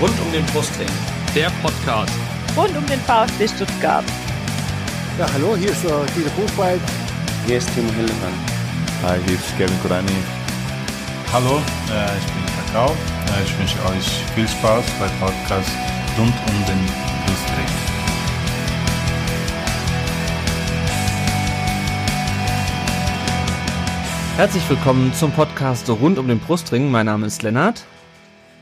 Rund um den Brustring. Der Podcast. Rund um den VfB Stuttgart. Ja, hallo, hier ist uh, Dieter Buchwald. Hier ist Timo Hildebrand. Hi, hier ist Kevin Kurani. Hallo, äh, ich bin Kakao. Äh, ich wünsche euch viel Spaß beim Podcast rund um den Brustring. Herzlich willkommen zum Podcast rund um den Brustring. Mein Name ist Lennart.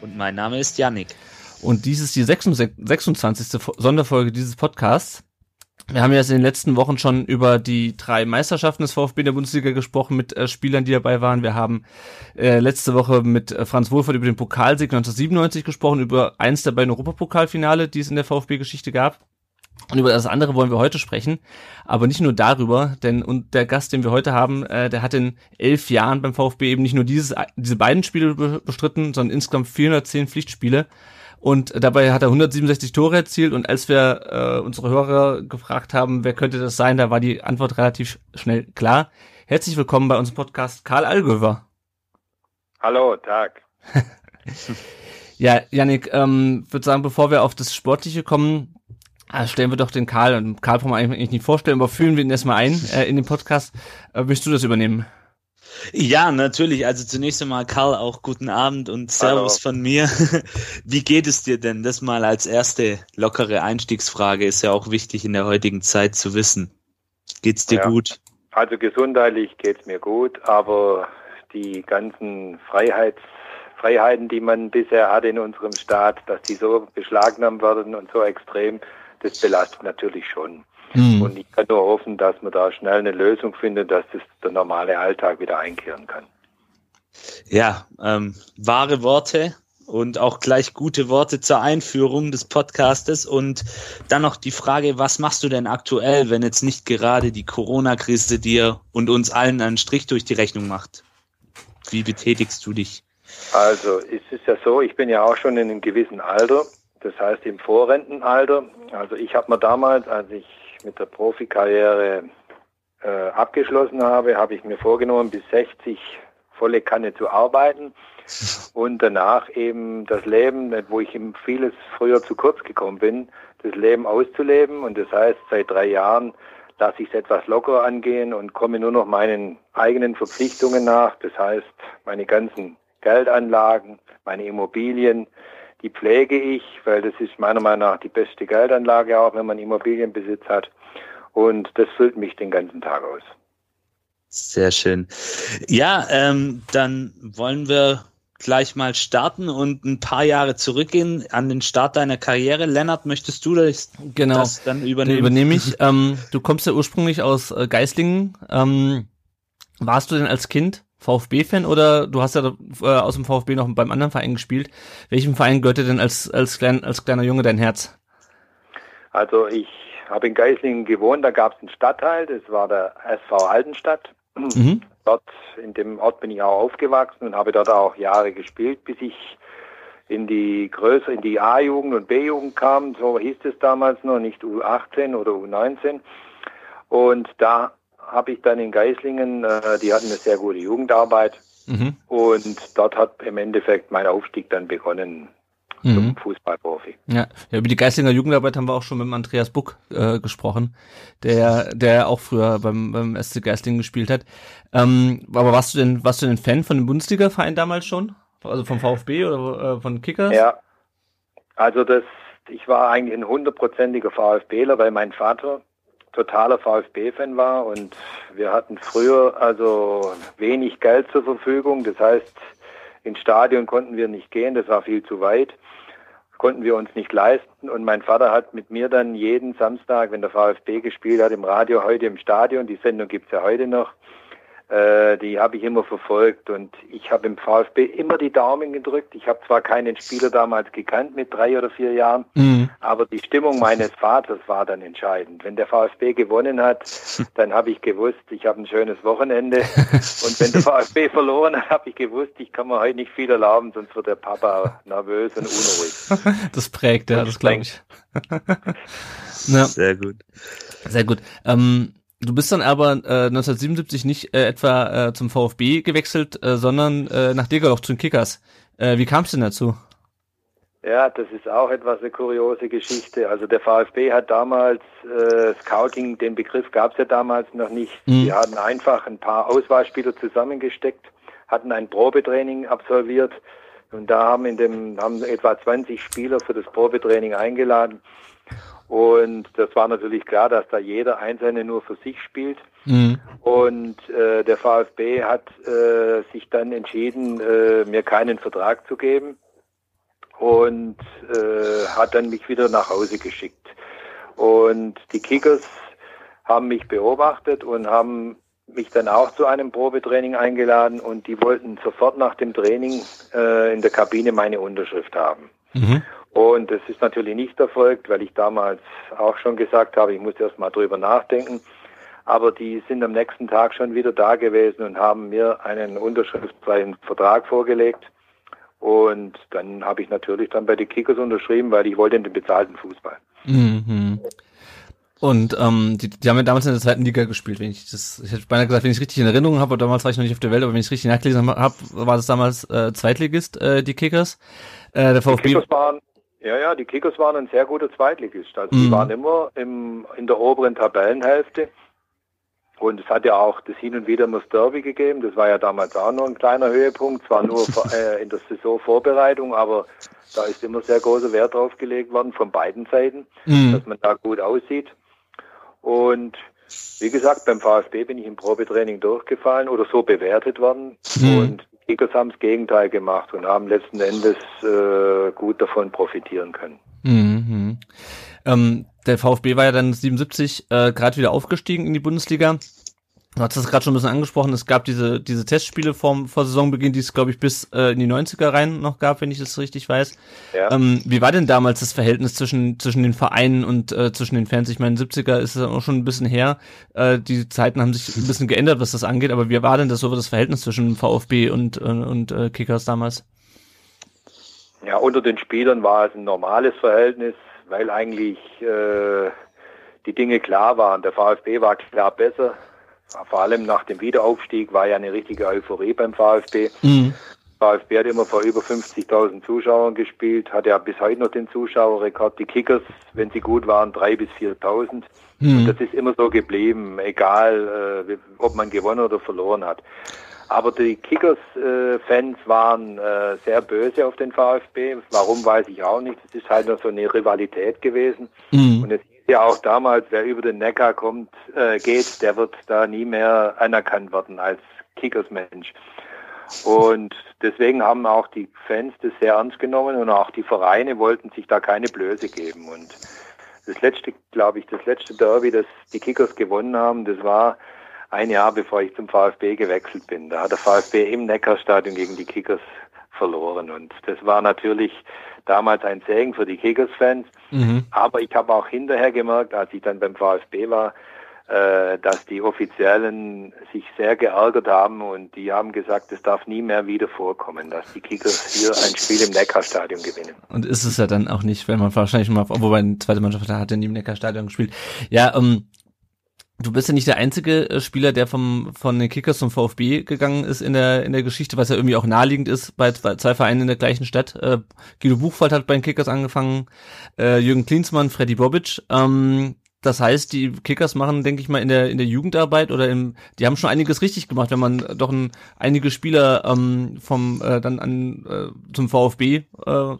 Und mein Name ist Yannick. Und dies ist die 26. Sonderfolge dieses Podcasts. Wir haben ja in den letzten Wochen schon über die drei Meisterschaften des VfB in der Bundesliga gesprochen mit äh, Spielern, die dabei waren. Wir haben äh, letzte Woche mit äh, Franz Wohlfahrt über den Pokalsieg 1997 gesprochen, über eins der beiden Europapokalfinale, die es in der VfB-Geschichte gab. Und über das andere wollen wir heute sprechen, aber nicht nur darüber, denn und der Gast, den wir heute haben, äh, der hat in elf Jahren beim VfB eben nicht nur dieses, diese beiden Spiele bestritten, sondern insgesamt 410 Pflichtspiele. Und dabei hat er 167 Tore erzielt. Und als wir äh, unsere Hörer gefragt haben, wer könnte das sein, da war die Antwort relativ schnell klar. Herzlich willkommen bei unserem Podcast Karl Allgöver. Hallo, Tag. ja, Yannick, ähm, würde sagen, bevor wir auf das Sportliche kommen, äh, stellen wir doch den Karl, und Karl brauchen wir eigentlich nicht vorstellen, aber führen wir ihn erstmal ein äh, in den Podcast. Äh, willst du das übernehmen? Ja, natürlich. Also zunächst einmal, Karl, auch guten Abend und Servus Hallo. von mir. Wie geht es dir denn? Das mal als erste lockere Einstiegsfrage ist ja auch wichtig in der heutigen Zeit zu wissen. Geht's dir ja. gut? Also gesundheitlich geht's mir gut, aber die ganzen Freiheits Freiheiten, die man bisher hatte in unserem Staat, dass die so beschlagnahmt werden und so extrem, das belastet natürlich schon. Mhm. Und ich kann nur hoffen, dass man da schnell eine Lösung findet, dass das der normale Alltag wieder einkehren kann. Ja, ähm, wahre Worte und auch gleich gute Worte zur Einführung des Podcastes. Und dann noch die Frage, was machst du denn aktuell, wenn jetzt nicht gerade die Corona-Krise dir und uns allen einen Strich durch die Rechnung macht? Wie betätigst du dich? Also es ist ja so, ich bin ja auch schon in einem gewissen Alter, das heißt im Vorrentenalter. Also ich habe mir damals, als ich mit der Profikarriere äh, abgeschlossen habe, habe ich mir vorgenommen, bis 60 volle Kanne zu arbeiten und danach eben das Leben, wo ich ihm vieles früher zu kurz gekommen bin, das Leben auszuleben. Und das heißt, seit drei Jahren lasse ich es etwas locker angehen und komme nur noch meinen eigenen Verpflichtungen nach. Das heißt, meine ganzen Geldanlagen, meine Immobilien, die pflege ich, weil das ist meiner Meinung nach die beste Geldanlage, auch wenn man Immobilienbesitz hat. Und das füllt mich den ganzen Tag aus. Sehr schön. Ja, ähm, dann wollen wir gleich mal starten und ein paar Jahre zurückgehen an den Start deiner Karriere. Lennart, möchtest du das, genau, das dann übernehmen? Den übernehme ich. ähm, du kommst ja ursprünglich aus äh, Geislingen. Ähm, warst du denn als Kind VfB-Fan oder du hast ja äh, aus dem VfB noch beim anderen Verein gespielt. Welchem Verein gehörte denn als, als, klein, als kleiner Junge dein Herz? Also ich habe in Geislingen gewohnt, da gab es einen Stadtteil, das war der SV Altenstadt. Mhm. Dort, in dem Ort bin ich auch aufgewachsen und habe dort auch Jahre gespielt, bis ich in die Größe, in die A-Jugend und B-Jugend kam, so hieß es damals noch, nicht U18 oder U19. Und da habe ich dann in Geislingen, äh, die hatten eine sehr gute Jugendarbeit mhm. und dort hat im Endeffekt mein Aufstieg dann begonnen mhm. zum Fußballprofi. Ja. ja, über die Geislinger Jugendarbeit haben wir auch schon mit Andreas Buck äh, gesprochen, der der auch früher beim, beim SC Geislingen gespielt hat. Ähm, aber warst du denn warst du denn Fan von dem Bundesliga-Verein damals schon? Also vom VfB oder äh, von Kickers? Ja, also das ich war eigentlich ein hundertprozentiger VfBler, weil mein Vater totaler VfB-Fan war und wir hatten früher also wenig Geld zur Verfügung. Das heißt, ins Stadion konnten wir nicht gehen, das war viel zu weit, konnten wir uns nicht leisten. Und mein Vater hat mit mir dann jeden Samstag, wenn der VfB gespielt hat, im Radio heute im Stadion, die Sendung gibt's ja heute noch, die habe ich immer verfolgt und ich habe im VfB immer die Daumen gedrückt. Ich habe zwar keinen Spieler damals gekannt mit drei oder vier Jahren, mhm. aber die Stimmung meines Vaters war dann entscheidend. Wenn der VfB gewonnen hat, dann habe ich gewusst, ich habe ein schönes Wochenende und wenn der VfB verloren hat, habe ich gewusst, ich kann mir heute nicht viel erlauben, sonst wird der Papa nervös und unruhig. Das prägt, ja, das glaube ich. ja. Sehr gut. Sehr gut. Ähm, Du bist dann aber äh, 1977 nicht äh, etwa äh, zum VfB gewechselt, äh, sondern äh, nach Degerloch zu den Kickers. Äh, wie kam es denn dazu? Ja, das ist auch etwas eine kuriose Geschichte. Also der VfB hat damals äh, Scouting, den Begriff gab es ja damals noch nicht. Mhm. Die hatten einfach ein paar Auswahlspieler zusammengesteckt, hatten ein Probetraining absolviert und da haben in dem haben etwa 20 Spieler für das Probetraining eingeladen. Und das war natürlich klar, dass da jeder Einzelne nur für sich spielt. Mhm. Und äh, der VfB hat äh, sich dann entschieden, äh, mir keinen Vertrag zu geben und äh, hat dann mich wieder nach Hause geschickt. Und die Kickers haben mich beobachtet und haben mich dann auch zu einem Probetraining eingeladen und die wollten sofort nach dem Training äh, in der Kabine meine Unterschrift haben. Mhm. Und das ist natürlich nicht erfolgt, weil ich damals auch schon gesagt habe, ich muss erst mal drüber nachdenken. Aber die sind am nächsten Tag schon wieder da gewesen und haben mir einen unterschriftsfreien Vertrag vorgelegt. Und dann habe ich natürlich dann bei den Kickers unterschrieben, weil ich wollte den bezahlten Fußball. Mhm. Und ähm, die, die haben ja damals in der zweiten Liga gespielt, wenn ich das, ich hätte beinahe gesagt, wenn ich richtig in Erinnerung habe, damals war ich noch nicht auf der Welt, aber wenn ich es richtig nachgelesen habe, war das damals äh, Zweitligist, äh, die Kickers. Äh, der VfB. Die Kickers waren, ja, ja, die Kickers waren ein sehr guter Zweitligist. Also mhm. die waren immer im, in der oberen Tabellenhälfte. Und es hat ja auch das hin und wieder das Derby gegeben. Das war ja damals auch noch ein kleiner Höhepunkt. Zwar nur äh, in der Saisonvorbereitung, aber da ist immer sehr großer Wert drauf gelegt worden von beiden Seiten, mhm. dass man da gut aussieht. Und wie gesagt, beim VfB bin ich im Probetraining durchgefallen oder so bewertet worden. Mhm. Und Kickers haben das Gegenteil gemacht und haben letzten Endes äh, gut davon profitieren können. Mhm. Ähm, der VfB war ja dann 77 äh, gerade wieder aufgestiegen in die Bundesliga. Du hast das gerade schon ein bisschen angesprochen, es gab diese, diese Testspiele vom, vor Saisonbeginn, die es, glaube ich, bis äh, in die 90er rein noch gab, wenn ich das richtig weiß. Ja. Ähm, wie war denn damals das Verhältnis zwischen, zwischen den Vereinen und äh, zwischen den Fans? Ich meine, 70er ist es auch schon ein bisschen her. Äh, die Zeiten haben sich ein bisschen geändert, was das angeht, aber wie war denn das so das Verhältnis zwischen VfB und, äh, und äh, Kickers damals? Ja, unter den Spielern war es ein normales Verhältnis weil eigentlich äh, die Dinge klar waren. Der VfB war klar besser. Vor allem nach dem Wiederaufstieg war ja eine richtige Euphorie beim VfB. Mhm. VfB hat immer vor über 50.000 Zuschauern gespielt, hat ja bis heute noch den Zuschauerrekord. Die Kickers, wenn sie gut waren, 3.000 bis 4.000. Mhm. Und das ist immer so geblieben, egal äh, ob man gewonnen oder verloren hat. Aber die Kickers-Fans äh, waren äh, sehr böse auf den VfB. Warum weiß ich auch nicht. Es ist halt nur so eine Rivalität gewesen. Mhm. Und es ja auch damals, wer über den Neckar kommt, äh, geht, der wird da nie mehr anerkannt werden als Kickers-Mensch. Und deswegen haben auch die Fans das sehr ernst genommen und auch die Vereine wollten sich da keine Blöße geben. Und das letzte, glaube ich, das letzte Derby, das die Kickers gewonnen haben, das war ein Jahr bevor ich zum VfB gewechselt bin. Da hat der VfB im Neckarstadion gegen die Kickers verloren. Und das war natürlich damals ein Segen für die Kickers-Fans. Mhm. Aber ich habe auch hinterher gemerkt, als ich dann beim VfB war, äh, dass die Offiziellen sich sehr geärgert haben und die haben gesagt, es darf nie mehr wieder vorkommen, dass die Kickers hier ein Spiel im Neckarstadion gewinnen. Und ist es ja dann auch nicht, wenn man wahrscheinlich mal, wobei eine zweite Mannschaft hat ja nie im Neckarstadion gespielt. Ja, ähm, Du bist ja nicht der einzige äh, Spieler, der vom, von den Kickers zum VfB gegangen ist in der, in der Geschichte, was ja irgendwie auch naheliegend ist bei zwei Vereinen in der gleichen Stadt. Äh, Guido Buchwald hat bei den Kickers angefangen, äh, Jürgen Klinsmann, Freddy Bobic. Ähm, das heißt, die Kickers machen, denke ich mal, in der in der Jugendarbeit oder im, die haben schon einiges richtig gemacht, wenn man doch ein, einige Spieler ähm, vom äh, dann an äh, zum VfB äh,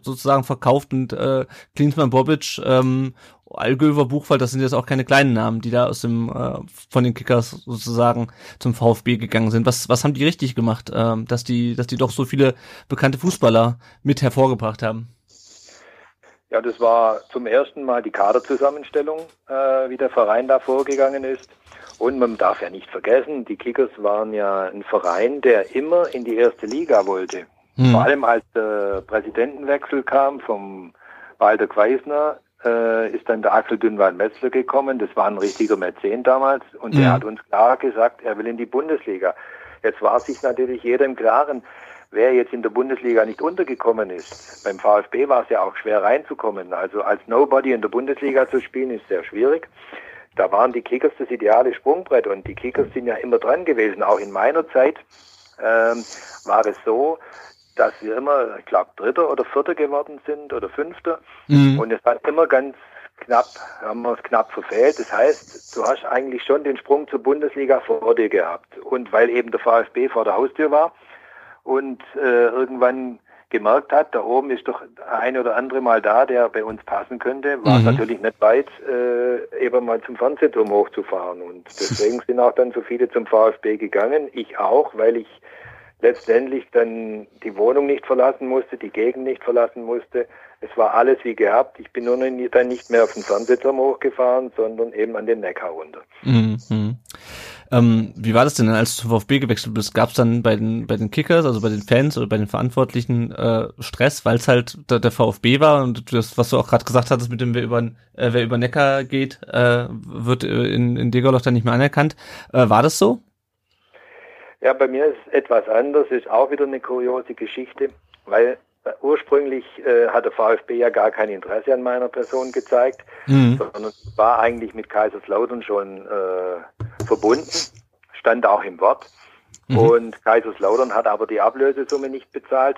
sozusagen verkauft und äh, Klinsmann, Bobic ähm, Allgöver, Buchwald, das sind jetzt auch keine kleinen Namen, die da aus dem äh, von den Kickers sozusagen zum VfB gegangen sind. Was was haben die richtig gemacht, äh, dass die dass die doch so viele bekannte Fußballer mit hervorgebracht haben? Ja, das war zum ersten Mal die Kaderzusammenstellung, äh, wie der Verein da vorgegangen ist. Und man darf ja nicht vergessen, die Kickers waren ja ein Verein, der immer in die erste Liga wollte. Hm. Vor allem als der Präsidentenwechsel kam vom Walter Queisner äh, ist dann der Axel Dünnwald-Metzler gekommen. Das war ein richtiger Mäzen damals. Und mhm. der hat uns klar gesagt, er will in die Bundesliga. Jetzt war sich natürlich jeder im Klaren, wer jetzt in der Bundesliga nicht untergekommen ist. Beim VfB war es ja auch schwer reinzukommen. Also als Nobody in der Bundesliga zu spielen, ist sehr schwierig. Da waren die Kickers das ideale Sprungbrett und die Kickers sind ja immer dran gewesen. Auch in meiner Zeit ähm, war es so, dass wir immer, ich glaube, Dritter oder Vierter geworden sind oder Fünfter. Mhm. Und es hat immer ganz knapp, haben wir es knapp verfehlt. Das heißt, du hast eigentlich schon den Sprung zur Bundesliga vor dir gehabt. Und weil eben der VfB vor der Haustür war und äh, irgendwann gemerkt hat, da oben ist doch ein oder andere mal da, der bei uns passen könnte, war es mhm. natürlich nicht weit, äh, eben mal zum Fernsehturm hochzufahren. Und deswegen sind auch dann so viele zum VfB gegangen. Ich auch, weil ich letztendlich dann die Wohnung nicht verlassen musste, die Gegend nicht verlassen musste. Es war alles wie gehabt. Ich bin nur dann nicht mehr auf den Fernsehturm hochgefahren, sondern eben an den Neckar runter. Mhm. Ähm, wie war das denn, als du zum VfB gewechselt bist? Gab es dann bei den bei den Kickers, also bei den Fans oder bei den Verantwortlichen äh, Stress, weil es halt der, der, VfB war und das, was du auch gerade gesagt hattest, mit dem wer über äh, wer über Neckar geht, äh, wird in, in Degerloch dann nicht mehr anerkannt. Äh, war das so? Ja, bei mir ist es etwas anders, ist auch wieder eine kuriose Geschichte, weil ursprünglich äh, hat der VfB ja gar kein Interesse an meiner Person gezeigt, mhm. sondern war eigentlich mit Kaiserslautern schon äh, verbunden, stand auch im Wort. Mhm. Und Kaiserslautern hat aber die Ablösesumme nicht bezahlt.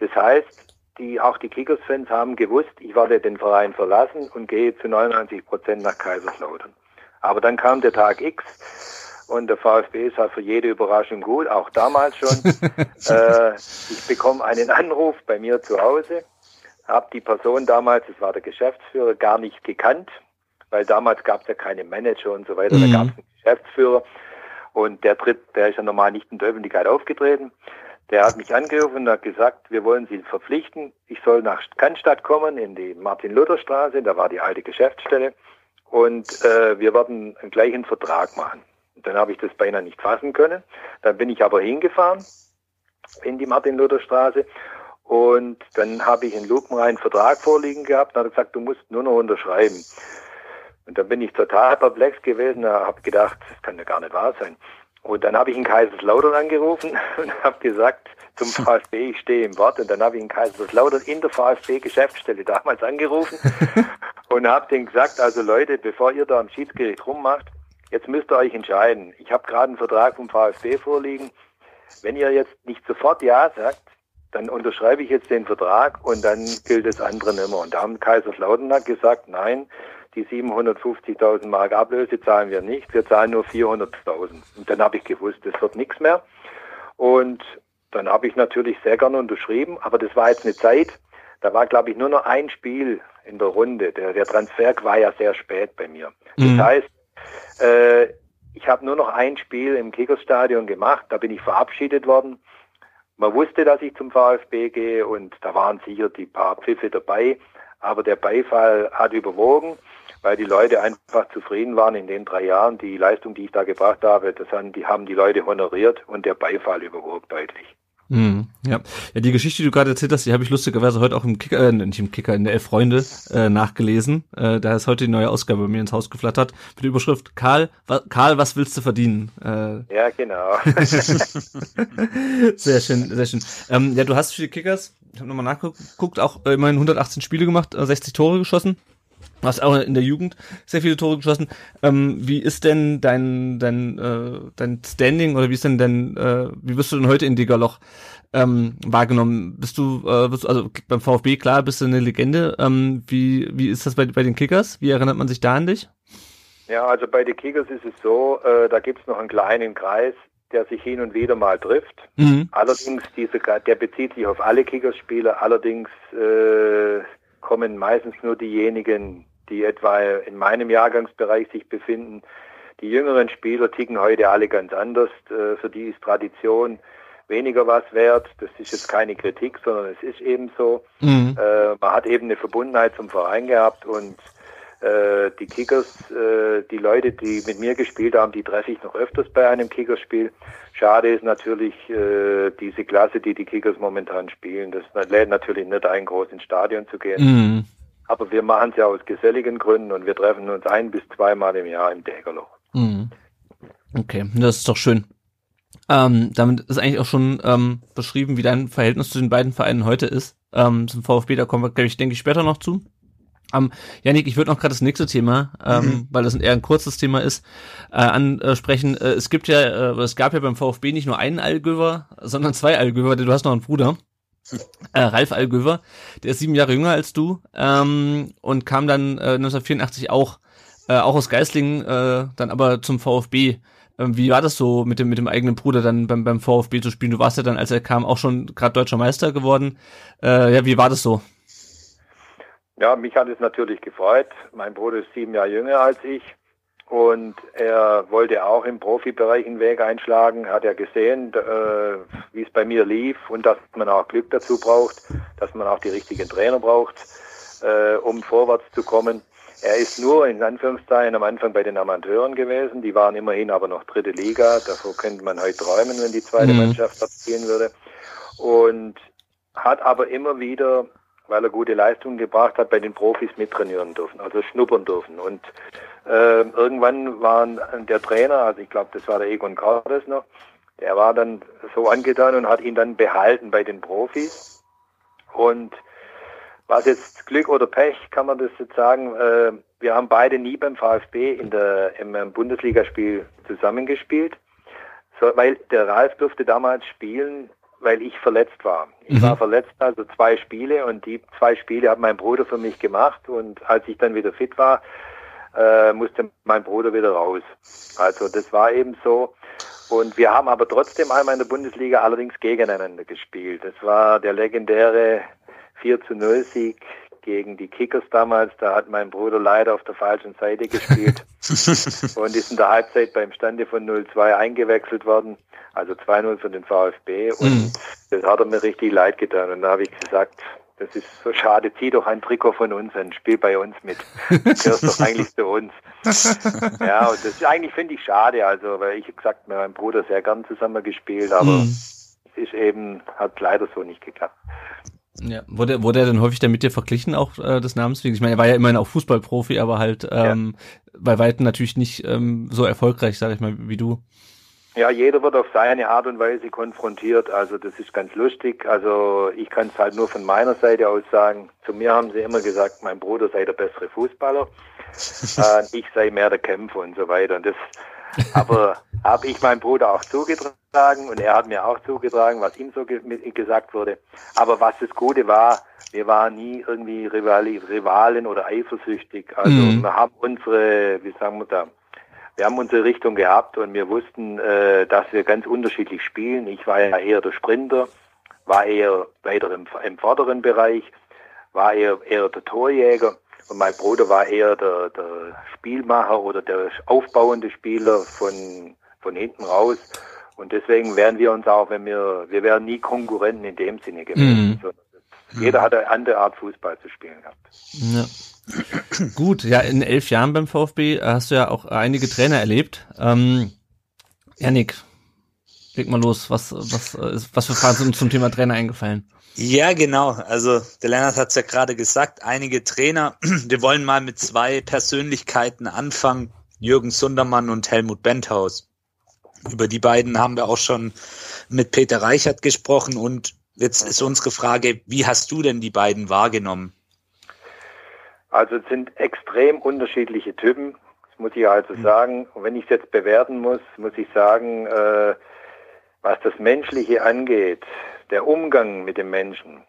Das heißt, die, auch die Kickers-Fans haben gewusst, ich werde den Verein verlassen und gehe zu 99 Prozent nach Kaiserslautern. Aber dann kam der Tag X und der VfB ist halt für jede Überraschung gut, auch damals schon. äh, ich bekomme einen Anruf bei mir zu Hause, habe die Person damals, das war der Geschäftsführer, gar nicht gekannt, weil damals gab es ja keine Manager und so weiter, mhm. da gab es einen Geschäftsführer und der tritt, der ist ja normal nicht in der Öffentlichkeit aufgetreten. Der hat mich angerufen und hat gesagt, wir wollen Sie verpflichten. Ich soll nach Cannstatt kommen, in die Martin-Luther-Straße, da war die alte Geschäftsstelle. Und äh, wir werden einen gleichen Vertrag machen. Dann habe ich das beinahe nicht fassen können. Dann bin ich aber hingefahren in die Martin-Luther-Straße und dann habe ich einen lupenreinen Vertrag vorliegen gehabt und hat gesagt, du musst nur noch unterschreiben. Und dann bin ich total perplex gewesen, habe gedacht, das kann ja gar nicht wahr sein. Und dann habe ich in Kaiserslautern angerufen und habe gesagt, zum VfB, ich stehe im Wort. Und dann habe ich in Kaiserslautern in der VfB-Geschäftsstelle damals angerufen und habe denen gesagt, also Leute, bevor ihr da am Schiedsgericht rummacht, Jetzt müsst ihr euch entscheiden. Ich habe gerade einen Vertrag vom VfB vorliegen. Wenn ihr jetzt nicht sofort Ja sagt, dann unterschreibe ich jetzt den Vertrag und dann gilt das andere nicht mehr. Und da haben Kaiserslautern gesagt, nein, die 750.000 Mark Ablöse zahlen wir nicht, wir zahlen nur 400.000. Und dann habe ich gewusst, das wird nichts mehr. Und dann habe ich natürlich sehr gerne unterschrieben, aber das war jetzt eine Zeit, da war, glaube ich, nur noch ein Spiel in der Runde. Der, der Transfer war ja sehr spät bei mir. Das mhm. heißt, äh, ich habe nur noch ein Spiel im Kickerstadion gemacht, da bin ich verabschiedet worden. Man wusste, dass ich zum VfB gehe und da waren sicher die paar Pfiffe dabei, aber der Beifall hat überwogen, weil die Leute einfach zufrieden waren in den drei Jahren. Die Leistung, die ich da gebracht habe, das haben die, haben die Leute honoriert und der Beifall überwog deutlich. Mhm, ja. ja, die Geschichte, die du gerade erzählt hast, die habe ich lustigerweise heute auch im Kicker, äh, nicht im Kicker, in der Elf Freunde äh, nachgelesen. Äh, da ist heute die neue Ausgabe bei mir ins Haus geflattert mit der Überschrift Karl, wa Karl, was willst du verdienen? Äh, ja, genau. sehr schön, sehr schön. Ähm, ja, du hast viele Kickers, ich habe nochmal nachgeguckt, auch äh, immerhin 118 Spiele gemacht, äh, 60 Tore geschossen. Du hast auch in der Jugend sehr viele Tore geschossen. Ähm, wie ist denn dein dein äh, dein Standing oder wie ist denn denn äh, wie wirst du denn heute in Diggerloch ähm, wahrgenommen? Bist du, äh, bist du also beim VfB klar bist du eine Legende? Ähm, wie wie ist das bei bei den Kickers? Wie erinnert man sich da an dich? Ja, also bei den Kickers ist es so, äh, da gibt's noch einen kleinen Kreis, der sich hin und wieder mal trifft. Mhm. Allerdings diese der bezieht sich auf alle Kickers-Spieler. Allerdings äh, kommen meistens nur diejenigen, die etwa in meinem Jahrgangsbereich sich befinden. Die jüngeren Spieler ticken heute alle ganz anders. Äh, für die ist Tradition weniger was wert. Das ist jetzt keine Kritik, sondern es ist eben so. Mhm. Äh, man hat eben eine Verbundenheit zum Verein gehabt und äh, die Kickers, die Leute, die mit mir gespielt haben, die treffe ich noch öfters bei einem Kickerspiel. Schade ist natürlich diese Klasse, die die Kickers momentan spielen. Das lädt natürlich nicht ein, groß ins Stadion zu gehen. Mhm. Aber wir machen es ja aus geselligen Gründen und wir treffen uns ein bis zweimal im Jahr im Dägerloch. Mhm. Okay, das ist doch schön. Ähm, damit ist eigentlich auch schon ähm, beschrieben, wie dein Verhältnis zu den beiden Vereinen heute ist. Ähm, zum VfB, da kommen wir, glaube ich, denke ich, später noch zu. Ähm, Janik, ich würde noch gerade das nächste Thema, ähm, mhm. weil das eher ein kurzes Thema ist, äh, ansprechen. Äh, es gibt ja, äh, es gab ja beim VfB nicht nur einen Allgöwer, sondern zwei Allgöwer, du hast noch einen Bruder. äh, Ralf Algöver, der ist sieben Jahre jünger als du ähm, und kam dann äh, 1984 auch äh, auch aus Geislingen, äh, dann aber zum VfB. Ähm, wie war das so mit dem mit dem eigenen Bruder dann beim beim VfB zu spielen? Du warst ja dann, als er kam, auch schon gerade deutscher Meister geworden. Äh, ja, wie war das so? Ja, mich hat es natürlich gefreut. Mein Bruder ist sieben Jahre jünger als ich und er wollte auch im Profibereich einen Weg einschlagen. Hat ja gesehen, äh, wie es bei mir lief und dass man auch Glück dazu braucht, dass man auch die richtigen Trainer braucht, äh, um vorwärts zu kommen. Er ist nur in Anführungszeichen am Anfang bei den Amateuren gewesen. Die waren immerhin aber noch dritte Liga. Davor könnte man heute träumen, wenn die zweite mhm. Mannschaft dort spielen würde. Und hat aber immer wieder, weil er gute Leistungen gebracht hat, bei den Profis mittrainieren dürfen, also schnuppern dürfen. Und äh, irgendwann war der Trainer, also ich glaube, das war der Egon Cardes noch, der war dann so angetan und hat ihn dann behalten bei den Profis. Und was jetzt Glück oder Pech, kann man das jetzt sagen. Äh, wir haben beide nie beim VfB in der, im Bundesligaspiel zusammengespielt, so, weil der Ralf durfte damals spielen, weil ich verletzt war. Ich mhm. war verletzt, also zwei Spiele und die zwei Spiele hat mein Bruder für mich gemacht und als ich dann wieder fit war, äh, musste mein Bruder wieder raus. Also das war eben so. Und wir haben aber trotzdem einmal in der Bundesliga allerdings gegeneinander gespielt. Das war der legendäre 4 zu 0 Sieg gegen die Kickers damals. Da hat mein Bruder leider auf der falschen Seite gespielt und ist in der Halbzeit beim Stande von 0-2 eingewechselt worden. Also 2-0 für den VfB und mhm. das hat er mir richtig leid getan. Und da habe ich gesagt, das ist so schade, zieh doch ein Trikot von uns und spiel bei uns mit. Du gehörst doch eigentlich zu uns. ja, und das ist eigentlich finde ich schade, also, weil ich gesagt, mit meinem Bruder sehr gern zusammen gespielt, aber mhm. es ist eben, hat leider so nicht geklappt. Ja, wurde, wurde er denn häufig dann mit dir verglichen, auch äh, des Namens wegen? Ich meine, er war ja immerhin auch Fußballprofi, aber halt ähm, ja. bei Weitem natürlich nicht ähm, so erfolgreich, sage ich mal, wie du. Ja, jeder wird auf seine Art und Weise konfrontiert. Also das ist ganz lustig. Also ich kann es halt nur von meiner Seite aus sagen. Zu mir haben sie immer gesagt, mein Bruder sei der bessere Fußballer, äh, ich sei mehr der Kämpfer und so weiter. Und das aber habe ich meinem Bruder auch zugetragen und er hat mir auch zugetragen, was ihm so ge gesagt wurde. Aber was das Gute war, wir waren nie irgendwie Rivali Rivalen oder eifersüchtig. Also mhm. wir haben unsere, wie sagen wir da, wir haben unsere Richtung gehabt und wir wussten, äh, dass wir ganz unterschiedlich spielen. Ich war ja eher der Sprinter, war eher weiter im, im vorderen Bereich, war eher, eher der Torjäger. Und mein Bruder war eher der, der Spielmacher oder der aufbauende Spieler von, von hinten raus. Und deswegen wären wir uns auch, wenn wir, wir wären nie Konkurrenten in dem Sinne gewesen. Mhm. Jeder hat eine andere Art Fußball zu spielen gehabt. Ja. Gut, ja, in elf Jahren beim VfB hast du ja auch einige Trainer erlebt. Ähm, Janik, leg mal los. Was, was, was für Fragen sind zum Thema Trainer eingefallen? Ja, genau. Also der Lennart hat es ja gerade gesagt, einige Trainer. Wir wollen mal mit zwei Persönlichkeiten anfangen, Jürgen Sundermann und Helmut Benthaus. Über die beiden haben wir auch schon mit Peter Reichert gesprochen und jetzt ist unsere Frage, wie hast du denn die beiden wahrgenommen? Also es sind extrem unterschiedliche Typen, das muss ich also mhm. sagen. Und wenn ich es jetzt bewerten muss, muss ich sagen, äh, was das Menschliche angeht, der Umgang mit dem Menschen,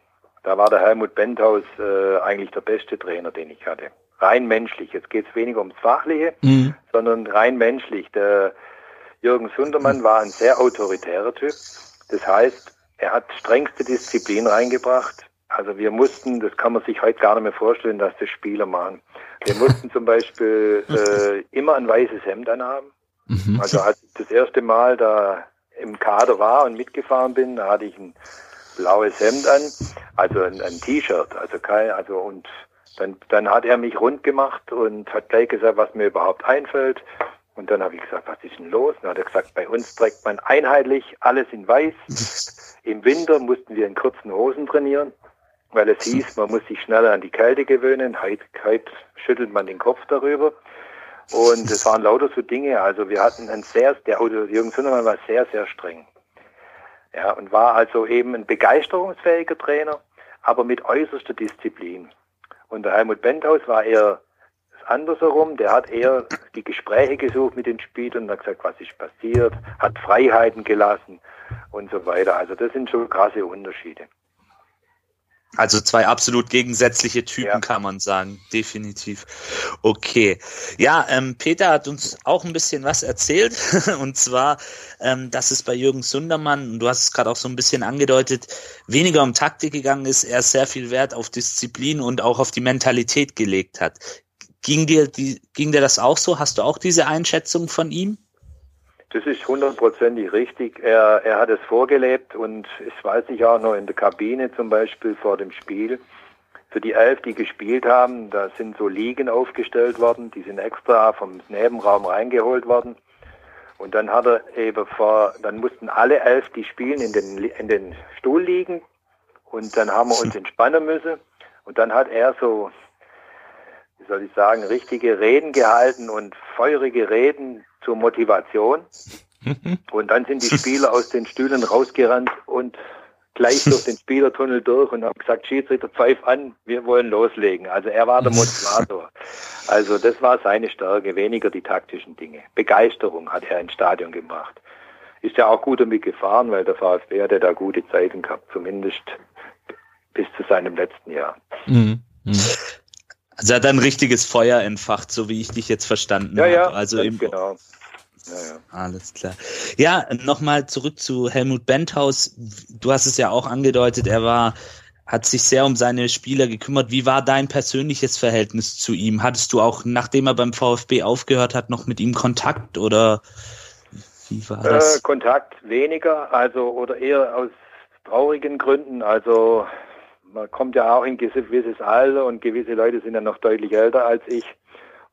da war der Helmut Benthaus äh, eigentlich der beste Trainer, den ich hatte. Rein menschlich. Jetzt geht es weniger ums Fachliche, mhm. sondern rein menschlich. Der Jürgen Sundermann war ein sehr autoritärer Typ. Das heißt, er hat strengste Disziplin reingebracht. Also wir mussten, das kann man sich heute gar nicht mehr vorstellen, dass das Spieler machen. Wir mussten zum Beispiel äh, immer ein weißes Hemd anhaben. Mhm. Also als ich das erste Mal da im Kader war und mitgefahren bin, da hatte ich ein blaues Hemd an, also ein, ein T-Shirt, also kein, also und dann, dann hat er mich rund gemacht und hat gleich gesagt, was mir überhaupt einfällt. Und dann habe ich gesagt, was ist denn los? Und dann hat er gesagt, bei uns trägt man einheitlich alles in weiß. Im Winter mussten wir in kurzen Hosen trainieren, weil es hieß, man muss sich schneller an die Kälte gewöhnen. Heute, heute schüttelt man den Kopf darüber. Und es waren lauter so Dinge. Also wir hatten ein sehr, der Jürgen Sundermann war sehr, sehr streng. Ja, und war also eben ein begeisterungsfähiger Trainer, aber mit äußerster Disziplin. Und der Helmut Benthaus war eher andersherum. Der hat eher die Gespräche gesucht mit den Spielern hat gesagt, was ist passiert, hat Freiheiten gelassen und so weiter. Also das sind schon krasse Unterschiede. Also zwei absolut gegensätzliche Typen, Ja. kann man sagen. Definitiv. Okay. Ja, ähm, Peter hat uns auch ein bisschen was erzählt. Und zwar, ähm, dass es bei Jürgen Sundermann, und du hast es gerade auch so ein bisschen angedeutet, weniger um Taktik gegangen ist, er sehr viel Wert auf Disziplin und auch auf die Mentalität gelegt hat. Ging dir, die, ging dir das auch so? Hast du auch diese Einschätzung von ihm? Das ist hundertprozentig richtig. Er, er hat es vorgelebt und ich weiß ich auch noch in der Kabine zum Beispiel vor dem Spiel. Für die Elf, die gespielt haben, da sind so Liegen aufgestellt worden, die sind extra vom Nebenraum reingeholt worden. Und dann hat er eben vor, dann mussten alle elf, die spielen, in den, in den Stuhl liegen. Und dann haben wir uns entspannen müssen. Und dann hat er so, soll ich sagen, richtige Reden gehalten und feurige Reden zur Motivation. Und dann sind die Spieler aus den Stühlen rausgerannt und gleich durch den Spielertunnel durch und haben gesagt, Schiedsrichter, pfeif an, wir wollen loslegen. Also er war der Motivator. Also das war seine Stärke, weniger die taktischen Dinge. Begeisterung hat er ins Stadion gebracht. Ist ja auch gut damit gefahren, weil der VfB hatte da gute Zeiten gehabt, zumindest bis zu seinem letzten Jahr. Mhm. Mhm. Also er hat ein richtiges Feuer entfacht, so wie ich dich jetzt verstanden Ja, habe. ja, Also im, genau. Ja, ja. Alles klar. Ja, nochmal zurück zu Helmut Benthaus. Du hast es ja auch angedeutet, er war, hat sich sehr um seine Spieler gekümmert. Wie war dein persönliches Verhältnis zu ihm? Hattest du auch, nachdem er beim VfB aufgehört hat, noch mit ihm Kontakt oder wie war Äh, das? Kontakt weniger, also oder eher aus traurigen Gründen. Also man kommt ja auch in ein gewisses Alter und gewisse Leute sind ja noch deutlich älter als ich.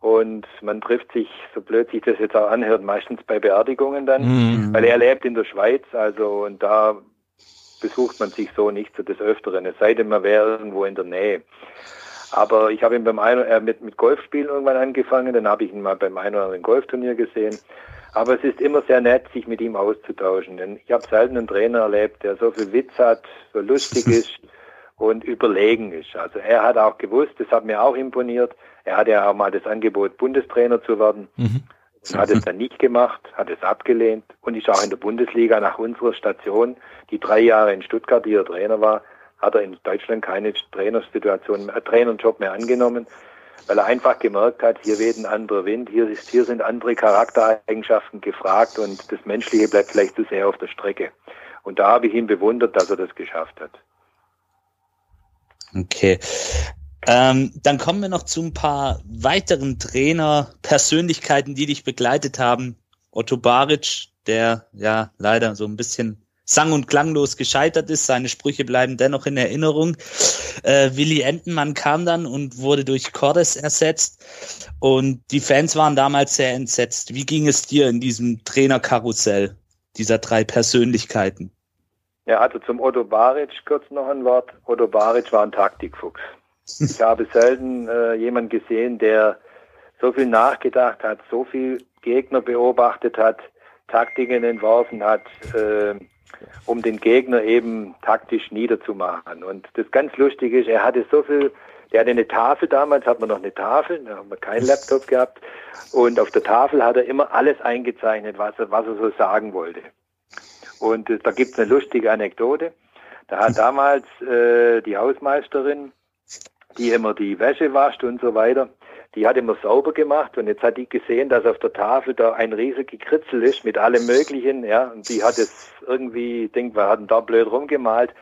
Und man trifft sich, so blöd sich das jetzt auch anhört, meistens bei Beerdigungen dann, Mhm. weil er lebt in der Schweiz, also und da besucht man sich so nicht so des Öfteren, es sei denn, man wäre irgendwo in der Nähe. Aber ich habe ihn beim einen, äh, mit, mit Golfspielen irgendwann angefangen, dann habe ich ihn mal beim einen oder anderen Golfturnier gesehen. Aber es ist immer sehr nett, sich mit ihm auszutauschen. Denn ich habe selten einen Trainer erlebt, der so viel Witz hat, so lustig ist und überlegen ist. Also er hat auch gewusst, das hat mir auch imponiert. Er hatte ja auch mal das Angebot, Bundestrainer zu werden. Mhm. Und hat es dann nicht gemacht, hat es abgelehnt und ist auch in der Bundesliga nach unserer Station, die drei Jahre in Stuttgart, die er Trainer war, hat er in Deutschland keine Trainersituation, äh, Trainerjob mehr angenommen, weil er einfach gemerkt hat, hier weht ein anderer Wind, hier, ist, hier sind andere Charaktereigenschaften gefragt und das Menschliche bleibt vielleicht zu sehr auf der Strecke. Und da habe ich ihn bewundert, dass er das geschafft hat. Okay. Ähm, dann kommen wir noch zu ein paar weiteren Trainer, Persönlichkeiten, die dich begleitet haben. Otto Baric, der ja leider so ein bisschen sang- und klanglos gescheitert ist. Seine Sprüche bleiben dennoch in Erinnerung. Äh, Willi Entenmann kam dann und wurde durch Cordes ersetzt. Und die Fans waren damals sehr entsetzt. Wie ging es dir in diesem Trainerkarussell dieser drei Persönlichkeiten? Ja, also zum Otto Baric kurz noch ein Wort. Otto Baric war ein Taktikfuchs. Ich habe selten äh, jemanden gesehen, der so viel nachgedacht hat, so viel Gegner beobachtet hat, Taktiken entworfen hat, äh, um den Gegner eben taktisch niederzumachen. Und das ganz Lustige ist, er hatte so viel, der hatte eine Tafel damals, hat man noch eine Tafel, da haben wir keinen Laptop gehabt. Und auf der Tafel hat er immer alles eingezeichnet, was er, was er so sagen wollte. Und äh, da gibt es eine lustige Anekdote. Da hat damals äh, die Hausmeisterin, die immer die Wäsche wascht und so weiter, die hat immer sauber gemacht. Und jetzt hat die gesehen, dass auf der Tafel da ein riesiger Kritzel ist mit allem Möglichen, ja, und die hat es irgendwie, ich denke, wir hatten da blöd rumgemalt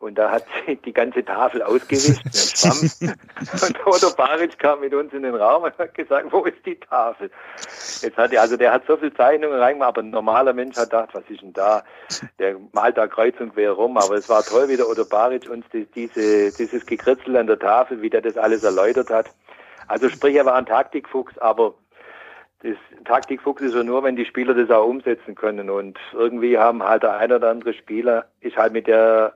und da hat sie die ganze Tafel ausgewischt mit Schwamm. Und Otto Baric kam mit uns in den Raum und hat gesagt, wo ist die Tafel? Jetzt hat er, also der hat so viel Zeichnungen reingemacht, aber ein normaler Mensch hat gedacht, was ist denn da? Der malt da kreuz und quer rum, aber es war toll, wie der Otto Baric uns die, diese, dieses Gekritzel an der Tafel, wie der das alles erläutert hat. Also sprich, er war ein Taktikfuchs, aber das Taktikfuchs ist ja nur, wenn die Spieler das auch umsetzen können. Und irgendwie haben halt der ein oder andere Spieler ist halt mit der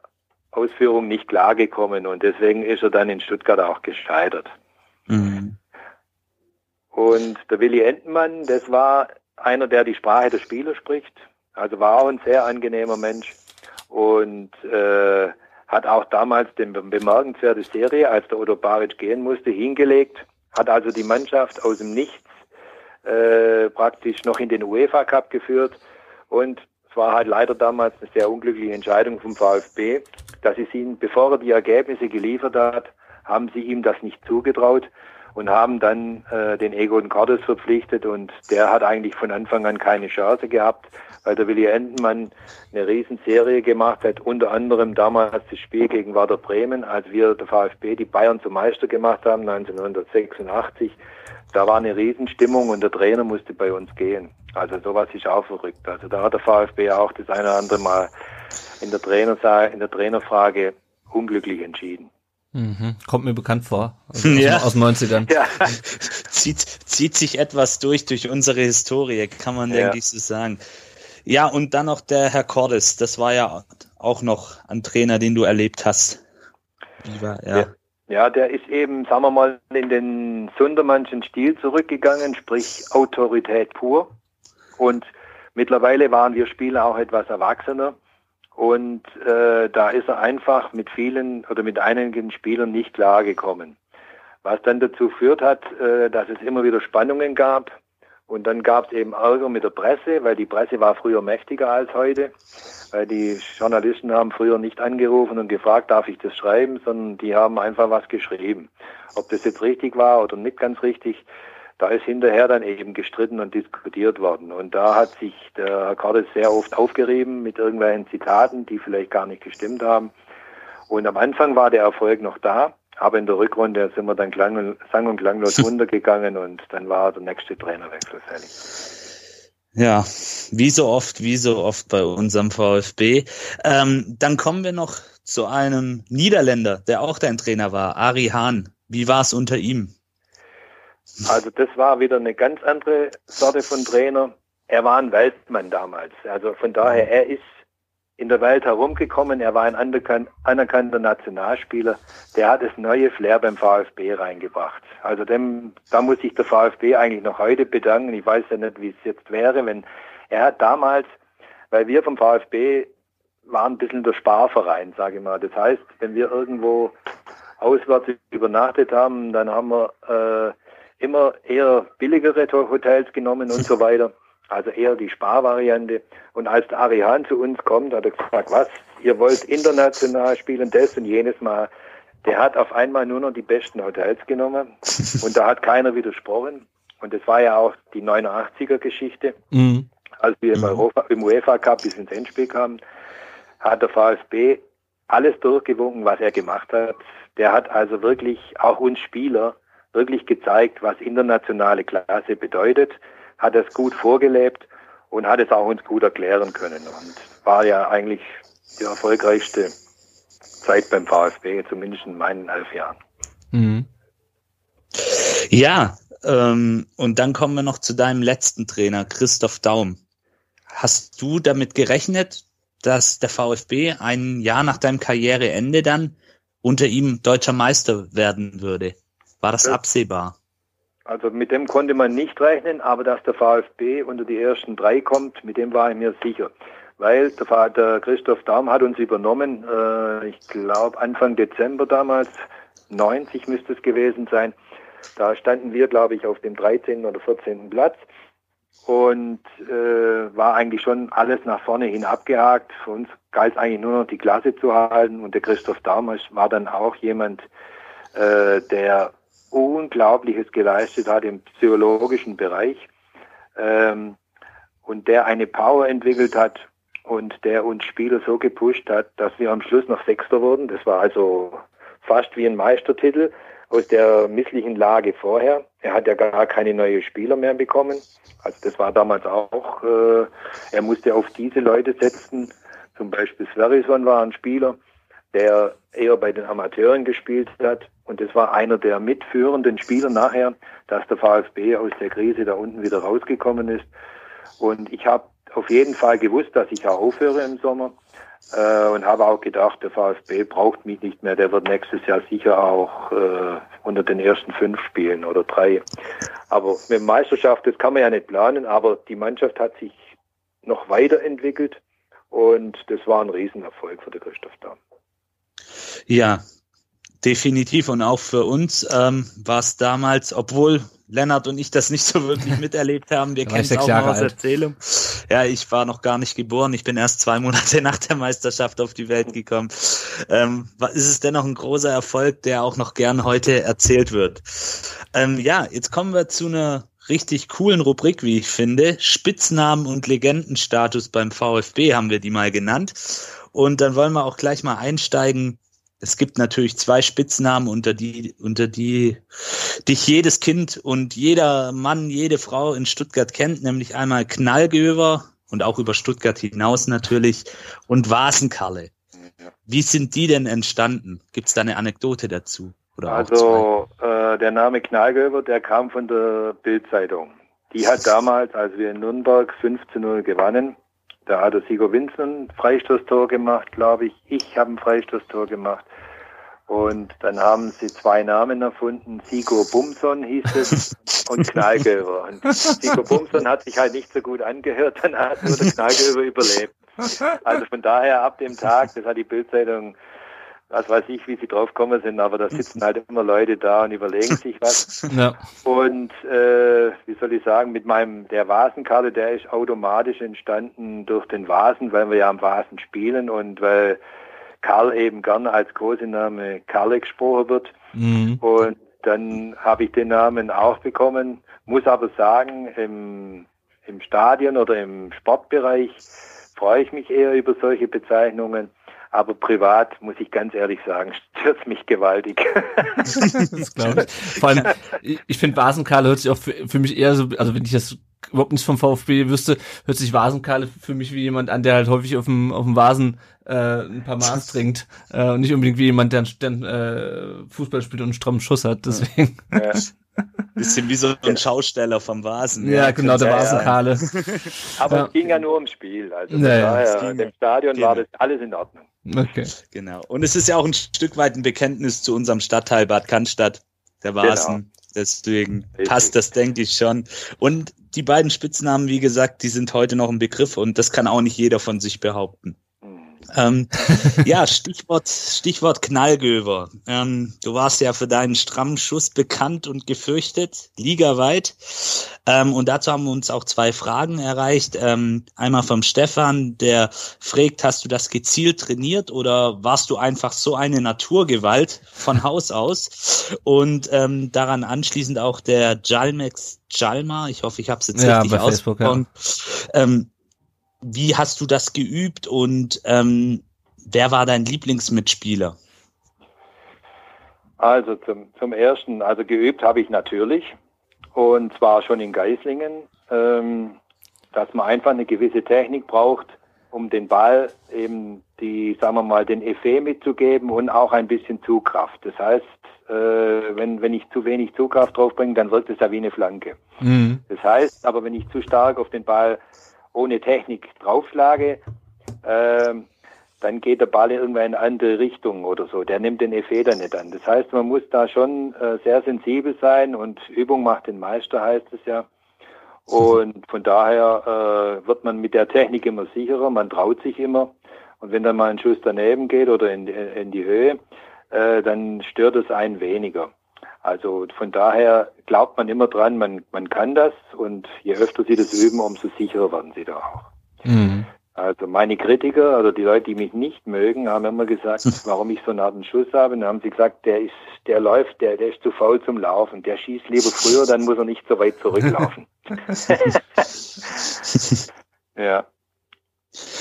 Ausführung nicht klargekommen und deswegen ist er dann in Stuttgart auch gescheitert. Mhm. Und der Willi Entenmann, das war einer, der die Sprache der Spieler spricht. Also war auch ein sehr angenehmer Mensch und äh, hat auch damals den bemerkenswerte Serie, als der Otto Baric gehen musste, hingelegt. Hat also die Mannschaft aus dem Nichts äh, praktisch noch in den UEFA Cup geführt und es war halt leider damals eine sehr unglückliche Entscheidung vom VfB, dass sie ihn, bevor er die Ergebnisse geliefert hat, haben sie ihm das nicht zugetraut und haben dann äh, den Egon Cordes verpflichtet und der hat eigentlich von Anfang an keine Chance gehabt, weil der Willi Entenmann eine Riesenserie gemacht hat, unter anderem damals das Spiel gegen Werder Bremen, als wir der VfB die Bayern zum Meister gemacht haben, 1986. Da war eine Riesenstimmung und der Trainer musste bei uns gehen. Also sowas ist auch verrückt. Also da hat der VfB auch das eine oder andere Mal in der, Trainer, in der Trainerfrage unglücklich entschieden. Mhm. Kommt mir bekannt vor. Also ja. Aus den 90ern. Ja. zieht, zieht sich etwas durch, durch unsere Historie, kann man, ja. denke ich, so sagen. Ja, und dann noch der Herr Cordes. Das war ja auch noch ein Trainer, den du erlebt hast. Wie war, ja. ja. Ja, der ist eben, sagen wir mal, in den Sundermannschen Stil zurückgegangen, sprich Autorität pur. Und mittlerweile waren wir Spieler auch etwas erwachsener. Und äh, da ist er einfach mit vielen oder mit einigen Spielern nicht klargekommen. Was dann dazu führt hat, äh, dass es immer wieder Spannungen gab. Und dann gab es eben Ärger mit der Presse, weil die Presse war früher mächtiger als heute. Weil die Journalisten haben früher nicht angerufen und gefragt, darf ich das schreiben, sondern die haben einfach was geschrieben. Ob das jetzt richtig war oder nicht ganz richtig, da ist hinterher dann eben gestritten und diskutiert worden. Und da hat sich der Herr Cordes sehr oft aufgerieben mit irgendwelchen Zitaten, die vielleicht gar nicht gestimmt haben. Und am Anfang war der Erfolg noch da, aber in der Rückrunde sind wir dann klang, sang- und klanglos runtergegangen und dann war der nächste Trainerwechsel fällig. Ja, wie so oft, wie so oft bei unserem VfB. Ähm, dann kommen wir noch zu einem Niederländer, der auch dein Trainer war, Ari Hahn. Wie war es unter ihm? Also das war wieder eine ganz andere Sorte von Trainer. Er war ein Weltmann damals. Also von daher, er ist in der Welt herumgekommen. Er war ein anerkannter Nationalspieler. Der hat das neue Flair beim VfB reingebracht. Also dem, da muss sich der VfB eigentlich noch heute bedanken. Ich weiß ja nicht, wie es jetzt wäre, wenn er hat damals, weil wir vom VfB waren ein bisschen der Sparverein, sage ich mal. Das heißt, wenn wir irgendwo auswärts übernachtet haben, dann haben wir äh, immer eher billigere Hotels genommen und so weiter. Also eher die Sparvariante. Und als der Arihan zu uns kommt, hat er gesagt, was, ihr wollt international spielen, das und jenes Mal. Der hat auf einmal nur noch die besten Hotels genommen und da hat keiner widersprochen. Und das war ja auch die 89er Geschichte. Mhm. Als wir im, mhm. Europa, im UEFA Cup bis ins Endspiel kamen, hat der VfB alles durchgewunken, was er gemacht hat. Der hat also wirklich auch uns Spieler wirklich gezeigt, was internationale Klasse bedeutet, hat es gut vorgelebt und hat es auch uns gut erklären können und war ja eigentlich die erfolgreichste Zeit beim VfB, zumindest in meinen elf Jahren. Mhm. Ja, ähm, und dann kommen wir noch zu deinem letzten Trainer, Christoph Daum. Hast du damit gerechnet, dass der VfB ein Jahr nach deinem Karriereende dann unter ihm deutscher Meister werden würde? War das absehbar? Also mit dem konnte man nicht rechnen, aber dass der VfB unter die ersten drei kommt, mit dem war ich mir sicher. Weil der, Vater Christoph Daum hat uns übernommen, äh, ich glaube Anfang Dezember damals, 90 müsste es gewesen sein. Da standen wir, glaube ich, auf dem 13. oder 14. Platz und äh, war eigentlich schon alles nach vorne hin abgehakt. Für uns galt es eigentlich nur noch die Klasse zu halten und der Christoph Daum war dann auch jemand, äh, der Unglaubliches geleistet hat im psychologischen Bereich ähm, und der eine Power entwickelt hat und der uns Spieler so gepusht hat, dass wir am Schluss noch Sechster wurden. Das war also fast wie ein Meistertitel aus der misslichen Lage vorher. Er hat ja gar keine neuen Spieler mehr bekommen. Also das war damals auch, äh, er musste auf diese Leute setzen. Zum Beispiel Sverison war ein Spieler, der eher bei den Amateuren gespielt hat. Und es war einer der mitführenden Spieler nachher, dass der VfB aus der Krise da unten wieder rausgekommen ist. Und ich habe auf jeden Fall gewusst, dass ich auch aufhöre im Sommer äh, und habe auch gedacht, der VfB braucht mich nicht mehr. Der wird nächstes Jahr sicher auch äh, unter den ersten fünf spielen oder drei. Aber mit Meisterschaft, das kann man ja nicht planen, aber die Mannschaft hat sich noch weiterentwickelt und das war ein Riesenerfolg für den Christoph Damm. Ja, definitiv und auch für uns ähm, war es damals, obwohl Lennart und ich das nicht so wirklich miterlebt haben, wir kennen es auch aus alt. Erzählung. Ja, ich war noch gar nicht geboren. Ich bin erst zwei Monate nach der Meisterschaft auf die Welt gekommen. Ähm, ist es dennoch ein großer Erfolg, der auch noch gern heute erzählt wird. Ähm, ja, jetzt kommen wir zu einer richtig coolen Rubrik, wie ich finde. Spitznamen und Legendenstatus beim VfB haben wir die mal genannt. Und dann wollen wir auch gleich mal einsteigen. Es gibt natürlich zwei Spitznamen, unter die, unter die dich jedes Kind und jeder Mann, jede Frau in Stuttgart kennt, nämlich einmal Knallgöver und auch über Stuttgart hinaus natürlich und Vasenkalle. Wie sind die denn entstanden? Gibt es da eine Anekdote dazu? Oder also äh, der Name Knallgöver, der kam von der Bildzeitung. Die hat damals, als wir in Nürnberg 15-0 gewannen, da hat der Sigo Vincent ein Freistoßtor gemacht, glaube ich. Ich habe ein Freistoßtor gemacht. Und dann haben sie zwei Namen erfunden. Sigo Bumson hieß es und Knallgöver. Und Sigo Bumson hat sich halt nicht so gut angehört, dann hat nur der Knallgöver überlebt. Also von daher ab dem Tag, das hat die Bildzeitung was weiß ich, wie sie drauf gekommen sind, aber da sitzen halt immer Leute da und überlegen sich was. Ja. Und äh, wie soll ich sagen, mit meinem, der Vasenkarte, der ist automatisch entstanden durch den Vasen, weil wir ja am Vasen spielen und weil Karl eben gerne als Kosename Karle gesprochen wird. Mhm. Und dann habe ich den Namen auch bekommen, muss aber sagen, im, im Stadion oder im Sportbereich freue ich mich eher über solche Bezeichnungen. Aber privat, muss ich ganz ehrlich sagen, stört mich gewaltig. das glaube ich. Vor allem, ich finde Vasenkarle hört sich auch für, für, mich eher so, also wenn ich das überhaupt nicht vom VfB wüsste, hört sich Vasenkarle für mich wie jemand an, der halt häufig auf dem, auf dem Vasen äh, ein paar Maß trinkt. Äh, und nicht unbedingt wie jemand, der, der äh, Fußball spielt und einen strammen Schuss hat. Deswegen. Ja. Bisschen wie so ein Schausteller vom Vasen. Ja, ja genau, der Vasenkarle. Aber ja. es ging ja nur ums Spiel. Also naja, daher, im Stadion war das alles in Ordnung. Okay. Genau. Und es ist ja auch ein Stück weit ein Bekenntnis zu unserem Stadtteil Bad Cannstatt, der Vasen. Genau. Deswegen Richtig. passt das, denke ich schon. Und die beiden Spitznamen, wie gesagt, die sind heute noch ein Begriff und das kann auch nicht jeder von sich behaupten. Ähm, ja, Stichwort, Stichwort Knallgöber. Ähm, du warst ja für deinen strammen Schuss bekannt und gefürchtet, ligaweit. Ähm, und dazu haben wir uns auch zwei Fragen erreicht. Ähm, einmal vom Stefan, der fragt, hast du das gezielt trainiert oder warst du einfach so eine Naturgewalt von Haus aus? Und ähm, daran anschließend auch der Jalmex Jalma, ich hoffe, ich habe es jetzt ja, richtig ausgesprochen. Ja. Wie hast du das geübt und ähm, wer war dein Lieblingsmitspieler? Also zum, zum ersten, also geübt habe ich natürlich und zwar schon in Geislingen, ähm, dass man einfach eine gewisse Technik braucht, um den Ball eben die, sagen wir mal, den Effet mitzugeben und auch ein bisschen Zugkraft. Das heißt, äh, wenn, wenn ich zu wenig Zugkraft draufbringe, dann wirkt es ja wie eine Flanke. Mhm. Das heißt, aber wenn ich zu stark auf den Ball ohne Technik draufschlage, äh, dann geht der Ball irgendwann in eine andere Richtung oder so. Der nimmt den Effet nicht an. Das heißt, man muss da schon äh, sehr sensibel sein und Übung macht den Meister, heißt es ja. Und von daher äh, wird man mit der Technik immer sicherer, man traut sich immer. Und wenn dann mal ein Schuss daneben geht oder in, in die Höhe, äh, dann stört es einen weniger. Also von daher glaubt man immer dran, man, man kann das und je öfter sie das üben, umso sicherer werden sie da auch. Mhm. Also meine Kritiker oder die Leute, die mich nicht mögen, haben immer gesagt, warum ich so einen harten Schuss habe. Und dann haben sie gesagt, der ist, der läuft, der, der ist zu faul zum Laufen. Der schießt lieber früher, dann muss er nicht so weit zurücklaufen. ja.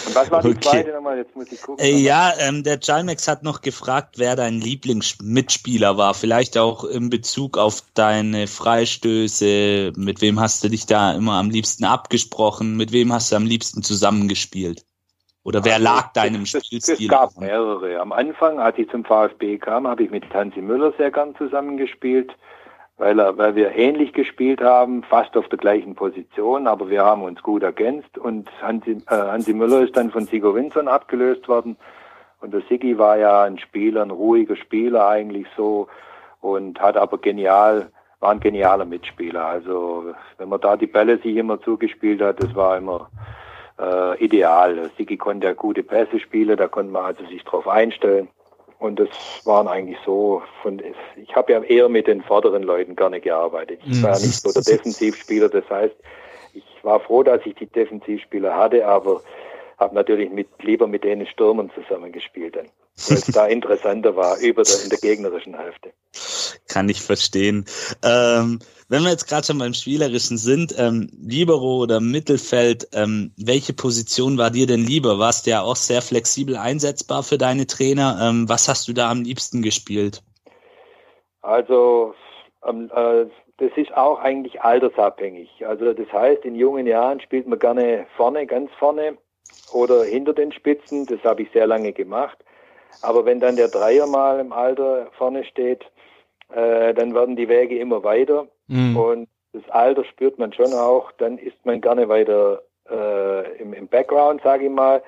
Und was war die okay. zweite nochmal? Jetzt muss ich gucken. Äh, ja, ähm, der Jalmex hat noch gefragt, wer dein Lieblingsmitspieler war. Vielleicht auch in Bezug auf deine Freistöße. Mit wem hast du dich da immer am liebsten abgesprochen? Mit wem hast du am liebsten zusammengespielt? Oder wer also, lag deinem Spielstil? Es gab mehrere. Am Anfang, als ich zum VfB kam, habe ich mit Hansi Müller sehr gern zusammengespielt weil, weil wir ähnlich gespielt haben, fast auf der gleichen Position, aber wir haben uns gut ergänzt und Hansi, äh, Hansi Müller ist dann von Sigo Winson abgelöst worden und der Sigi war ja ein Spieler, ein ruhiger Spieler eigentlich so und hat aber genial, war ein genialer Mitspieler. Also wenn man da die Bälle sich immer zugespielt hat, das war immer äh, ideal. Sigi konnte ja gute Pässe spielen, da konnte man also sich drauf einstellen. Und das waren eigentlich so von, ich habe ja eher mit den vorderen Leuten gerne gearbeitet. Ich war ja nicht so der Defensivspieler, das heißt, ich war froh, dass ich die Defensivspieler hatte, aber habe natürlich mit, lieber mit denen Stürmern zusammengespielt, weil es da interessanter war über der, in der gegnerischen Hälfte. Kann ich verstehen. Ähm, wenn wir jetzt gerade schon beim Spielerischen sind, ähm, Libero oder Mittelfeld, ähm, welche Position war dir denn lieber? Warst du ja auch sehr flexibel einsetzbar für deine Trainer? Ähm, was hast du da am liebsten gespielt? Also ähm, äh, das ist auch eigentlich altersabhängig. Also das heißt, in jungen Jahren spielt man gerne vorne, ganz vorne oder hinter den Spitzen. Das habe ich sehr lange gemacht. Aber wenn dann der Dreier mal im Alter vorne steht, äh, dann werden die Wege immer weiter. Mhm. Und das Alter spürt man schon auch. Dann ist man gerne weiter äh, im, im Background, sage ich mal.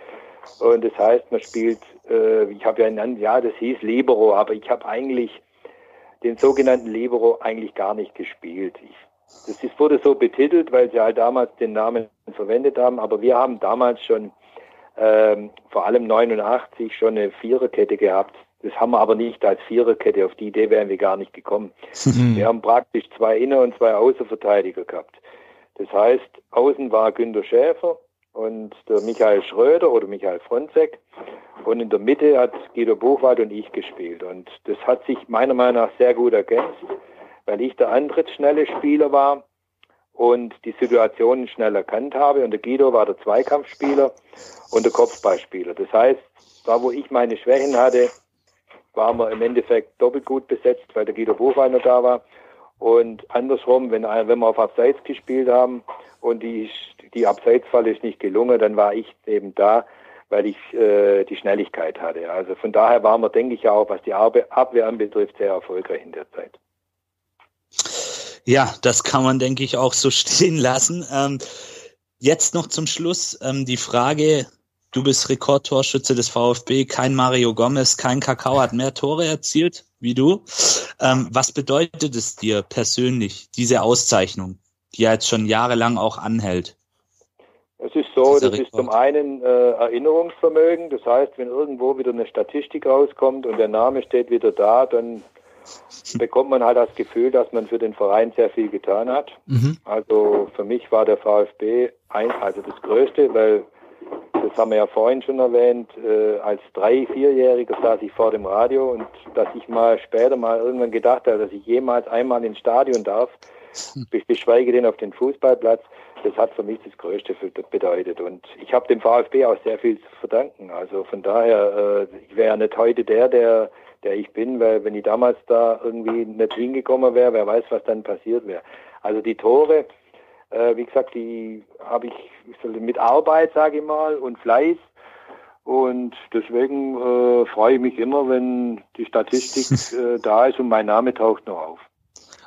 Und das heißt, man spielt, äh, ich habe ja einen, ja, das hieß Libero, aber ich habe eigentlich den sogenannten Libero eigentlich gar nicht gespielt. Ich, das ist, wurde so betitelt, weil sie halt damals den Namen verwendet haben, aber wir haben damals schon ähm, vor allem 89 schon eine Viererkette gehabt. Das haben wir aber nicht als Viererkette. Auf die Idee wären wir gar nicht gekommen. Wir haben praktisch zwei Inner- und zwei Außenverteidiger gehabt. Das heißt, außen war Günter Schäfer und der Michael Schröder oder Michael Fronzek. Und in der Mitte hat Guido Buchwald und ich gespielt. Und das hat sich meiner Meinung nach sehr gut ergänzt, weil ich der antrittsschnelle Spieler war und die Situationen schnell erkannt habe. Und der Guido war der Zweikampfspieler und der Kopfballspieler. Das heißt, da wo ich meine Schwächen hatte, waren wir im Endeffekt doppelt gut besetzt, weil der Guido Buchwald noch da war. Und andersrum, wenn, wenn wir auf Abseits gespielt haben und die, die Abseitsfalle ist nicht gelungen, dann war ich eben da, weil ich äh, die Schnelligkeit hatte. Also von daher waren wir, denke ich, auch, was die Abwehr anbetrifft, sehr erfolgreich in der Zeit. Ja, das kann man, denke ich, auch so stehen lassen. Ähm, jetzt noch zum Schluss ähm, die Frage, du bist Rekordtorschütze des VfB, kein Mario Gomez, kein Kakao hat mehr Tore erzielt wie du. Ähm, was bedeutet es dir persönlich, diese Auszeichnung, die ja jetzt schon jahrelang auch anhält? Es ist so, das ist zum einen äh, Erinnerungsvermögen. Das heißt, wenn irgendwo wieder eine Statistik rauskommt und der Name steht wieder da, dann bekommt man halt das Gefühl, dass man für den Verein sehr viel getan hat. Mhm. Also für mich war der VfB ein, also das Größte, weil das haben wir ja vorhin schon erwähnt, äh, als drei-, vierjähriger saß ich vor dem Radio und dass ich mal später mal irgendwann gedacht habe, dass ich jemals einmal ins Stadion darf, beschweige den auf den Fußballplatz, das hat für mich das Größte bedeutet. Und ich habe dem VfB auch sehr viel zu verdanken. Also von daher, äh, ich wäre ja nicht heute der, der, der ich bin, weil wenn ich damals da irgendwie nicht hingekommen wäre, wer weiß, was dann passiert wäre. Also die Tore, äh, wie gesagt, die habe ich mit Arbeit, sage ich mal, und Fleiß. Und deswegen äh, freue ich mich immer, wenn die Statistik äh, da ist und mein Name taucht noch auf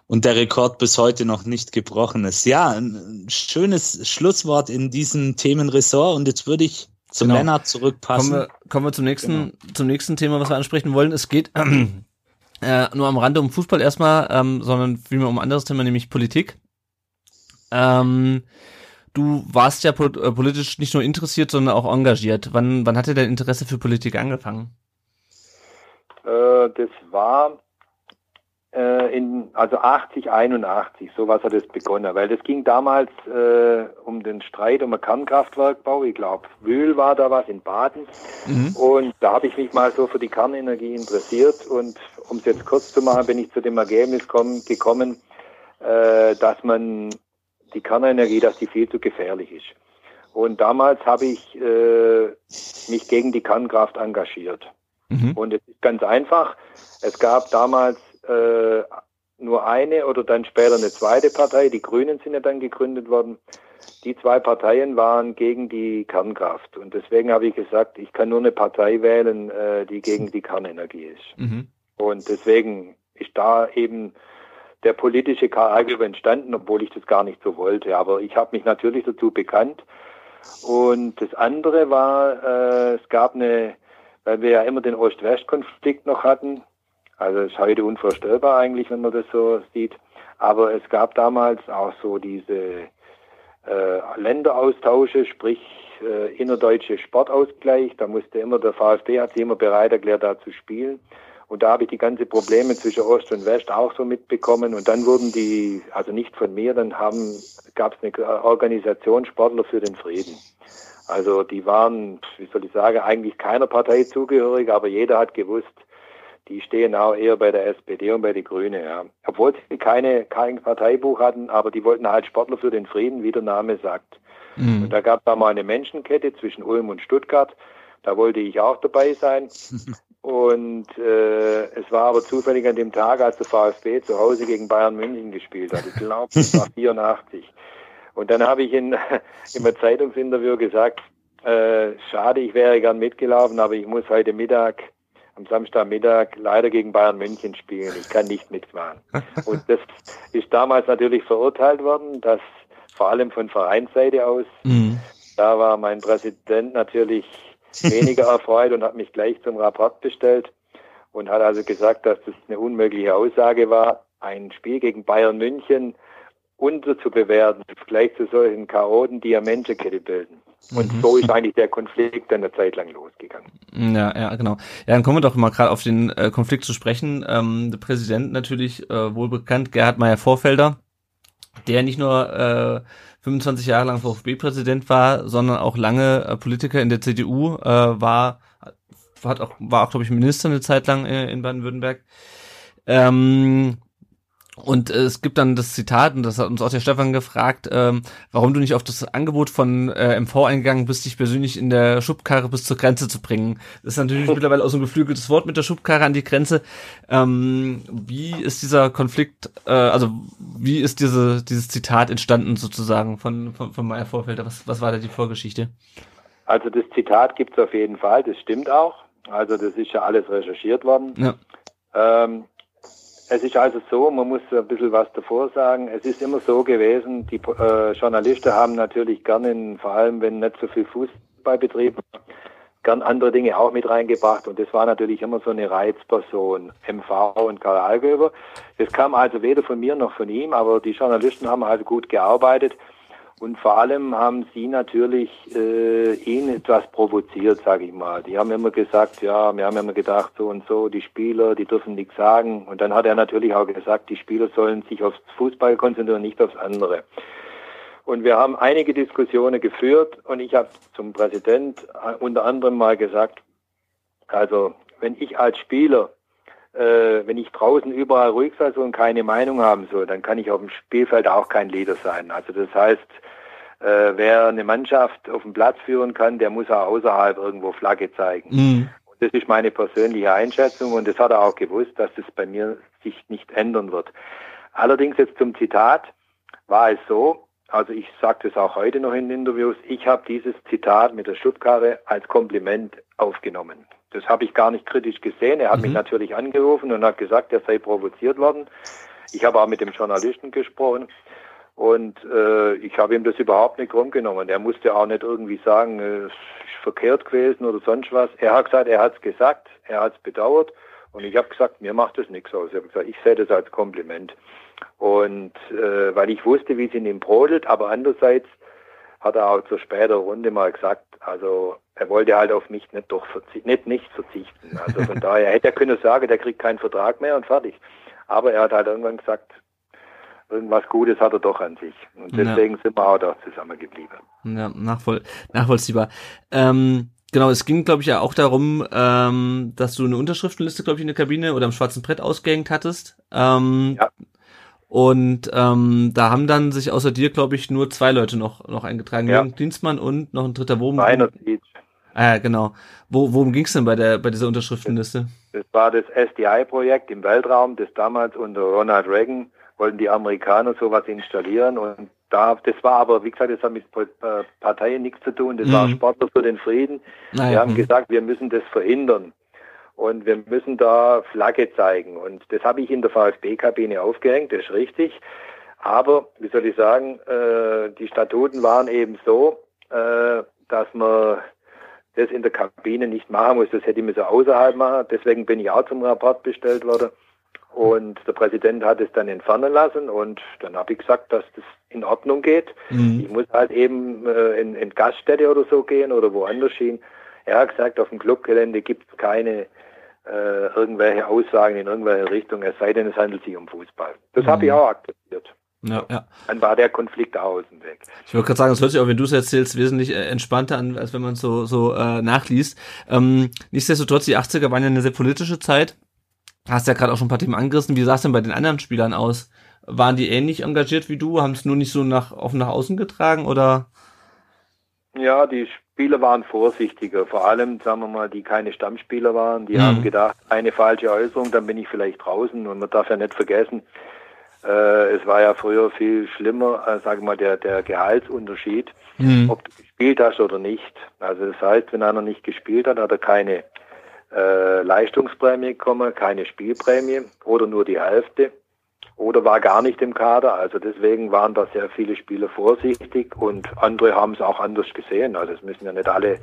und der Rekord bis heute noch nicht gebrochen ist. Ja, ein schönes Schlusswort in diesem Themenressort und jetzt würde ich zum genau. Lennart zurückpassen. Kommen wir, kommen wir zum nächsten, genau. zum nächsten Thema, was wir ansprechen wollen. Es geht äh, nur am Rande um Fußball erstmal, ähm, sondern vielmehr um ein anderes Thema, nämlich Politik. Ähm, du warst ja äh, politisch nicht nur interessiert, sondern auch engagiert. Wann, wann hat dir dein Interesse für Politik angefangen? Äh, das war äh, in, also 80, 81, sowas hat es begonnen, weil das ging damals äh, um den Streit um ein Kernkraftwerkbau, ich glaube, Wühl war da was in Baden mhm. und da habe ich mich mal so für die Kernenergie interessiert und um es jetzt kurz zu machen, bin ich zu dem Ergebnis komm, gekommen, äh, dass man die Kernenergie, dass die viel zu gefährlich ist. Und damals habe ich äh, mich gegen die Kernkraft engagiert. Mhm. Und es ist ganz einfach. Es gab damals äh, nur eine oder dann später eine zweite Partei. Die Grünen sind ja dann gegründet worden. Die zwei Parteien waren gegen die Kernkraft. Und deswegen habe ich gesagt, ich kann nur eine Partei wählen, äh, die gegen die Kernenergie ist. Mhm. Und deswegen ist da eben der politische Charakter entstanden, obwohl ich das gar nicht so wollte. Aber ich habe mich natürlich dazu bekannt. Und das andere war, äh, es gab eine, weil wir ja immer den Ost-West-Konflikt noch hatten, also ist heute unvorstellbar eigentlich, wenn man das so sieht. Aber es gab damals auch so diese äh, Länderaustausche, sprich äh, innerdeutsche Sportausgleich. Da musste immer der VfB hat sich immer bereit erklärt, da zu spielen. Und da habe ich die ganze Probleme zwischen Ost und West auch so mitbekommen. Und dann wurden die, also nicht von mir, dann haben, gab es eine Organisation Sportler für den Frieden. Also die waren, wie soll ich sagen, eigentlich keiner Partei zugehörig, aber jeder hat gewusst, die stehen auch eher bei der SPD und bei den Grünen, ja. Obwohl sie keine, kein Parteibuch hatten, aber die wollten halt Sportler für den Frieden, wie der Name sagt. Mhm. Und da gab es da mal eine Menschenkette zwischen Ulm und Stuttgart. Da wollte ich auch dabei sein. Und äh, es war aber zufällig an dem Tag, als der VfB zu Hause gegen Bayern München gespielt hat. Ich glaube, das war 84. Und dann habe ich in, in einem Zeitungsinterview gesagt, äh, schade, ich wäre gern mitgelaufen, aber ich muss heute Mittag am Samstagmittag leider gegen Bayern München spielen. Ich kann nicht mitmachen. Und das ist damals natürlich verurteilt worden, dass vor allem von Vereinsseite aus, mhm. da war mein Präsident natürlich weniger erfreut und hat mich gleich zum Rapport bestellt und hat also gesagt, dass das eine unmögliche Aussage war, ein Spiel gegen Bayern München unterzubewerten, gleich zu solchen Chaoten, die ja Menschenkette bilden. Und mhm. so ist eigentlich der Konflikt dann eine Zeit lang losgegangen. Ja, ja, genau. Ja, dann kommen wir doch mal gerade auf den äh, Konflikt zu sprechen. Ähm, der Präsident natürlich äh, wohlbekannt, Gerhard Meyer-Vorfelder, der nicht nur äh, 25 Jahre lang VfB-Präsident war, sondern auch lange äh, Politiker in der CDU äh, war, hat auch, war auch, glaube ich, Minister eine Zeit lang äh, in Baden-Württemberg. Ähm, und äh, es gibt dann das Zitat, und das hat uns auch der Stefan gefragt, ähm, warum du nicht auf das Angebot von äh, MV eingegangen bist, dich persönlich in der Schubkarre bis zur Grenze zu bringen. Das ist natürlich mittlerweile auch so ein geflügeltes Wort mit der Schubkarre an die Grenze. Ähm, wie ist dieser Konflikt, äh, also wie ist diese, dieses Zitat entstanden sozusagen von, von, von Meier Vorfelder? Was, was war da die Vorgeschichte? Also das Zitat gibt es auf jeden Fall, das stimmt auch. Also das ist ja alles recherchiert worden. Ja. Ähm, es ist also so, man muss ein bisschen was davor sagen. Es ist immer so gewesen, die äh, Journalisten haben natürlich gerne, vor allem wenn nicht so viel Fußball betrieben, gern andere Dinge auch mit reingebracht. Und das war natürlich immer so eine Reizperson, MV und Karl Allgöber. Das kam also weder von mir noch von ihm, aber die Journalisten haben also gut gearbeitet. Und vor allem haben sie natürlich äh, ihn etwas provoziert, sage ich mal. Die haben immer gesagt, ja, wir haben immer gedacht, so und so, die Spieler, die dürfen nichts sagen. Und dann hat er natürlich auch gesagt, die Spieler sollen sich aufs Fußball konzentrieren, nicht aufs andere. Und wir haben einige Diskussionen geführt und ich habe zum Präsident äh, unter anderem mal gesagt, also wenn ich als Spieler äh, wenn ich draußen überall ruhig sein soll und keine Meinung haben soll, dann kann ich auf dem Spielfeld auch kein Leader sein. Also das heißt, äh, wer eine Mannschaft auf den Platz führen kann, der muss auch außerhalb irgendwo Flagge zeigen. Mhm. Das ist meine persönliche Einschätzung und das hat er auch gewusst, dass das bei mir sich nicht ändern wird. Allerdings jetzt zum Zitat war es so, also ich sage das auch heute noch in Interviews, ich habe dieses Zitat mit der Schubkarre als Kompliment aufgenommen. Das habe ich gar nicht kritisch gesehen. Er hat mhm. mich natürlich angerufen und hat gesagt, er sei provoziert worden. Ich habe auch mit dem Journalisten gesprochen und äh, ich habe ihm das überhaupt nicht rumgenommen. Er musste auch nicht irgendwie sagen, es ist verkehrt gewesen oder sonst was. Er hat gesagt, er hat es gesagt, er hat es bedauert und ich habe gesagt, mir macht das nichts aus. Ich habe gesagt, ich sehe das als Kompliment. Und äh, weil ich wusste, wie es in ihm brodelt, aber andererseits hat er auch zur späteren Runde mal gesagt, also er wollte halt auf mich nicht doch nicht, nicht verzichten. Also von daher hätte er können sagen, der kriegt keinen Vertrag mehr und fertig. Aber er hat halt irgendwann gesagt, irgendwas Gutes hat er doch an sich. Und deswegen ja. sind wir auch da zusammengeblieben. Ja, nachvoll nachvollziehbar. Ähm, genau, es ging, glaube ich, ja auch darum, ähm, dass du eine Unterschriftenliste, glaube ich, in der Kabine oder am schwarzen Brett ausgehängt hattest. Ähm, ja. Und ähm, da haben dann sich außer dir, glaube ich, nur zwei Leute noch, noch eingetragen. Ja. Jürgen Dienstmann und noch ein dritter. Worum, Meiner Ah, ja, genau. Wo, worum ging es denn bei, der, bei dieser Unterschriftenliste? Das, das war das SDI-Projekt im Weltraum, das damals unter Ronald Reagan wollten die Amerikaner sowas installieren und da, das war aber, wie gesagt, das hat mit äh, Parteien nichts zu tun, das mhm. war Sportler für den Frieden. Ah, wir haben mhm. gesagt, wir müssen das verhindern. Und wir müssen da Flagge zeigen. Und das habe ich in der VfB-Kabine aufgehängt, das ist richtig. Aber, wie soll ich sagen, äh, die Statuten waren eben so, äh, dass man das in der Kabine nicht machen muss. Das hätte ich mir so außerhalb machen. Deswegen bin ich auch zum Rapport bestellt worden. Und der Präsident hat es dann entfernen lassen und dann habe ich gesagt, dass das in Ordnung geht. Mhm. Ich muss halt eben äh, in, in Gaststätte oder so gehen oder woanders hin. Er hat gesagt, auf dem Clubgelände gibt es keine äh, irgendwelche Aussagen in irgendwelche Richtung, es sei denn, es handelt sich um Fußball. Das habe ich Mhm. auch akzeptiert. Ja, ja. Dann war der Konflikt auch außen weg. Ich wollte gerade sagen, das hört sich auch, wenn du es erzählst, wesentlich äh, entspannter an, als wenn man es so, so äh, nachliest. Ähm, nichtsdestotrotz, die 80er waren ja eine sehr politische Zeit. Hast ja gerade auch schon ein paar Themen angerissen. Wie sah es denn bei den anderen Spielern aus? Waren die ähnlich engagiert wie du? Haben es nur nicht so nach, offen nach außen getragen oder? Ja, die Spieler waren vorsichtiger, vor allem, sagen wir mal, die keine Stammspieler waren, die Mhm. haben gedacht, eine falsche Äußerung, dann bin ich vielleicht draußen und man darf ja nicht vergessen, äh, es war ja früher viel schlimmer, äh, sagen wir mal, der, der Gehaltsunterschied, Mhm. ob du gespielt hast oder nicht. Also das heißt, wenn einer nicht gespielt hat, hat er keine äh, Leistungsprämie bekommen, keine Spielprämie oder nur die Hälfte oder war gar nicht im Kader. Also deswegen waren da sehr viele Spieler vorsichtig und andere haben es auch anders gesehen. Also es müssen ja nicht alle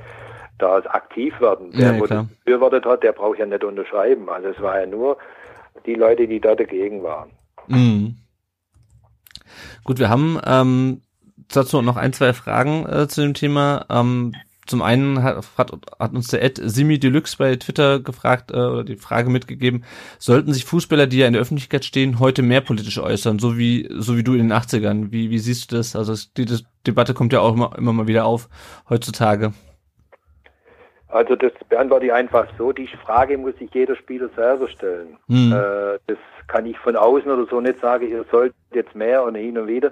da aktiv werden. Ja, Der, wo klar. das befürwortet hat, der braucht ja nicht unterschreiben. Also es war ja nur die Leute, die da dagegen waren. Mhm. Gut, wir haben ähm, dazu noch ein, zwei Fragen äh, zu dem Thema. Ähm, zum einen hat, hat, hat uns der Ed Simi Deluxe bei Twitter gefragt äh, oder die Frage mitgegeben, sollten sich Fußballer, die ja in der Öffentlichkeit stehen, heute mehr politisch äußern, so wie so wie du in den 80ern? Wie, wie siehst du das? Also es, die, die Debatte kommt ja auch immer, immer mal wieder auf heutzutage. Also das beantworte ich einfach so. Die Frage muss sich jeder Spieler selber stellen. Hm. Äh, das kann ich von außen oder so nicht sagen, ihr sollt jetzt mehr und hin und wieder.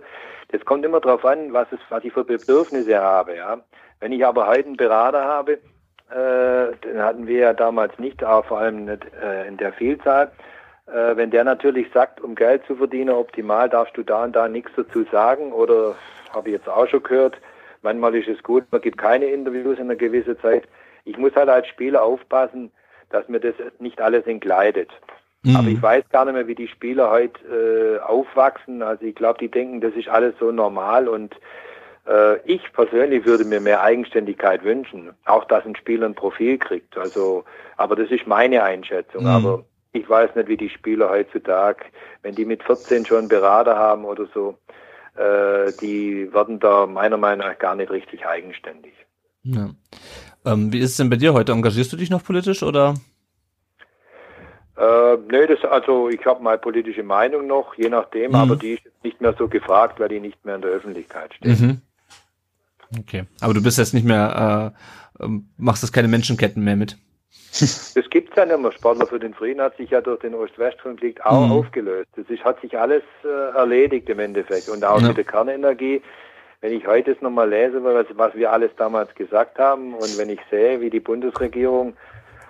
Das kommt immer darauf an, was, es, was ich für Bedürfnisse habe. Ja. Wenn ich aber heute einen Berater habe, äh, den hatten wir ja damals nicht, aber vor allem nicht äh, in der Vielzahl. Äh, wenn der natürlich sagt, um Geld zu verdienen, optimal darfst du da und da nichts dazu sagen oder habe ich jetzt auch schon gehört, manchmal ist es gut, man gibt keine Interviews in einer gewissen Zeit. Ich muss halt als Spieler aufpassen, dass mir das nicht alles entgleitet. Mhm. Aber ich weiß gar nicht mehr, wie die Spieler heute äh, aufwachsen. Also ich glaube, die denken, das ist alles so normal und ich persönlich würde mir mehr Eigenständigkeit wünschen. Auch, dass ein Spieler ein Profil kriegt. Also, aber das ist meine Einschätzung. Mhm. Aber ich weiß nicht, wie die Spieler heutzutage, wenn die mit 14 schon einen Berater haben oder so, äh, die werden da meiner Meinung nach gar nicht richtig eigenständig. Ja. Ähm, wie ist es denn bei dir heute? Engagierst du dich noch politisch oder? Äh, nee, das, also ich habe meine politische Meinung noch, je nachdem, Mhm. aber die ist nicht mehr so gefragt, weil die nicht mehr in der Öffentlichkeit steht. Mhm. Okay. Aber du bist jetzt nicht mehr, äh, ähm, machst das keine Menschenketten mehr mit. Das gibt's ja nicht mehr. Sportler für den Frieden hat sich ja durch den Ost-West-Konflikt auch Mhm. aufgelöst. Das ist, hat sich alles äh, erledigt im Endeffekt. Und auch Ja. mit der Kernenergie, wenn ich heute es nochmal lese, was, was wir alles damals gesagt haben und wenn ich sehe, wie die Bundesregierung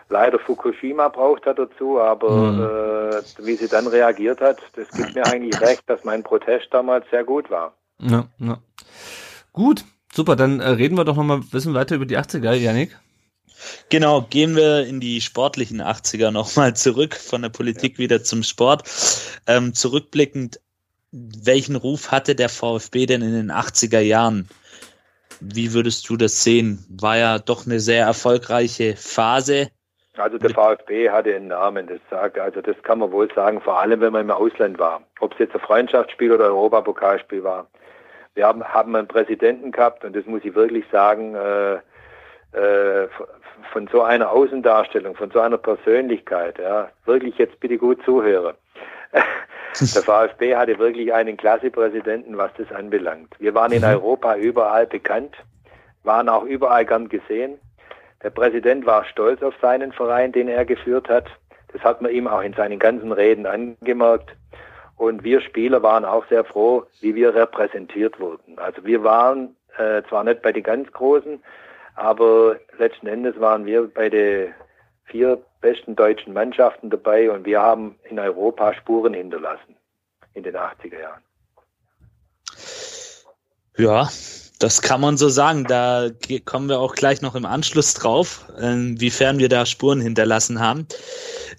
leider Fukushima braucht hat dazu, aber Mhm. äh, wie sie dann reagiert hat, das gibt mir eigentlich recht, dass mein Protest damals sehr gut war. Ja, ja. Gut, super, dann äh, reden wir doch noch mal ein bisschen weiter über die 80er, Janik. Genau, gehen wir in die sportlichen 80er nochmal zurück, von der Politik wieder zum Sport. Ähm, zurückblickend, welchen Ruf hatte der VfB denn in den 80er Jahren? Wie würdest du das sehen? War ja doch eine sehr erfolgreiche Phase. Also der VfB hatte einen Namen, das sagt, also das kann man wohl sagen, vor allem wenn man im Ausland war. Ob es jetzt ein Freundschaftsspiel oder ein Europapokalspiel war. Wir haben, haben einen Präsidenten gehabt und das muss ich wirklich sagen, äh, äh, von so einer Außendarstellung, von so einer Persönlichkeit, ja, wirklich jetzt bitte gut zuhören. Der VfB hatte wirklich einen klasse Präsidenten, was das anbelangt. Wir waren in Europa überall bekannt, waren auch überall gern gesehen. Der Präsident war stolz auf seinen Verein, den er geführt hat. Das hat man ihm auch in seinen ganzen Reden angemerkt. Und wir Spieler waren auch sehr froh, wie wir repräsentiert wurden. Also wir waren äh, zwar nicht bei den ganz Großen, aber letzten Endes waren wir bei den vier besten deutschen Mannschaften dabei und wir haben in Europa Spuren hinterlassen in den 80er Jahren. Ja, das kann man so sagen. Da kommen wir auch gleich noch im Anschluss drauf, inwiefern wir da Spuren hinterlassen haben.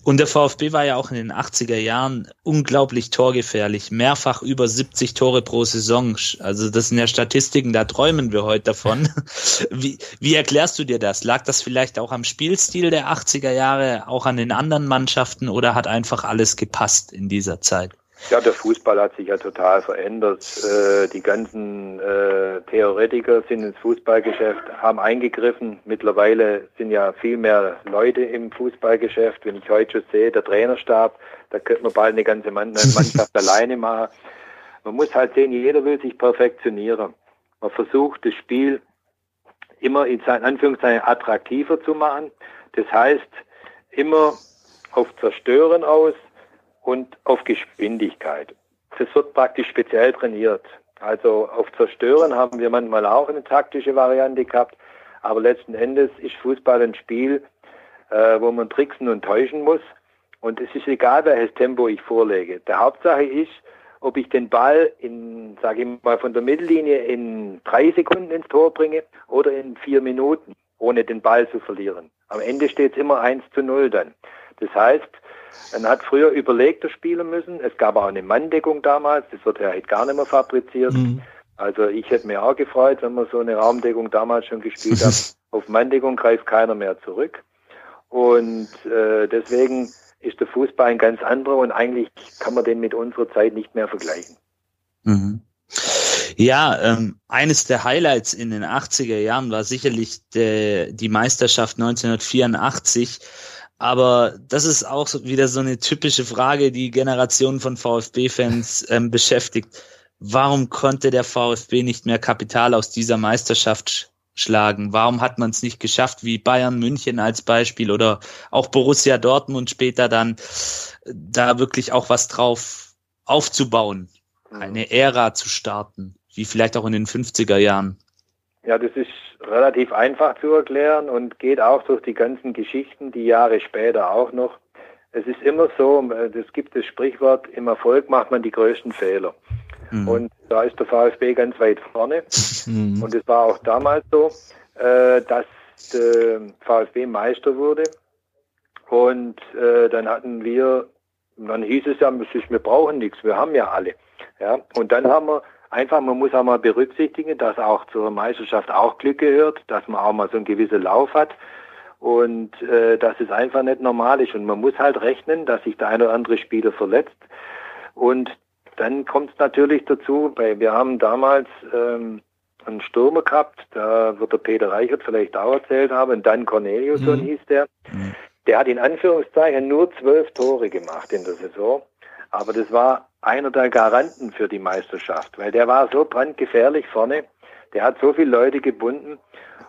Und der VfB war ja auch in den 80er Jahren unglaublich torgefährlich. Mehrfach über 70 Tore pro Saison. Also das sind ja Statistiken, da träumen wir heute davon. Wie, wie erklärst du dir das? Lag das vielleicht auch am Spielstil der 80er Jahre, auch an den anderen Mannschaften oder hat einfach alles gepasst in dieser Zeit? Ja, der Fußball hat sich ja total verändert. Äh, die ganzen äh, Theoretiker sind ins Fußballgeschäft, haben eingegriffen. Mittlerweile sind ja viel mehr Leute im Fußballgeschäft. Wenn ich heute schon sehe, der Trainerstab, da könnte man bald eine ganze Mannschaft alleine machen. Man muss halt sehen, jeder will sich perfektionieren. Man versucht, das Spiel immer in seinen Anführungszeichen attraktiver zu machen. Das heißt, immer auf Zerstören aus, und auf Geschwindigkeit. Das wird praktisch speziell trainiert. Also auf Zerstören haben wir manchmal auch eine taktische Variante gehabt, aber letzten Endes ist Fußball ein Spiel, äh, wo man tricksen und täuschen muss. Und es ist egal, welches Tempo ich vorlege. Der Hauptsache ist, ob ich den Ball in, sage ich mal, von der Mittellinie in drei Sekunden ins Tor bringe oder in vier Minuten, ohne den Ball zu verlieren. Am Ende steht es immer 1 zu 0 dann. Das heißt, man hat früher überlegter spielen müssen. Es gab auch eine Manndeckung damals, das wird ja heute gar nicht mehr fabriziert. Mhm. Also ich hätte mir auch gefreut, wenn wir so eine Raumdeckung damals schon gespielt haben. Auf Manndeckung greift keiner mehr zurück. Und äh, deswegen ist der Fußball ein ganz anderer und eigentlich kann man den mit unserer Zeit nicht mehr vergleichen. Mhm. Ja, ähm, eines der Highlights in den 80er Jahren war sicherlich de, die Meisterschaft 1984 aber das ist auch wieder so eine typische Frage, die Generationen von VfB-Fans ähm, beschäftigt. Warum konnte der VfB nicht mehr Kapital aus dieser Meisterschaft schlagen? Warum hat man es nicht geschafft, wie Bayern München als Beispiel oder auch Borussia Dortmund später dann da wirklich auch was drauf aufzubauen, mhm. eine Ära zu starten, wie vielleicht auch in den 50er Jahren? Ja, das ist relativ einfach zu erklären und geht auch durch die ganzen Geschichten, die Jahre später auch noch. Es ist immer so, es gibt das Sprichwort, im Erfolg macht man die größten Fehler. Mhm. Und da ist der VfB ganz weit vorne. Mhm. Und es war auch damals so, äh, dass der VfB Meister wurde. Und äh, dann hatten wir, dann hieß es ja, wir brauchen nichts, wir haben ja alle. Ja, und dann haben wir einfach, man muss auch mal berücksichtigen, dass auch zur Meisterschaft auch Glück gehört, dass man auch mal so einen gewissen Lauf hat und äh, dass es einfach nicht normal ist. Und man muss halt rechnen, dass sich der eine oder andere Spieler verletzt. Und dann kommt es natürlich dazu, weil wir haben damals ähm, einen Stürmer gehabt, da wird der Peter Reichert vielleicht auch erzählt haben, und dann Corneliusson mhm. hieß der. Mhm. Der hat in Anführungszeichen nur zwölf Tore gemacht in der Saison. Aber das war einer der Garanten für die Meisterschaft, weil der war so brandgefährlich vorne. Der hat so viele Leute gebunden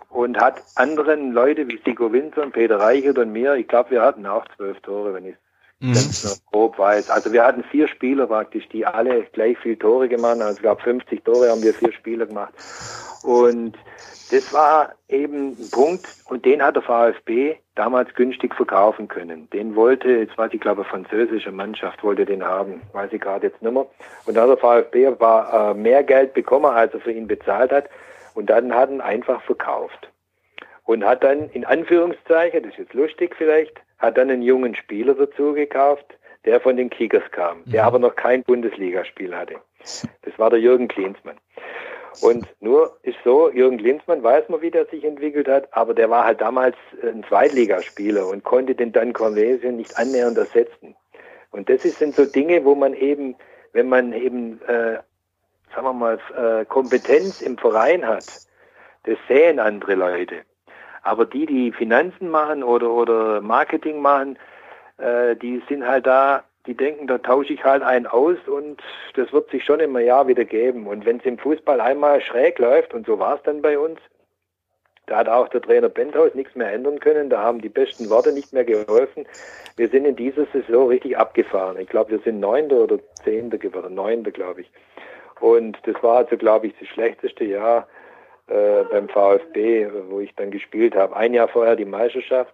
und hat anderen Leute wie Sigo Winzer und Peter Reichert und mir, ich glaube, wir hatten auch zwölf Tore, wenn ich mhm. grob weiß. Also wir hatten vier Spieler praktisch, die alle gleich viel Tore gemacht haben. Also ich glaube, 50 Tore haben wir vier Spieler gemacht. Und das war eben ein Punkt und den hat der VfB damals günstig verkaufen können. Den wollte, jetzt weiß ich glaube, eine französische Mannschaft wollte den haben, weiß ich gerade jetzt nicht mehr. Und dann hat der VfB war, äh, mehr Geld bekommen, als er für ihn bezahlt hat. Und dann hat er ihn einfach verkauft. Und hat dann, in Anführungszeichen, das ist jetzt lustig vielleicht, hat dann einen jungen Spieler dazu gekauft, der von den Kickers kam, der mhm. aber noch kein Bundesligaspiel hatte. Das war der Jürgen Klinsmann. Und nur ist so, Jürgen Klinsmann weiß man, wie der sich entwickelt hat, aber der war halt damals ein Zweitligaspieler und konnte den dann Cornelien nicht annähernd ersetzen. Und das sind so Dinge, wo man eben, wenn man eben, äh, sagen wir mal, äh, Kompetenz im Verein hat, das sehen andere Leute. Aber die, die Finanzen machen oder, oder Marketing machen, äh, die sind halt da die denken, da tausche ich halt einen aus und das wird sich schon im Jahr wieder geben. Und wenn es im Fußball einmal schräg läuft, und so war es dann bei uns, da hat auch der Trainer Benthaus nichts mehr ändern können, da haben die besten Worte nicht mehr geholfen. Wir sind in dieser Saison richtig abgefahren. Ich glaube, wir sind Neunter oder Zehnter geworden, Neunter, glaube ich. Und das war also, glaube ich, das schlechteste Jahr äh, beim VfB, wo ich dann gespielt habe. Ein Jahr vorher die Meisterschaft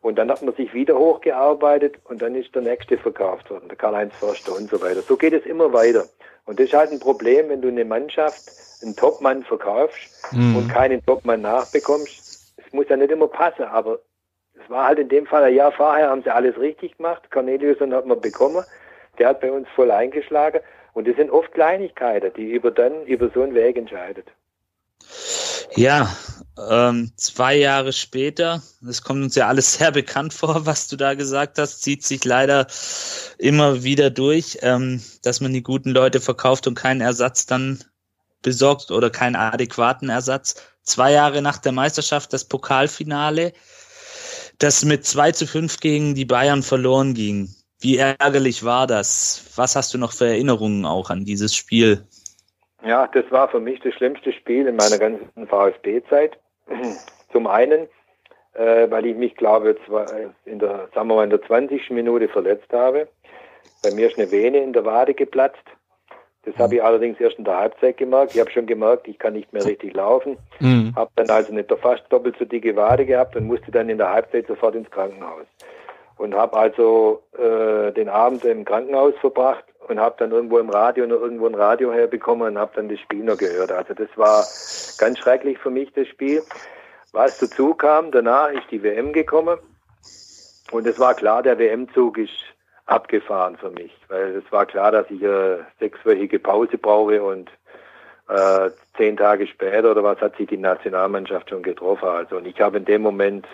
und dann hat man sich wieder hochgearbeitet und dann ist der nächste verkauft worden, der Karl-Heinz Förster und so weiter. So geht es immer weiter. Und das ist halt ein Problem, wenn du eine Mannschaft, einen Topmann verkaufst mhm. und keinen Topmann nachbekommst. Es muss ja nicht immer passen, aber es war halt in dem Fall ein Jahr vorher, haben sie alles richtig gemacht. Corneliusson hat man bekommen. Der hat bei uns voll eingeschlagen. Und das sind oft Kleinigkeiten, die über dann über so einen Weg entscheidet. Ja, ähm, zwei Jahre später, das kommt uns ja alles sehr bekannt vor, was du da gesagt hast, zieht sich leider immer wieder durch, ähm, dass man die guten Leute verkauft und keinen Ersatz dann besorgt oder keinen adäquaten Ersatz. Zwei Jahre nach der Meisterschaft das Pokalfinale, das mit 2 zu 5 gegen die Bayern verloren ging. Wie ärgerlich war das? Was hast du noch für Erinnerungen auch an dieses Spiel? Ja, das war für mich das schlimmste Spiel in meiner ganzen VfB-Zeit. Zum einen, äh, weil ich mich, glaube in der, sagen wir mal, in der 20. Minute verletzt habe. Bei mir ist eine Vene in der Wade geplatzt. Das habe ich allerdings erst in der Halbzeit gemerkt. Ich habe schon gemerkt, ich kann nicht mehr richtig laufen. Mhm. Habe dann also eine fast doppelt so dicke Wade gehabt und musste dann in der Halbzeit sofort ins Krankenhaus. Und habe also äh, den Abend im Krankenhaus verbracht und habe dann irgendwo im Radio noch irgendwo ein Radio herbekommen und habe dann das Spiel noch gehört. Also das war ganz schrecklich für mich, das Spiel. Was dazu kam, danach ist die WM gekommen und es war klar, der WM-Zug ist abgefahren für mich, weil es war klar, dass ich eine sechswöchige Pause brauche und äh, zehn Tage später oder was hat sich die Nationalmannschaft schon getroffen. Also und ich habe in dem Moment,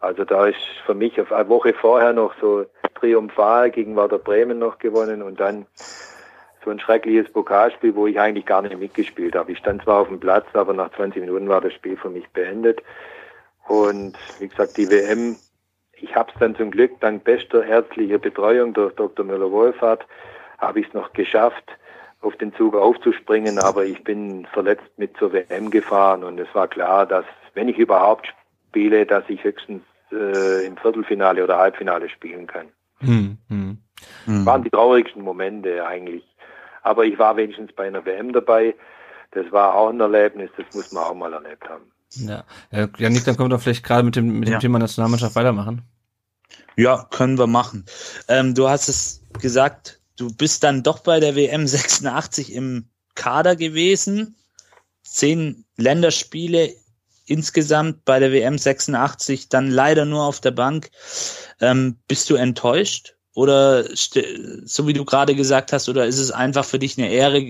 also da ist für mich eine Woche vorher noch so triumphal gegen Werder Bremen noch gewonnen und dann so ein schreckliches Pokalspiel, wo ich eigentlich gar nicht mitgespielt habe. Ich stand zwar auf dem Platz, aber nach 20 Minuten war das Spiel für mich beendet. Und wie gesagt, die WM ich habe es dann zum Glück dank bester ärztlicher Betreuung durch Dr. Müller-Wohlfahrt, habe ich es noch geschafft, auf den Zug aufzuspringen, aber ich bin verletzt mit zur WM gefahren und es war klar, dass wenn ich überhaupt spiele, dass ich höchstens äh, im Viertelfinale oder Halbfinale spielen kann. Hm, hm. Das waren die traurigsten Momente eigentlich. Aber ich war wenigstens bei einer WM dabei. Das war auch ein Erlebnis, das muss man auch mal erlebt haben. Ja, ja Nick, dann können wir doch vielleicht gerade mit dem, mit dem ja. Thema Nationalmannschaft weitermachen. Ja, können wir machen. Ähm, du hast es gesagt, du bist dann doch bei der WM 86 im Kader gewesen. Zehn Länderspiele insgesamt bei der WM 86, dann leider nur auf der Bank. Ähm, bist du enttäuscht? Oder so wie du gerade gesagt hast, oder ist es einfach für dich eine Ehre,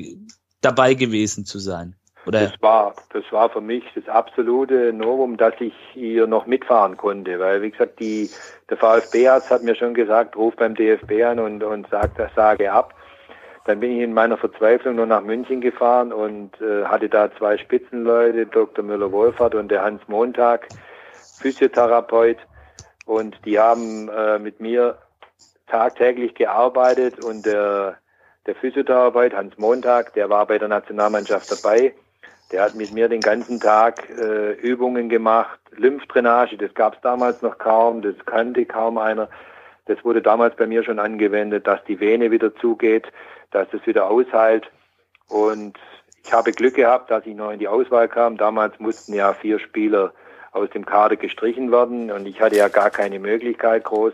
dabei gewesen zu sein? Oder? Das war, das war für mich das absolute Novum, dass ich hier noch mitfahren konnte, weil wie gesagt, die, der VfB-Arzt hat mir schon gesagt, ruf beim DFB an und, und sag, das sage ab. Dann bin ich in meiner Verzweiflung nur nach München gefahren und äh, hatte da zwei Spitzenleute, Dr. Müller-Wohlfahrt und der Hans Montag, Physiotherapeut. Und die haben äh, mit mir tagtäglich gearbeitet und der, der Physiotherapeut Hans Montag, der war bei der Nationalmannschaft dabei der hat mit mir den ganzen Tag äh, Übungen gemacht, Lymphdrainage, das gab es damals noch kaum, das kannte kaum einer. Das wurde damals bei mir schon angewendet, dass die Vene wieder zugeht, dass es wieder ausheilt. Und ich habe Glück gehabt, dass ich noch in die Auswahl kam. Damals mussten ja vier Spieler aus dem Kader gestrichen werden und ich hatte ja gar keine Möglichkeit groß,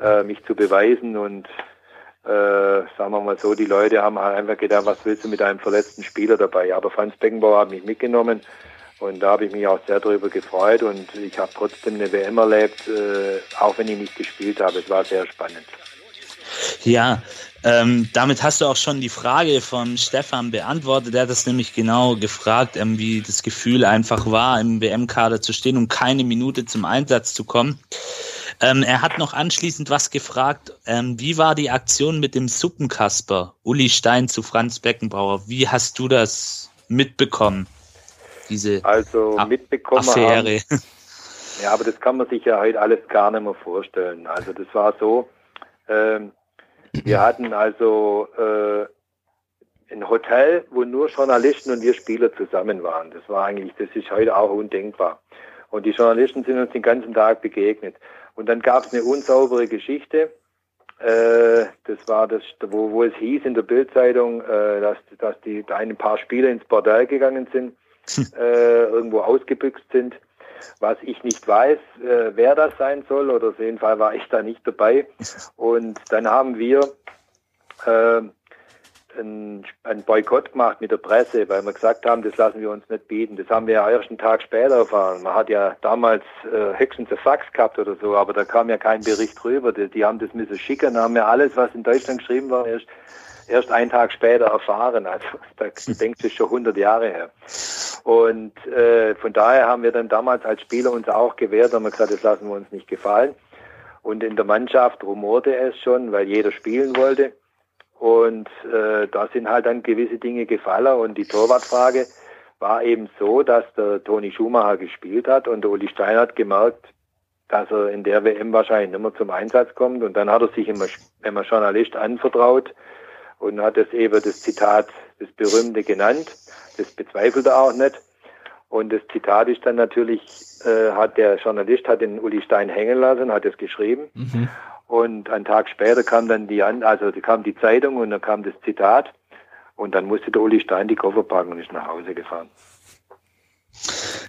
äh, mich zu beweisen und äh, sagen wir mal so, die Leute haben halt einfach gedacht, was willst du mit einem verletzten Spieler dabei? Aber Franz Beckenbauer hat mich mitgenommen und da habe ich mich auch sehr darüber gefreut und ich habe trotzdem eine WM erlebt, äh, auch wenn ich nicht gespielt habe. Es war sehr spannend. Ja, ähm, damit hast du auch schon die Frage von Stefan beantwortet. Er hat das nämlich genau gefragt, ähm, wie das Gefühl einfach war, im WM-Kader zu stehen und keine Minute zum Einsatz zu kommen. Ähm, er hat noch anschließend was gefragt. Ähm, wie war die Aktion mit dem Suppenkasper? Uli Stein zu Franz Beckenbauer. Wie hast du das mitbekommen? Diese also mitbekommen Affäre. Haben, ja, aber das kann man sich ja heute alles gar nicht mehr vorstellen. Also das war so, ähm, wir hatten also äh, ein Hotel, wo nur Journalisten und wir Spieler zusammen waren. Das war eigentlich, das ist heute auch undenkbar. Und die Journalisten sind uns den ganzen Tag begegnet. Und dann gab es eine unsaubere Geschichte. Äh, das war das, wo, wo es hieß in der Bildzeitung, äh, dass, dass die da ein paar Spieler ins Bordell gegangen sind, äh, irgendwo ausgebüxt sind. Was ich nicht weiß, äh, wer das sein soll, oder auf jeden Fall war ich da nicht dabei. Und dann haben wir äh, einen, einen Boykott gemacht mit der Presse, weil wir gesagt haben, das lassen wir uns nicht bieten. Das haben wir ja erst einen Tag später erfahren. Man hat ja damals äh, höchstens ein Fax gehabt oder so, aber da kam ja kein Bericht drüber. Die, die haben das müssen schicken, haben ja alles, was in Deutschland geschrieben war, erst erst einen Tag später erfahren. Also da denkst du schon 100 Jahre her. Und äh, von daher haben wir dann damals als Spieler uns auch gewehrt, haben wir gesagt, das lassen wir uns nicht gefallen. Und in der Mannschaft rumorte es schon, weil jeder spielen wollte. Und äh, da sind halt dann gewisse Dinge gefallen. Und die Torwartfrage war eben so, dass der Toni Schumacher gespielt hat und der Uli Stein hat gemerkt, dass er in der WM wahrscheinlich nicht mehr zum Einsatz kommt. Und dann hat er sich immer, immer Journalist anvertraut und hat es eben das Zitat, das berühmte genannt. Das bezweifelt er auch nicht. Und das Zitat ist dann natürlich, äh, hat der Journalist hat den Uli Stein hängen lassen, hat es geschrieben. Mhm. Und einen Tag später kam dann die, also kam die Zeitung und dann kam das Zitat. Und dann musste der Uli Stein die Koffer packen und ist nach Hause gefahren.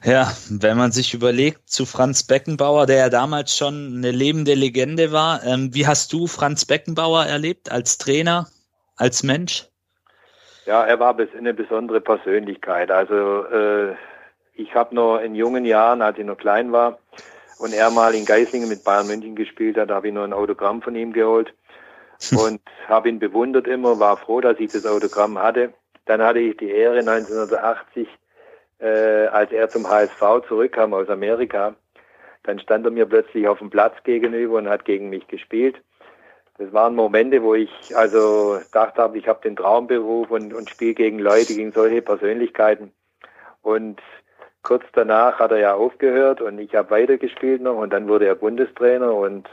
Ja, wenn man sich überlegt, zu Franz Beckenbauer, der ja damals schon eine lebende Legende war, ähm, wie hast du Franz Beckenbauer erlebt als Trainer, als Mensch? Ja, er war eine besondere Persönlichkeit. Also äh, ich habe noch in jungen Jahren, als ich noch klein war und er mal in Geislingen mit Bayern München gespielt hat, habe ich noch ein Autogramm von ihm geholt und habe ihn bewundert immer, war froh, dass ich das Autogramm hatte. Dann hatte ich die Ehre 1980 äh, als er zum HSV zurückkam aus Amerika, dann stand er mir plötzlich auf dem Platz gegenüber und hat gegen mich gespielt. Das waren Momente, wo ich also dachte habe, ich habe den Traumberuf und, und spiele gegen Leute, gegen solche Persönlichkeiten. Und kurz danach hat er ja aufgehört und ich habe weitergespielt noch und dann wurde er Bundestrainer und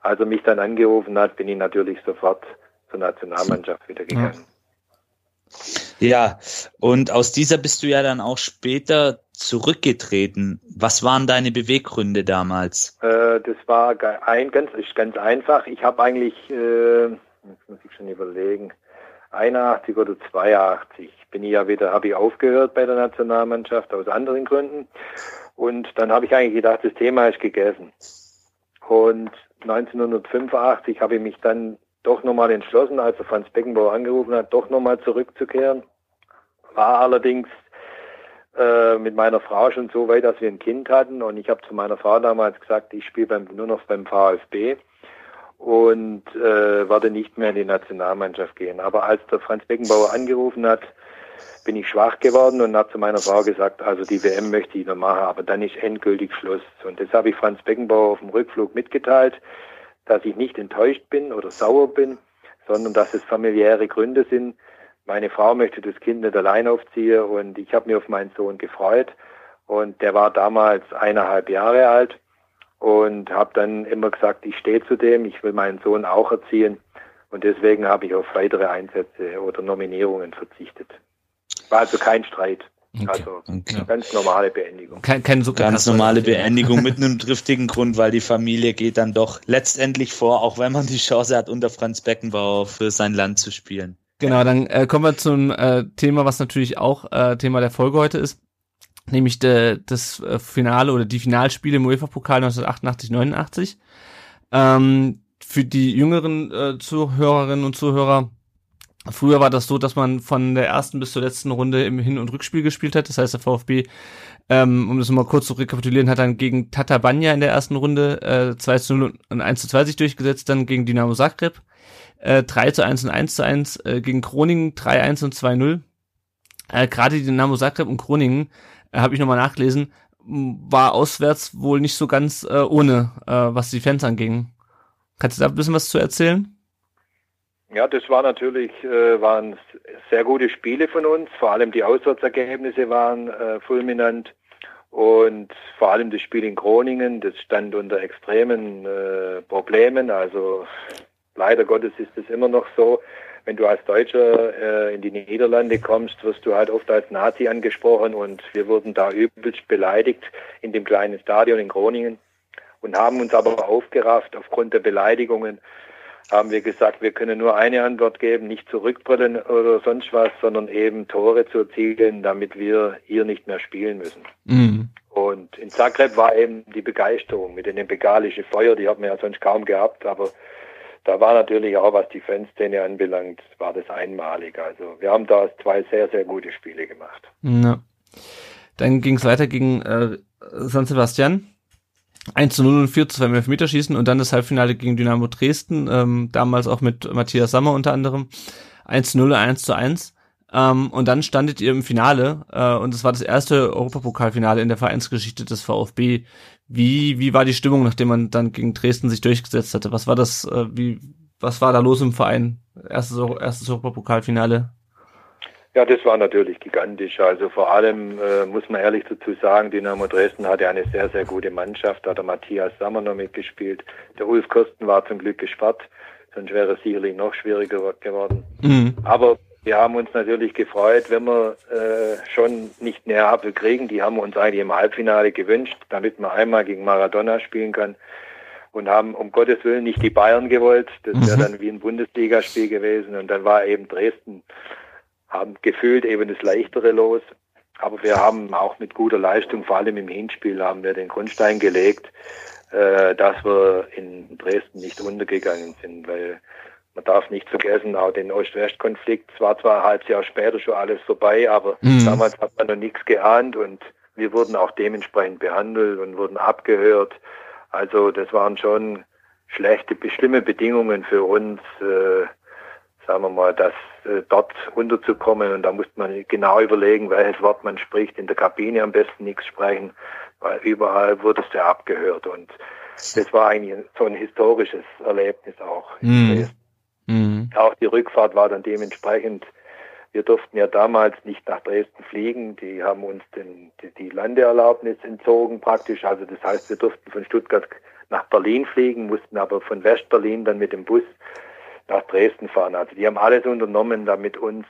als er mich dann angerufen hat, bin ich natürlich sofort zur Nationalmannschaft wieder gegangen. Ja, und aus dieser bist du ja dann auch später zurückgetreten. Was waren deine Beweggründe damals? Äh, das war ein, ganz, ganz einfach. Ich habe eigentlich, äh, muss ich schon überlegen, 81 oder 82 bin ich ja wieder, habe ich aufgehört bei der Nationalmannschaft aus anderen Gründen. Und dann habe ich eigentlich gedacht, das Thema ist gegessen. Und 1985 habe ich mich dann doch nochmal entschlossen, als er Franz Beckenbauer angerufen hat, doch nochmal zurückzukehren. War allerdings äh, mit meiner Frau schon so weit, dass wir ein Kind hatten und ich habe zu meiner Frau damals gesagt, ich spiele nur noch beim VfB und äh, werde nicht mehr in die Nationalmannschaft gehen. Aber als der Franz Beckenbauer angerufen hat, bin ich schwach geworden und habe zu meiner Frau gesagt, also die WM möchte ich noch machen, aber dann ist endgültig Schluss. Und das habe ich Franz Beckenbauer auf dem Rückflug mitgeteilt dass ich nicht enttäuscht bin oder sauer bin, sondern dass es familiäre Gründe sind. Meine Frau möchte das Kind nicht allein aufziehen und ich habe mich auf meinen Sohn gefreut und der war damals eineinhalb Jahre alt und habe dann immer gesagt, ich stehe zu dem, ich will meinen Sohn auch erziehen und deswegen habe ich auf weitere Einsätze oder Nominierungen verzichtet. War also kein Streit. Okay. Also okay. ganz normale Beendigung. Kein, kein so ganz normale Beendigung mit einem driftigen Grund, weil die Familie geht dann doch letztendlich vor, auch wenn man die Chance hat, unter Franz Beckenbauer für sein Land zu spielen. Genau, dann äh, kommen wir zum äh, Thema, was natürlich auch äh, Thema der Folge heute ist, nämlich de, das äh, Finale oder die Finalspiele im UEFA-Pokal 1988-89. Ähm, für die jüngeren äh, Zuhörerinnen und Zuhörer Früher war das so, dass man von der ersten bis zur letzten Runde im Hin- und Rückspiel gespielt hat. Das heißt, der VfB, ähm, um das mal kurz zu rekapitulieren, hat dann gegen Tatabanya in der ersten Runde äh, 2 zu 0 und 1 zu 2 sich durchgesetzt, dann gegen Dynamo Zagreb äh, 3 zu 1 und 1 zu 1, äh, gegen Groningen 3 1 und 2 0. Äh, Gerade die Dynamo Zagreb und Groningen, äh, habe ich nochmal nachgelesen, war auswärts wohl nicht so ganz äh, ohne, äh, was die Fans anging. Kannst du da ein bisschen was zu erzählen? Ja, das war natürlich, äh, waren sehr gute Spiele von uns. Vor allem die Auswärtsergebnisse waren äh, fulminant. Und vor allem das Spiel in Groningen, das stand unter extremen äh, Problemen. Also leider Gottes ist es immer noch so. Wenn du als Deutscher äh, in die Niederlande kommst, wirst du halt oft als Nazi angesprochen und wir wurden da übelst beleidigt in dem kleinen Stadion in Groningen und haben uns aber aufgerafft aufgrund der Beleidigungen haben wir gesagt, wir können nur eine Antwort geben, nicht zurückbrüllen oder sonst was, sondern eben Tore zu erzielen, damit wir hier nicht mehr spielen müssen. Mhm. Und in Zagreb war eben die Begeisterung mit dem begalischen Feuer, die hat man ja sonst kaum gehabt, aber da war natürlich auch, was die Fanszene anbelangt, war das einmalig. Also wir haben da zwei sehr, sehr gute Spiele gemacht. Ja. Dann ging es weiter gegen äh, San Sebastian. 1 zu 0 und 4 zu 2 im Elfmeterschießen und dann das Halbfinale gegen Dynamo Dresden, ähm, damals auch mit Matthias Sammer unter anderem. 1-0, 1 zu 1. Ähm, und dann standet ihr im Finale äh, und es war das erste Europapokalfinale in der Vereinsgeschichte des VfB. Wie, wie war die Stimmung, nachdem man dann gegen Dresden sich durchgesetzt hatte? Was war das, äh, wie, was war da los im Verein? Erstes, erstes Europapokalfinale? Ja, das war natürlich gigantisch. Also vor allem äh, muss man ehrlich dazu sagen, Dynamo Dresden hatte eine sehr, sehr gute Mannschaft. Da hat der Matthias Sammer noch mitgespielt. Der Ulf Kirsten war zum Glück gesperrt, sonst wäre es sicherlich noch schwieriger geworden. Mhm. Aber wir haben uns natürlich gefreut, wenn wir äh, schon nicht Neapel kriegen. Die haben wir uns eigentlich im Halbfinale gewünscht, damit man einmal gegen Maradona spielen kann. Und haben um Gottes Willen nicht die Bayern gewollt. Das wäre mhm. dann wie ein Bundesligaspiel gewesen. Und dann war eben Dresden haben gefühlt eben das leichtere Los. Aber wir haben auch mit guter Leistung, vor allem im Hinspiel, haben wir den Grundstein gelegt, äh, dass wir in Dresden nicht untergegangen sind, weil man darf nicht vergessen, auch den Ost-West-Konflikt, es war zwar ein halbes Jahr später schon alles vorbei, aber mhm. damals hat man noch nichts geahnt und wir wurden auch dementsprechend behandelt und wurden abgehört. Also das waren schon schlechte, schlimme Bedingungen für uns, äh, sagen wir mal, dass äh, dort runterzukommen. Und da muss man genau überlegen, welches Wort man spricht. In der Kabine am besten nichts sprechen, weil überall wurde es ja abgehört. Und das war eigentlich so ein historisches Erlebnis auch. Mhm. Mhm. Auch die Rückfahrt war dann dementsprechend. Wir durften ja damals nicht nach Dresden fliegen. Die haben uns den, die, die Landeerlaubnis entzogen praktisch. Also das heißt, wir durften von Stuttgart nach Berlin fliegen, mussten aber von Westberlin dann mit dem Bus nach Dresden fahren. Also die haben alles unternommen, damit uns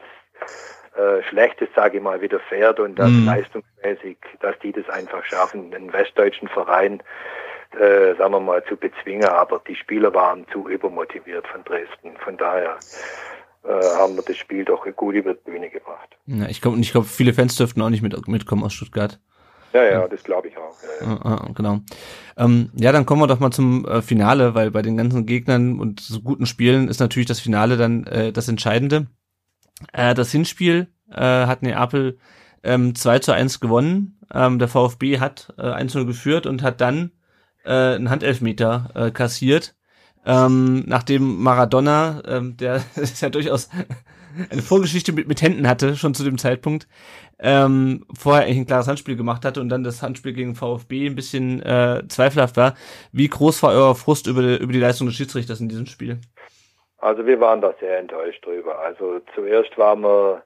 äh, Schlechtes, sage ich mal, widerfährt und das mhm. leistungsmäßig, dass die das einfach schaffen, einen westdeutschen Verein, äh, sagen wir mal, zu bezwingen. Aber die Spieler waren zu übermotiviert von Dresden. Von daher äh, haben wir das Spiel doch gut über die Bühne gebracht. Ja, ich glaube, ich glaube, viele Fans dürften auch nicht mit, mitkommen aus Stuttgart. Ja, ja, das glaube ich auch. Ja, ja. Ah, ah, genau. Ähm, ja, dann kommen wir doch mal zum äh, Finale, weil bei den ganzen Gegnern und so guten Spielen ist natürlich das Finale dann äh, das Entscheidende. Äh, das Hinspiel äh, hat Neapel ähm, 2 zu 1 gewonnen. Ähm, der VfB hat äh, 1 0 geführt und hat dann äh, einen Handelfmeter äh, kassiert. Ähm, nachdem Maradona, ähm, der ist ja durchaus eine Vorgeschichte mit, mit Händen hatte, schon zu dem Zeitpunkt, ähm, vorher eigentlich ein klares Handspiel gemacht hatte und dann das Handspiel gegen VfB ein bisschen äh, zweifelhaft war. Wie groß war euer Frust über über die Leistung des Schiedsrichters in diesem Spiel? Also wir waren da sehr enttäuscht drüber. Also zuerst waren wir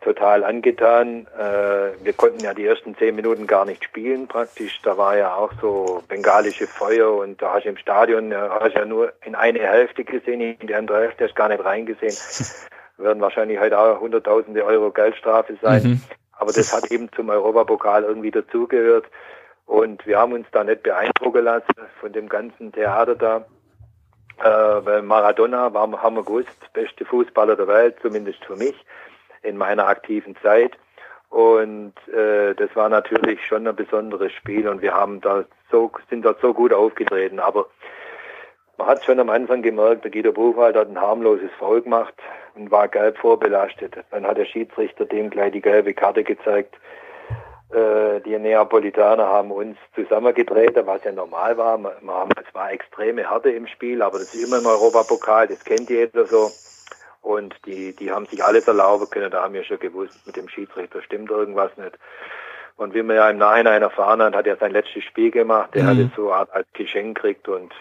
total angetan. Äh, wir konnten ja die ersten zehn Minuten gar nicht spielen praktisch. Da war ja auch so bengalische Feuer und da hast du im Stadion, ja, hast ja nur in eine Hälfte gesehen, in die andere Hälfte hast gar nicht reingesehen. Werden wahrscheinlich heute auch hunderttausende Euro Geldstrafe sein. Mhm. Aber das hat eben zum Europapokal irgendwie dazugehört. Und wir haben uns da nicht beeindrucken lassen von dem ganzen Theater da. Äh, weil Maradona war, haben wir gewusst, beste Fußballer der Welt, zumindest für mich in meiner aktiven Zeit. Und äh, das war natürlich schon ein besonderes Spiel und wir haben da so, sind dort so gut aufgetreten. Aber man hat schon am Anfang gemerkt, der Guido Buchwald hat ein harmloses Foul gemacht und war gelb vorbelastet. Dann hat der Schiedsrichter dem gleich die gelbe Karte gezeigt. Äh, die Neapolitaner haben uns zusammengedreht, was ja normal war. Es war extreme Härte im Spiel, aber das ist immer im Europapokal, das kennt jeder so. Und die, die haben sich alles erlauben können, da haben wir schon gewusst, mit dem Schiedsrichter stimmt irgendwas nicht. Und wie man ja im Nachhinein erfahren hat, hat er sein letztes Spiel gemacht, der mhm. hat es so als Geschenk gekriegt und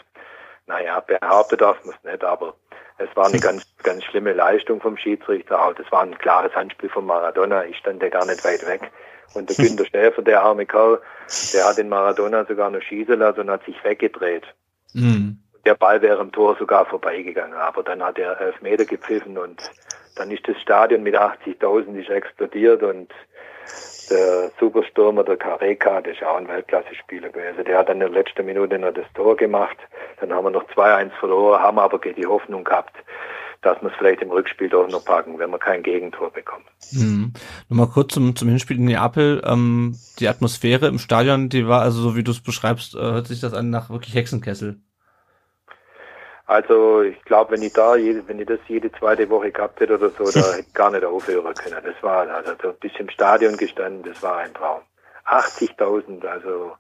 naja, behauptet darf man es nicht, aber es war eine ganz, ganz schlimme Leistung vom Schiedsrichter. Auch das war ein klares Handspiel von Maradona. Ich stand ja gar nicht weit weg. Und der Günter Schäfer, der arme Kerl, der hat den Maradona sogar noch schießen lassen und hat sich weggedreht. Mhm. Der Ball wäre im Tor sogar vorbeigegangen, aber dann hat er elf Meter gepfiffen und dann ist das Stadion mit 80.000 explodiert und der Superstürmer, der Kareka, das ist auch ein Weltklasse-Spieler gewesen. Der hat dann in der letzten Minute noch das Tor gemacht. Dann haben wir noch 2-1 verloren, haben aber die Hoffnung gehabt, dass wir es vielleicht im Rückspiel doch noch packen, wenn wir kein Gegentor bekommen. Mhm. Nochmal kurz zum, zum Hinspiel in Neapel. Ähm, die Atmosphäre im Stadion, die war also so, wie du es beschreibst, äh, hört sich das an nach wirklich Hexenkessel. Also ich glaube, wenn ich da, jede, wenn ich das jede zweite Woche gehabt hätte oder so, da hätte ich gar nicht aufhören können. Das war also so bis im Stadion gestanden, das war ein Traum. 80.000, also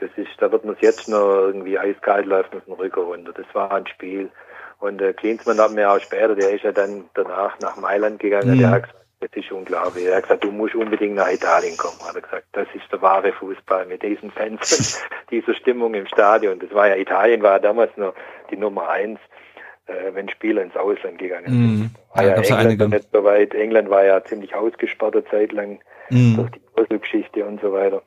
das ist, da wird man jetzt noch irgendwie eiskalt läuft mit dem Rücken runter. Das war ein Spiel. Und äh, Klinsmann hat mir auch später, der ist ja dann danach nach Mailand gegangen, Mhm. der hat gesagt, das ist unglaublich. Er hat gesagt, du musst unbedingt nach Italien kommen. Hat er gesagt, das ist der wahre Fußball mit diesen Fans dieser Stimmung im Stadion. Das war ja Italien war ja damals noch die Nummer eins, äh, wenn Spieler ins Ausland gegangen sind. Mhm. War Ja, ja, ja England einige. nicht so weit. England war ja ziemlich ausgesperrt eine Zeit lang Mhm. durch die Brüssel-Geschichte und so weiter.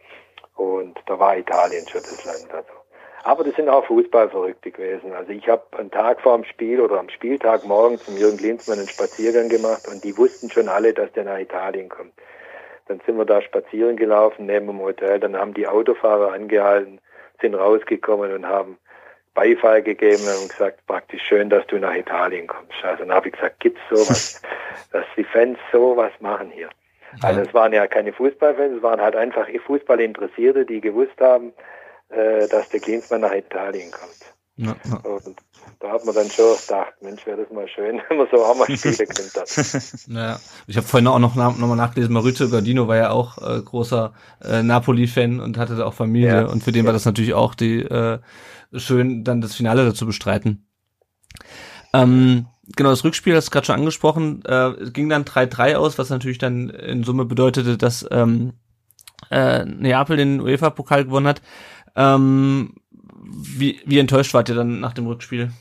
Und da war Italien schon das Land. Also. Aber das sind auch Fußballverrückte gewesen. Also ich habe einen Tag vor dem Spiel oder am Spieltag morgens zum Jürgen Klinsmann einen Spaziergang gemacht und die wussten schon alle, dass der nach Italien kommt. Dann sind wir da spazieren gelaufen neben dem Hotel. Dann haben die Autofahrer angehalten, sind rausgekommen und haben Beifall gegeben und gesagt, praktisch schön, dass du nach Italien kommst. Also dann habe ich gesagt, gibt's sowas, dass die Fans sowas machen hier. Also es waren ja keine Fußballfans, es waren halt einfach Fußballinteressierte, die gewusst haben, äh, dass der Klinsmann nach Italien kommt. Ja, ja. Und da hat man dann schon gedacht, Mensch, wäre das mal schön, wenn man so auch mal spielen könnte. Ja, ich habe vorhin auch noch, noch mal nachgelesen, Maurizio Gardino war ja auch äh, großer äh, Napoli-Fan und hatte da auch Familie Ja. und für den war das natürlich auch die äh, schön, dann das Finale dazu bestreiten. Ähm, genau, das Rückspiel hast du gerade schon angesprochen, äh, es ging dann 3-3 aus, was natürlich dann in Summe bedeutete, dass ähm, äh, Neapel den UEFA-Pokal gewonnen hat. Ähm, wie, wie enttäuscht wart ihr dann nach dem Rückspiel?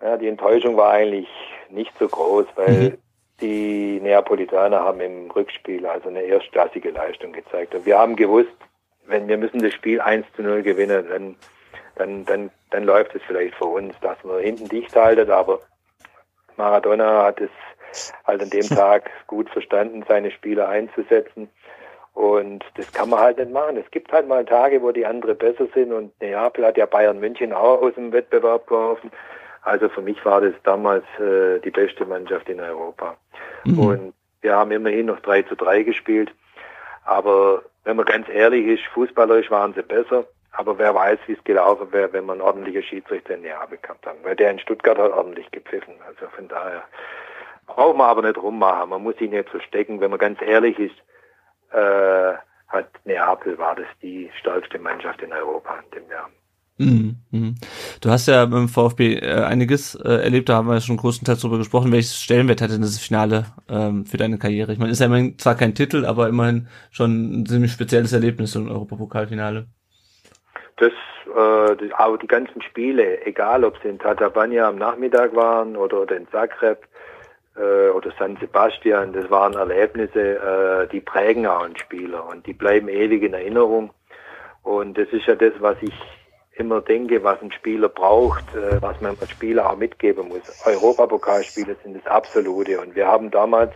Ja, die Enttäuschung war eigentlich nicht so groß, weil Mhm. die Neapolitaner haben im Rückspiel also eine erstklassige Leistung gezeigt. Und wir haben gewusst, wenn wir müssen das Spiel 1 zu 0 gewinnen, dann, dann, dann, dann läuft es vielleicht für uns, dass wir hinten dicht halten, aber Maradona hat es halt an dem Tag gut verstanden, seine Spieler einzusetzen. Und das kann man halt nicht machen. Es gibt halt mal Tage, wo die andere besser sind und Neapel hat ja Bayern München auch aus dem Wettbewerb geworfen. Also für mich war das damals äh, die beste Mannschaft in Europa. Mhm. Und wir haben immerhin noch 3 zu 3 gespielt. Aber wenn man ganz ehrlich ist, fußballerisch waren sie besser. Aber wer weiß, wie es gelaufen wäre, wenn man ordentliche Schiedsrichter in Neapel gehabt haben. Weil der in Stuttgart hat ordentlich gepfiffen. Also von daher braucht man aber nicht rummachen. Man muss sich nicht verstecken. Wenn man ganz ehrlich ist, äh, hat Neapel war das die stärkste Mannschaft in Europa in dem Jahr. Mhm, mhm. Du hast ja beim VfB äh, einiges äh, erlebt, da haben wir schon größtenteils drüber gesprochen. Welches Stellenwert hat denn das Finale ähm, für deine Karriere? Ich meine, ist ja immerhin zwar kein Titel, aber immerhin schon ein ziemlich spezielles Erlebnis, so ein Europapokalfinale. Das, äh, die, auch die ganzen Spiele, egal ob sie in Tatabania am Nachmittag waren oder, oder in Zagreb äh, oder San Sebastian, das waren Erlebnisse, äh, die prägen auch einen Spieler und die bleiben ewig in Erinnerung. Und das ist ja das, was ich immer denke, was ein Spieler braucht, äh, was man als Spieler auch mitgeben muss. Europapokalspiele sind das Absolute und wir haben damals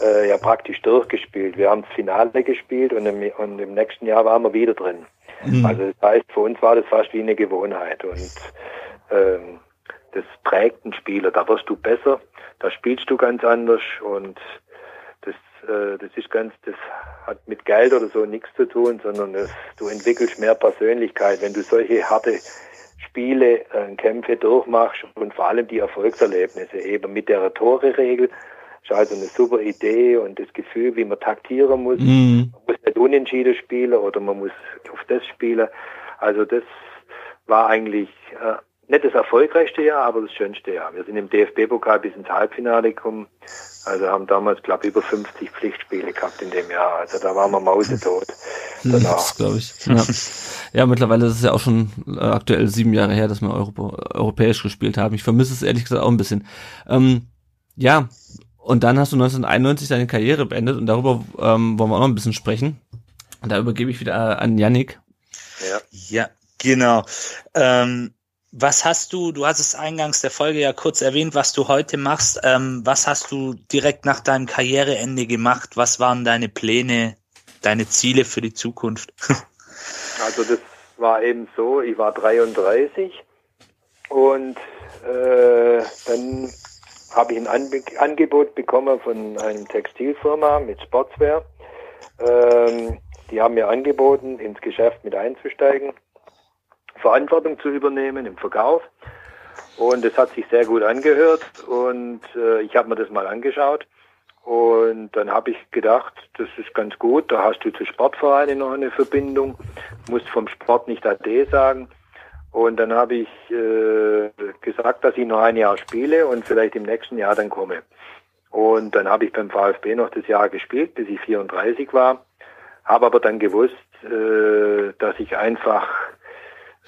äh, ja praktisch durchgespielt. Wir haben das Finale gespielt und im, und im nächsten Jahr waren wir wieder drin. Mhm. Also das heißt, für uns war das fast wie eine Gewohnheit und ähm, das prägt einen Spieler. Da wirst du besser, da spielst du ganz anders und das, äh, das ist ganz, das hat mit Geld oder so nichts zu tun, sondern das, du entwickelst mehr Persönlichkeit, wenn du solche harte Spiele, äh, Kämpfe durchmachst und vor allem die Erfolgserlebnisse eben mit der Tore-Regel. Ist also eine super Idee und das Gefühl, wie man taktieren muss. Mhm. Man muss nicht unentschieden spielen oder man muss auf das spielen. Also das war eigentlich äh, nicht das erfolgreichste Jahr, aber das schönste Jahr. Wir sind im DFB-Pokal bis ins Halbfinale gekommen. Also haben damals, glaube ich, über 50 Pflichtspiele gehabt in dem Jahr. Also da waren wir mausetot. Danach. Das glaube ich. Ja. ja, mittlerweile ist es ja auch schon äh, aktuell sieben Jahre her, dass wir Europa, europäisch gespielt haben. Ich vermisse es ehrlich gesagt auch ein bisschen. Ähm, ja, und dann hast du 1991 deine Karriere beendet und darüber ähm, wollen wir auch noch ein bisschen sprechen. Und da übergebe ich wieder an Yannick. Ja. Ja, genau. Ähm, was hast du, du hast es eingangs der Folge ja kurz erwähnt, was du heute machst. Ähm, was hast du direkt nach deinem Karriereende gemacht? Was waren deine Pläne, deine Ziele für die Zukunft? Also das war eben so, ich war 33 und äh, dann habe ich ein Anbe Angebot bekommen von einer Textilfirma mit Sportswear. Ähm, die haben mir angeboten, ins Geschäft mit einzusteigen, Verantwortung zu übernehmen im Verkauf. Und es hat sich sehr gut angehört und äh, ich habe mir das mal angeschaut. Und dann habe ich gedacht, das ist ganz gut, da hast du zu Sportvereinen noch eine Verbindung, musst vom Sport nicht AD sagen. Und dann habe ich äh, gesagt, dass ich noch ein Jahr spiele und vielleicht im nächsten Jahr dann komme. Und dann habe ich beim VfB noch das Jahr gespielt, bis ich 34 war. Habe aber dann gewusst, äh, dass ich einfach,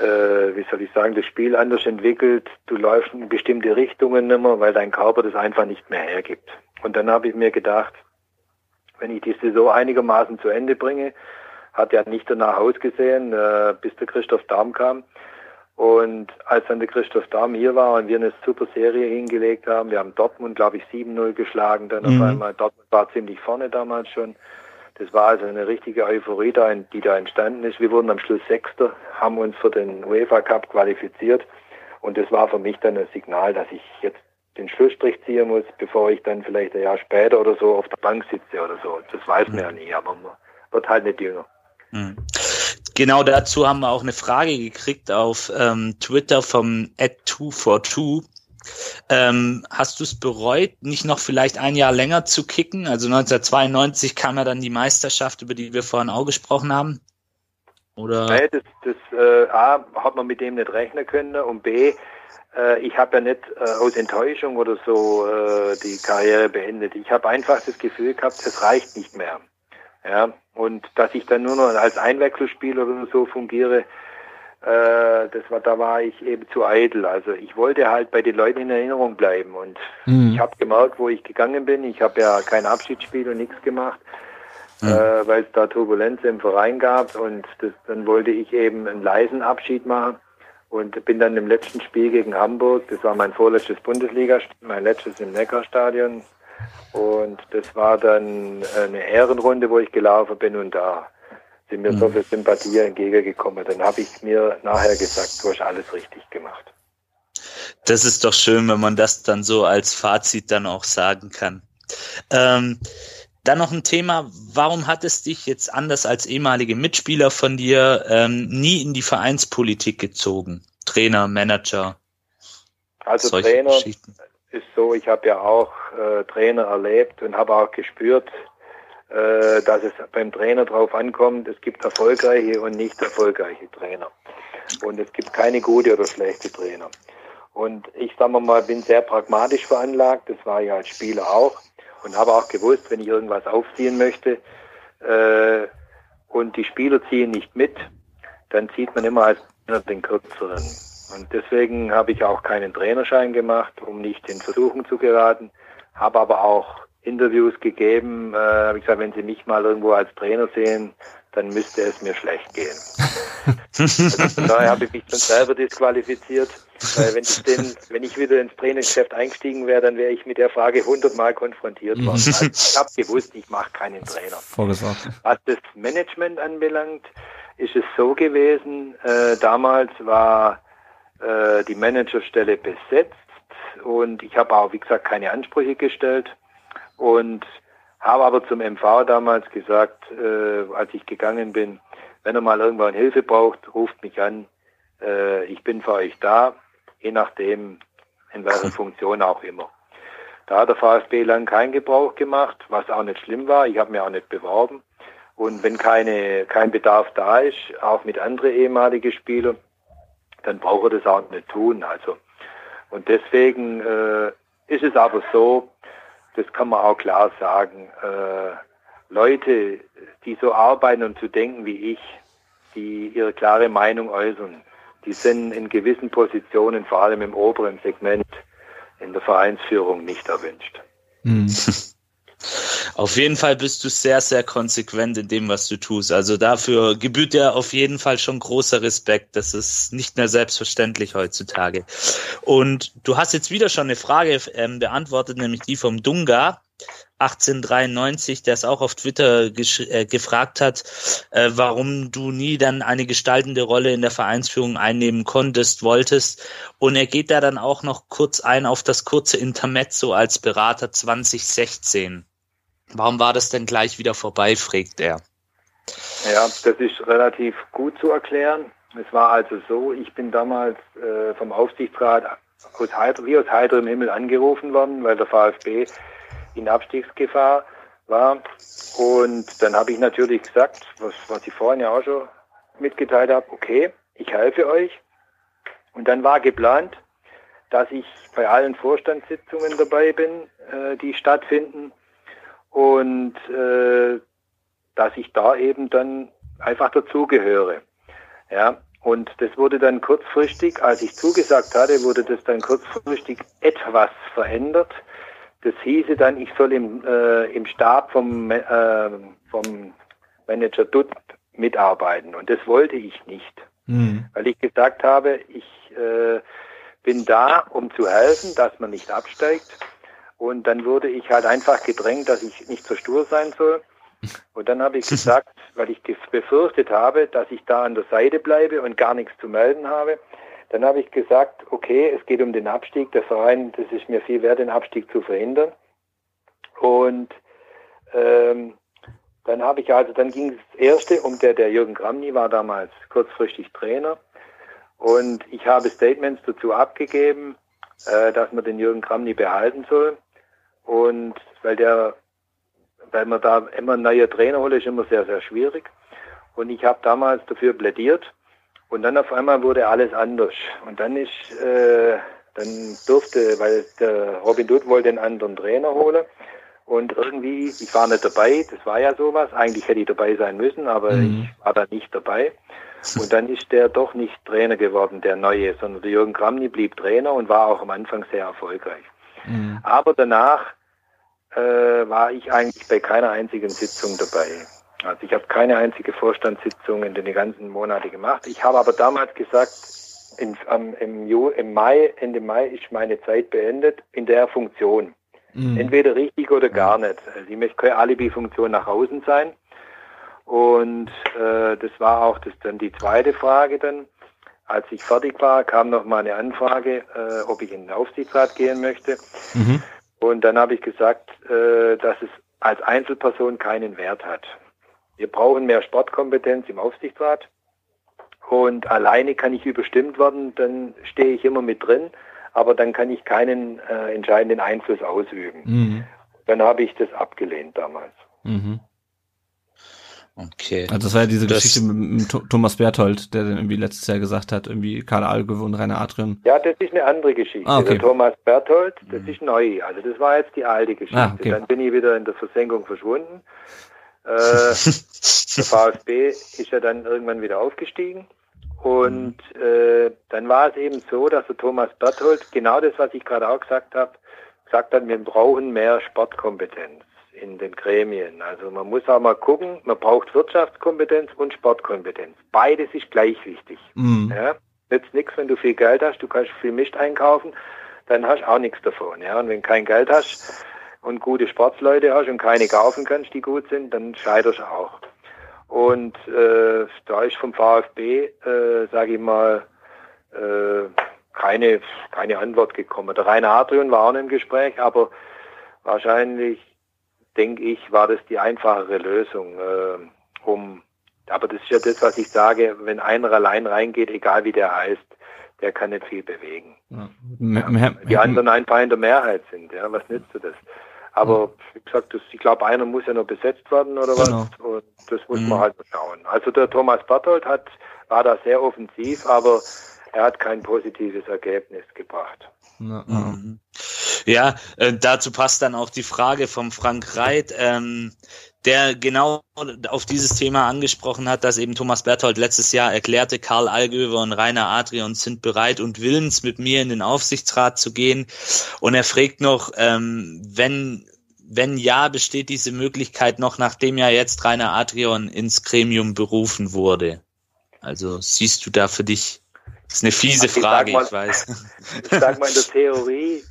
äh, wie soll ich sagen, das Spiel anders entwickelt. Du läufst in bestimmte Richtungen nimmer, weil dein Körper das einfach nicht mehr hergibt. Und dann habe ich mir gedacht, wenn ich die Saison einigermaßen zu Ende bringe, hat ja nicht danach ausgesehen, äh, bis der Christoph Dahm kam. Und als dann der Christoph Dahm hier war und wir eine super Serie hingelegt haben, wir haben Dortmund, glaube ich, 7-0 geschlagen, dann mhm. auf einmal, Dortmund war ziemlich vorne damals schon. Das war also eine richtige Euphorie, da, die da entstanden ist. Wir wurden am Schluss Sechster, haben uns für den UEFA Cup qualifiziert. Und das war für mich dann ein Signal, dass ich jetzt den Schlussstrich ziehen muss, bevor ich dann vielleicht ein Jahr später oder so auf der Bank sitze oder so. Das weiß man ja nie, aber man wird halt nicht jünger. Mhm. Genau dazu haben wir auch eine Frage gekriegt auf ähm, Twitter vom ad242. Ähm, hast du es bereut, nicht noch vielleicht ein Jahr länger zu kicken? Also 1992 kam ja dann die Meisterschaft, über die wir vorhin auch gesprochen haben. Oder? Nee, das, das äh, A, hat man mit dem nicht rechnen können und B, äh, ich habe ja nicht äh, aus Enttäuschung oder so äh, die Karriere beendet. Ich habe einfach das Gefühl gehabt, es reicht nicht mehr. Ja, und dass ich dann nur noch als Einwechselspieler oder so fungiere, äh, das war, da war ich eben zu eitel. Also ich wollte halt bei den Leuten in Erinnerung bleiben und mhm. ich habe gemerkt, wo ich gegangen bin. Ich habe ja kein Abschiedsspiel und nichts gemacht, mhm. äh, weil es da Turbulenz im Verein gab und das, dann wollte ich eben einen leisen Abschied machen und bin dann im letzten Spiel gegen Hamburg, das war mein vorletztes Bundesligaspiel, mein letztes im Neckarstadion und das war dann eine Ehrenrunde, wo ich gelaufen bin und da sind mir mhm. so viel Sympathie entgegengekommen. Dann habe ich mir nachher gesagt, du hast alles richtig gemacht. Das ist doch schön, wenn man das dann so als Fazit dann auch sagen kann. Ähm, dann noch ein Thema, warum hat es dich jetzt anders als ehemalige Mitspieler von dir ähm, nie in die Vereinspolitik gezogen? Trainer, Manager? Also Trainer ist so, ich habe ja auch äh, Trainer erlebt und habe auch gespürt, äh, dass es beim Trainer drauf ankommt, es gibt erfolgreiche und nicht erfolgreiche Trainer. Und es gibt keine gute oder schlechte Trainer. Und ich sage mal, bin sehr pragmatisch veranlagt, das war ich als Spieler auch und habe auch gewusst, wenn ich irgendwas aufziehen möchte äh, und die Spieler ziehen nicht mit, dann zieht man immer als Trainer den kürzeren. Und deswegen habe ich auch keinen Trainerschein gemacht, um nicht in Versuchung zu geraten, habe aber auch Interviews gegeben, äh, habe ich gesagt, wenn Sie mich mal irgendwo als Trainer sehen, dann müsste es mir schlecht gehen. also von daher habe ich mich dann selber disqualifiziert, weil wenn ich, den, wenn ich wieder ins Trainingsgeschäft eingestiegen wäre, dann wäre ich mit der Frage hundertmal konfrontiert worden. Also ich habe gewusst, ich mache keinen Trainer. Vorgesagt. Was das Management anbelangt, ist es so gewesen, äh, damals war äh, die Managerstelle besetzt und ich habe auch, wie gesagt, keine Ansprüche gestellt und habe aber zum MV damals gesagt, äh, als ich gegangen bin, wenn er mal irgendwann Hilfe braucht, ruft mich an. Äh, ich bin für euch da, je nachdem, in welcher Funktion auch immer. Da hat der VfB lang keinen Gebrauch gemacht, was auch nicht schlimm war. Ich habe mir auch nicht beworben. Und wenn keine, kein Bedarf da ist, auch mit anderen ehemaligen Spielern, dann braucht er das auch nicht tun. Also und deswegen äh, ist es aber so, das kann man auch klar sagen, äh, Leute, die so arbeiten und zu denken wie ich, die ihre klare Meinung äußern, die sind in gewissen Positionen, vor allem im oberen Segment, in der Vereinsführung nicht erwünscht. Mhm. Auf jeden Fall bist du sehr, sehr konsequent in dem, was du tust. Also dafür gebührt dir auf jeden Fall schon großer Respekt. Das ist nicht mehr selbstverständlich heutzutage. Und du hast jetzt wieder schon eine Frage ähm, beantwortet, nämlich die vom Dunga. 1893, der es auch auf Twitter äh, gefragt hat, äh, warum du nie dann eine gestaltende Rolle in der Vereinsführung einnehmen konntest, wolltest. Und er geht da dann auch noch kurz ein auf das kurze Intermezzo als Berater 2016. Warum war das denn gleich wieder vorbei, fragt er. Ja, das ist relativ gut zu erklären. Es war also so, ich bin damals äh, vom Aufsichtsrat aus heiter, wie aus heiterem Himmel angerufen worden, weil der VfB in Abstiegsgefahr war. Und dann habe ich natürlich gesagt, was, was ich vorhin ja auch schon mitgeteilt habe, okay, ich helfe euch, Und dann war geplant, dass ich bei allen Vorstandssitzungen dabei bin, äh, die stattfinden und äh, dass ich da eben dann einfach dazugehöre. Ja, und das wurde dann kurzfristig, als ich zugesagt hatte, wurde das dann kurzfristig etwas verändert. Das hieße dann, ich soll im, äh, im Stab vom, äh, vom Manager Dutt mitarbeiten. Und das wollte ich nicht, mhm. weil ich gesagt habe, ich äh, bin da, um zu helfen, dass man nicht absteigt. Und dann wurde ich halt einfach gedrängt, dass ich nicht so stur sein soll. Und dann habe ich gesagt, weil ich befürchtet habe, dass ich da an der Seite bleibe und gar nichts zu melden habe, dann habe ich gesagt, okay, es geht um den Abstieg. Der Verein, das ist mir viel wert, den Abstieg zu verhindern. Und ähm, dann habe ich also, dann ging das erste um der, der Jürgen Gramny war damals kurzfristig Trainer. Und ich habe Statements dazu abgegeben, äh, dass man den Jürgen Gramny behalten soll. Und weil der, weil man da immer ein neuer Trainer holt, ist immer sehr, sehr schwierig. Und ich habe damals dafür plädiert. Und dann auf einmal wurde alles anders. Und dann ist, äh, dann durfte, weil der Robin Dutt wollte einen anderen Trainer holen. Und irgendwie, ich war nicht dabei, das war ja sowas. Eigentlich hätte ich dabei sein müssen, aber mhm. ich war da nicht dabei. Und dann ist der doch nicht Trainer geworden, der Neue, sondern der Jürgen Kramny blieb Trainer und war auch am Anfang sehr erfolgreich. Mhm. Aber danach äh, war ich eigentlich bei keiner einzigen Sitzung dabei. Also ich habe keine einzige Vorstandssitzung in den ganzen Monaten gemacht. Ich habe aber damals gesagt, in, ähm, im, Ju, im Mai, Ende Mai ist meine Zeit beendet in der Funktion. Mhm. Entweder richtig oder gar nicht. Also ich möchte keine Alibi-Funktion nach außen sein. Und äh, das war auch das dann die zweite Frage dann. Als ich fertig war, kam noch mal eine Anfrage, äh, ob ich in den Aufsichtsrat gehen möchte. Mhm. Und dann habe ich gesagt, äh, dass es als Einzelperson keinen Wert hat. Wir brauchen mehr Sportkompetenz im Aufsichtsrat. Und alleine kann ich überstimmt werden, dann stehe ich immer mit drin, aber dann kann ich keinen äh, entscheidenden Einfluss ausüben. Mhm. Dann habe ich das abgelehnt damals. Mhm. Okay. Also das war ja diese das Geschichte mit, mit, Thomas Berthold, der dann irgendwie letztes Jahr gesagt hat, irgendwie Karl Algöwe und Rainer Adrian. Ja, das ist eine andere Geschichte. Ah, okay. Der Thomas Berthold, das ist neu. Also das war jetzt die alte Geschichte. Ah, okay. Dann bin ich wieder in der Versenkung verschwunden. Äh, der VfB ist ja dann irgendwann wieder aufgestiegen. Und mhm. äh, dann war es eben so, dass der Thomas Berthold genau das, was ich gerade auch gesagt habe, gesagt hat, wir brauchen mehr Sportkompetenz in den Gremien. Also man muss auch mal gucken, man braucht Wirtschaftskompetenz und Sportkompetenz. Beides ist gleich wichtig. Mhm. Ja? Nützt nichts, wenn du viel Geld hast, du kannst viel Mist einkaufen, dann hast du auch nichts davon. Ja? Und wenn kein Geld hast und gute Sportsleute hast und keine kaufen kannst, die gut sind, dann scheiterst du auch. Und äh, da ist vom VfB, äh, sage ich mal, äh, keine, keine Antwort gekommen. Der Rainer Adrian war auch im Gespräch, aber wahrscheinlich denke ich, war das die einfachere Lösung, äh, um, aber das ist ja das, was ich sage, wenn einer allein reingeht, egal wie der heißt, der kann nicht viel bewegen. Ja. Ja, die anderen einfach in der Mehrheit sind, ja, was nützt du das? Aber wie gesagt, das, ich glaube, einer muss ja noch besetzt werden oder genau. was. Und das muss mhm. man halt schauen. Also der Thomas Berthold hat, war da sehr offensiv, aber er hat kein positives Ergebnis gebracht. Mhm. Ja, äh, dazu passt dann auch die Frage vom Frank Reit, ähm, der genau auf dieses Thema angesprochen hat, dass eben Thomas Berthold letztes Jahr erklärte, Karl Allgöwer und Rainer Adrian sind bereit und willens, mit mir in den Aufsichtsrat zu gehen. Und er fragt noch, ähm, wenn, wenn ja, besteht diese Möglichkeit noch, nachdem ja jetzt Rainer Adrian ins Gremium berufen wurde? Also siehst du da für dich das ist eine fiese also Frage, ich, mal, ich weiß. Ich sag mal, in der Theorie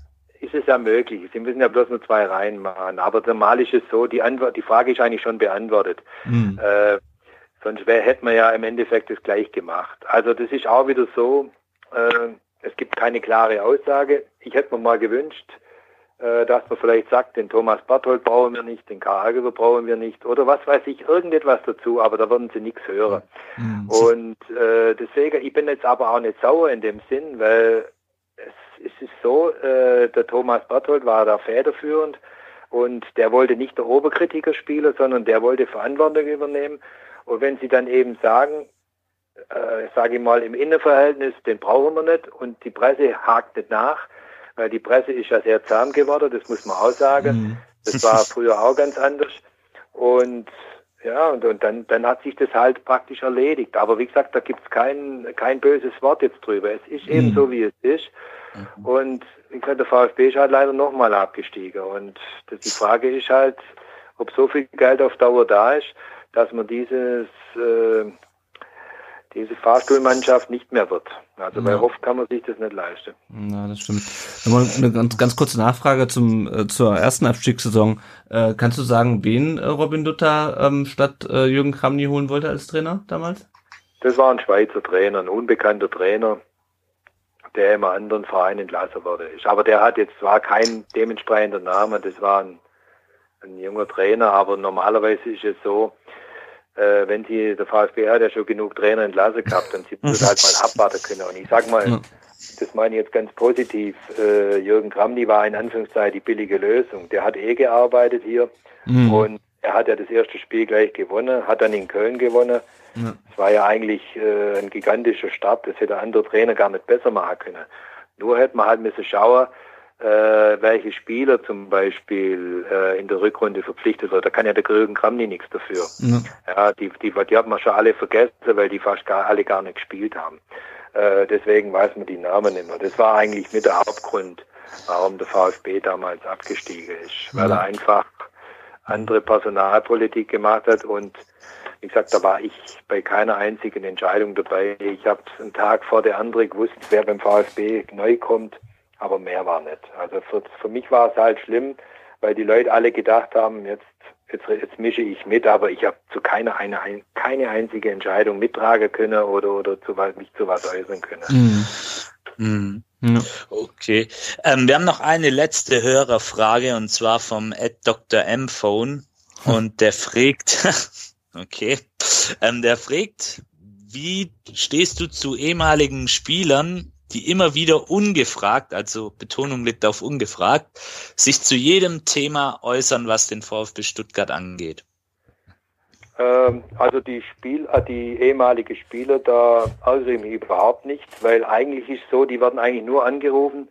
ist es ja möglich. Sie müssen ja bloß nur zwei Reihen machen. Aber normal ist es so, die Antwort, die Frage ist eigentlich schon beantwortet. Mhm. Äh, sonst wär, hätte man ja im Endeffekt das gleich gemacht. Also das ist auch wieder so, äh, es gibt keine klare Aussage. Ich hätte mir mal gewünscht, äh, dass man vielleicht sagt, den Thomas Barthold brauchen wir nicht, den Karl Hageber brauchen wir nicht oder was weiß ich, irgendetwas dazu, aber da würden sie nichts hören. Mhm. Und äh, deswegen, ich bin jetzt aber auch nicht sauer in dem Sinn, weil es, es ist so, äh, der Thomas Barthold war da federführend und der wollte nicht der Oberkritiker spielen, sondern der wollte Verantwortung übernehmen. Und wenn sie dann eben sagen, äh, sage ich mal, im Innenverhältnis, den brauchen wir nicht und die Presse hakt nicht nach, weil die Presse ist ja sehr zahm geworden, das muss man auch sagen. Mhm. Das war früher auch ganz anders. Und ja, und, und dann, dann hat sich das halt praktisch erledigt. Aber wie gesagt, da gibt's kein, kein böses Wort jetzt drüber. Es ist mhm. eben so, wie es ist. Mhm. Und wie gesagt, der VfB ist halt leider nochmal abgestiegen. Und das, die Frage ist halt, ob so viel Geld auf Dauer da ist, dass man dieses äh, diese Fahrstuhlmannschaft nicht mehr wird. Also bei Hoff kann man sich das nicht leisten. Ja, das stimmt. Nochmal eine ganz, ganz kurze Nachfrage zum, äh, zur ersten Abstiegssaison. Äh, kannst du sagen, wen äh, Robin Dutter ähm, statt äh, Jürgen Kramny holen wollte als Trainer damals? Das war ein Schweizer Trainer, ein unbekannter Trainer, der im anderen Verein entlassen wurde. Aber der hat jetzt zwar kein dementsprechender Name, das war ein, ein junger Trainer, aber normalerweise ist es so, äh, wenn sie, der VfB hat ja schon genug Trainer entlassen gehabt, dann sie das halt mal abwarten können. Und ich sag mal, ja. das meine ich jetzt ganz positiv, äh, Jürgen Kramny war in Anführungszeichen die billige Lösung. Der hat eh gearbeitet hier mhm. und er hat ja das erste Spiel gleich gewonnen, hat dann in Köln gewonnen. Es ja. war ja eigentlich äh, ein gigantischer Start, das hätte andere Trainer gar nicht besser machen können. Nur hätte man halt müssen schauen, äh, welche Spieler zum Beispiel äh, in der Rückrunde verpflichtet wird. Da kann ja der Grögen Kramny nichts dafür. Ja, ja die, die, die hat man schon alle vergessen, weil die fast gar, alle gar nicht gespielt haben. Äh, deswegen weiß man die Namen nicht mehr. Das war eigentlich mit der Hauptgrund, warum der VfB damals abgestiegen ist, weil er einfach andere Personalpolitik gemacht hat und wie gesagt, da war ich bei keiner einzigen Entscheidung dabei. Ich habe einen Tag vor der andere gewusst, wer beim VfB neu kommt aber mehr war nicht. Also für, für mich war es halt schlimm, weil die Leute alle gedacht haben, jetzt, jetzt, jetzt mische ich mit, aber ich habe zu keiner eine, keine einzige Entscheidung mittragen können oder, oder zu, mich zu was äußern können. Mhm. Mhm. Ja. Okay. Ähm, wir haben noch eine letzte Hörerfrage und zwar vom Ed Dr. M Phone und der fragt, okay, ähm, der fragt, wie stehst du zu ehemaligen Spielern, die immer wieder ungefragt, also Betonung liegt auf ungefragt, sich zu jedem Thema äußern, was den VfB Stuttgart angeht? Ähm, also die Spiel, äh, die ehemalige Spieler, da mich überhaupt nicht, weil eigentlich ist so, die werden eigentlich nur angerufen,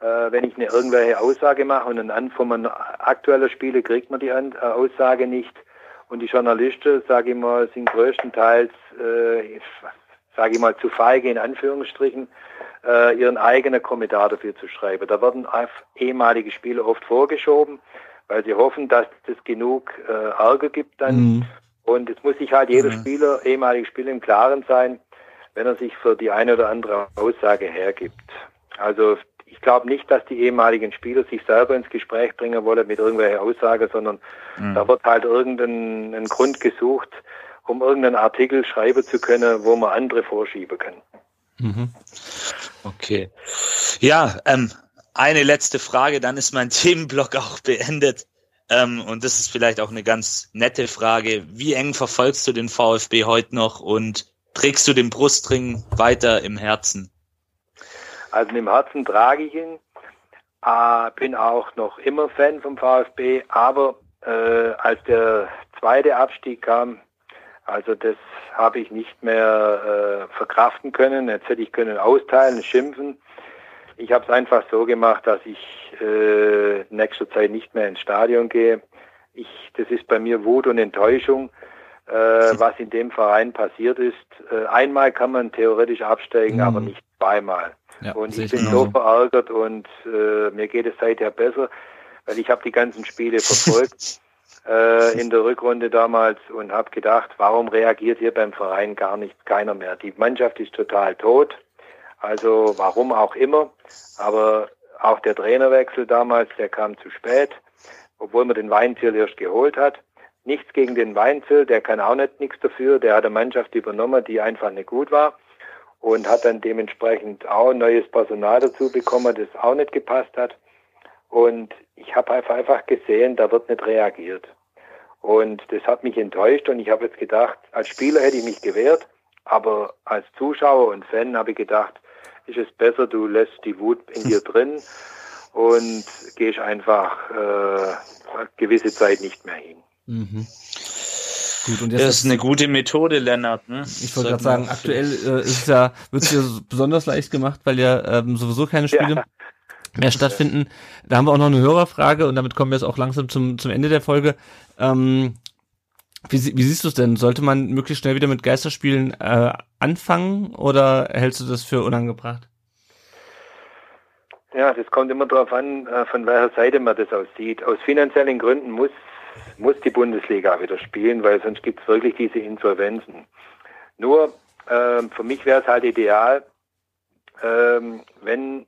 äh, wenn ich eine irgendwelche Aussage mache und dann von einem aktuellen Spieler kriegt man die äh, Aussage nicht. Und die Journalisten, sage ich mal, sind größtenteils, äh, sage ich mal, zu feige in Anführungsstrichen, äh, ihren eigenen Kommentar dafür zu schreiben. Da werden ehemalige Spieler oft vorgeschoben, weil sie hoffen, dass es genug äh, Ärger gibt dann. Mhm. Und es muss sich halt jeder. Spieler, ehemalige Spieler im Klaren sein, wenn er sich für die eine oder andere Aussage hergibt. Also ich glaube nicht, dass die ehemaligen Spieler sich selber ins Gespräch bringen wollen mit irgendwelchen Aussagen, sondern mhm. da wird halt irgendein Grund gesucht, um irgendeinen Artikel schreiben zu können, wo man andere vorschieben kann. Mhm. Okay. Ja, ähm, eine letzte Frage, dann ist mein Themenblock auch beendet. Ähm, und das ist vielleicht auch eine ganz nette Frage. Wie eng verfolgst du den VfB heute noch und trägst du den Brustring weiter im Herzen? Also im Herzen trage ich ihn. Äh, bin auch noch immer Fan vom VfB, aber äh, als der zweite Abstieg kam, also das habe ich nicht mehr äh, verkraften können. Jetzt hätte ich können austeilen, schimpfen. Ich habe es einfach so gemacht, dass ich äh, nächster Zeit nicht mehr ins Stadion gehe. Ich, das ist bei mir Wut und Enttäuschung, äh, was in dem Verein passiert ist. Äh, einmal kann man theoretisch absteigen, mhm. aber nicht zweimal. Ja, und ich bin so verärgert und äh, mir geht es seither besser, weil ich habe die ganzen Spiele verfolgt. Äh, in der Rückrunde damals und habe gedacht, warum reagiert hier beim Verein gar nicht keiner mehr? Die Mannschaft ist total tot, also warum auch immer, aber auch der Trainerwechsel damals, der kam zu spät, obwohl man den Weinziel erst geholt hat. Nichts gegen den Weinziel, der kann auch nicht nichts dafür, der hat eine Mannschaft übernommen, die einfach nicht gut war und hat dann dementsprechend auch neues Personal dazu bekommen, das auch nicht gepasst hat. Und ich habe einfach gesehen, da wird nicht reagiert. Und das hat mich enttäuscht und ich habe jetzt gedacht, als Spieler hätte ich mich gewehrt, aber als Zuschauer und Fan habe ich gedacht, ist es besser, du lässt die Wut in dir drin und gehst einfach äh, gewisse Zeit nicht mehr hin. Mhm. Gut, und jetzt das ist eine gute Methode, Lennart. Ne? Ich wollte gerade sagen, aktuell äh, ist ja, wird es ja besonders leicht gemacht, weil ja ähm, sowieso keine Spiele ja. Mehr stattfinden. Da haben wir auch noch eine Hörerfrage und damit kommen wir jetzt auch langsam zum, zum Ende der Folge. Ähm, wie, wie siehst du es denn? Sollte man möglichst schnell wieder mit Geisterspielen äh, anfangen oder hältst du das für unangebracht? Ja, das kommt immer darauf an, äh, von welcher Seite man das aussieht. Aus finanziellen Gründen muss, muss die Bundesliga wieder spielen, weil sonst gibt es wirklich diese Insolvenzen. Nur, äh, für mich wäre es halt ideal, äh, wenn,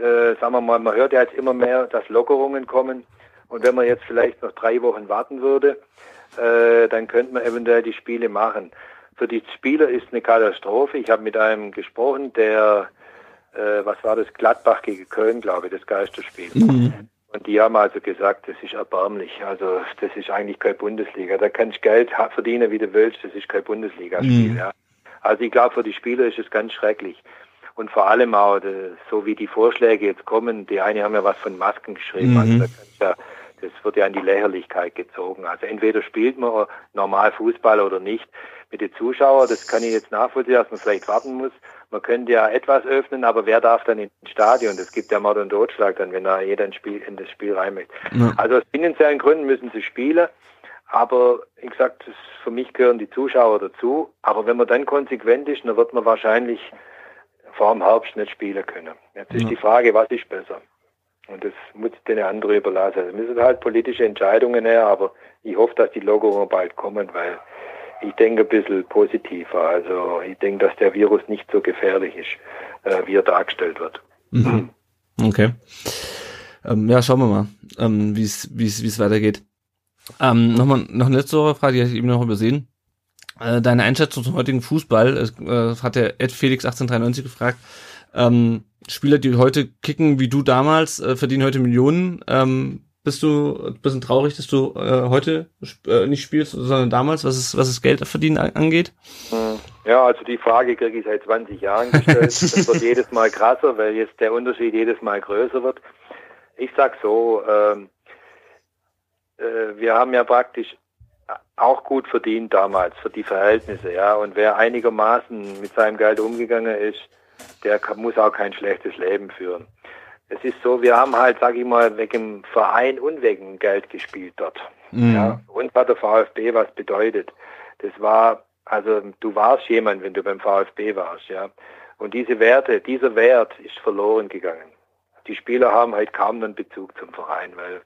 äh, sagen wir mal, man hört ja jetzt immer mehr, dass Lockerungen kommen. Und wenn man jetzt vielleicht noch drei Wochen warten würde, äh, dann könnte man eventuell die Spiele machen. Für die Spieler ist eine Katastrophe. Ich habe mit einem gesprochen, der äh, was war das, Gladbach gegen Köln, glaube ich, das Geisterspiel. Mhm. Und die haben also gesagt, das ist erbärmlich. Also das ist eigentlich keine Bundesliga. Da kannst du Geld verdienen, wie du willst. Das ist kein Bundesligaspiel. Mhm. Ja. Also ich glaube, für die Spieler ist es ganz schrecklich. Und vor allem auch, so wie die Vorschläge jetzt kommen, die eine haben ja was von Masken geschrieben. Also mhm. Also da das wird ja an die Lächerlichkeit gezogen. Also entweder spielt man normal Fußball oder nicht. Mit den Zuschauern, das kann ich jetzt nachvollziehen, dass man vielleicht warten muss man könnte ja etwas öffnen, aber wer darf dann ins Stadion? Das gibt ja Mord und Totschlag dann, wenn da jeder Spiel, in das Spiel rein möchte. Ja. Also aus finanziellen Gründen müssen sie spielen. Aber wie gesagt, für mich gehören die Zuschauer dazu. Aber wenn man dann konsequent ist, dann wird man wahrscheinlich vor dem Herbst nicht spielen können. Jetzt ist ja. die Frage, was ist besser? Und das muss ich den anderen überlassen. Es müssen halt politische Entscheidungen her, aber ich hoffe, dass die Lockerungen bald kommen, weil ich denke ein bisschen positiver. Also ich denke, dass der Virus nicht so gefährlich ist, äh, wie er dargestellt wird. Mhm. Okay. Ähm, ja, schauen wir mal, ähm, wie es wie es wie es weitergeht. Ähm, nochmal noch eine letzte Frage, die hatte ich eben noch übersehen. Äh, deine Einschätzung zum heutigen Fußball, äh, hat der Ed Felix 1893 gefragt. Ähm, Spieler, die heute kicken wie du damals, äh, verdienen heute Millionen. Ähm, bist du ein bisschen traurig, dass du äh, heute äh, nicht spielst, sondern damals, was es, was es Geld verdienen angeht? Hm. Ja, also die Frage kriege ich seit 20 Jahren gestellt. das wird jedes Mal krasser, weil jetzt der Unterschied jedes Mal größer wird. Ich sag so, ähm, äh, wir haben ja praktisch auch gut verdient damals für die Verhältnisse, ja. Und wer einigermaßen mit seinem Geld umgegangen ist, der kann, muss auch kein schlechtes Leben führen es ist so, wir haben halt, sag ich mal, wegen dem Verein und wegen Geld gespielt dort. Mhm. Ja, uns hat der VfB was bedeutet. Das war, also du warst jemand, wenn du beim VfB warst, ja. Und diese Werte, dieser Wert ist verloren gegangen. Die Spieler haben halt kaum einen Bezug zum Verein, weil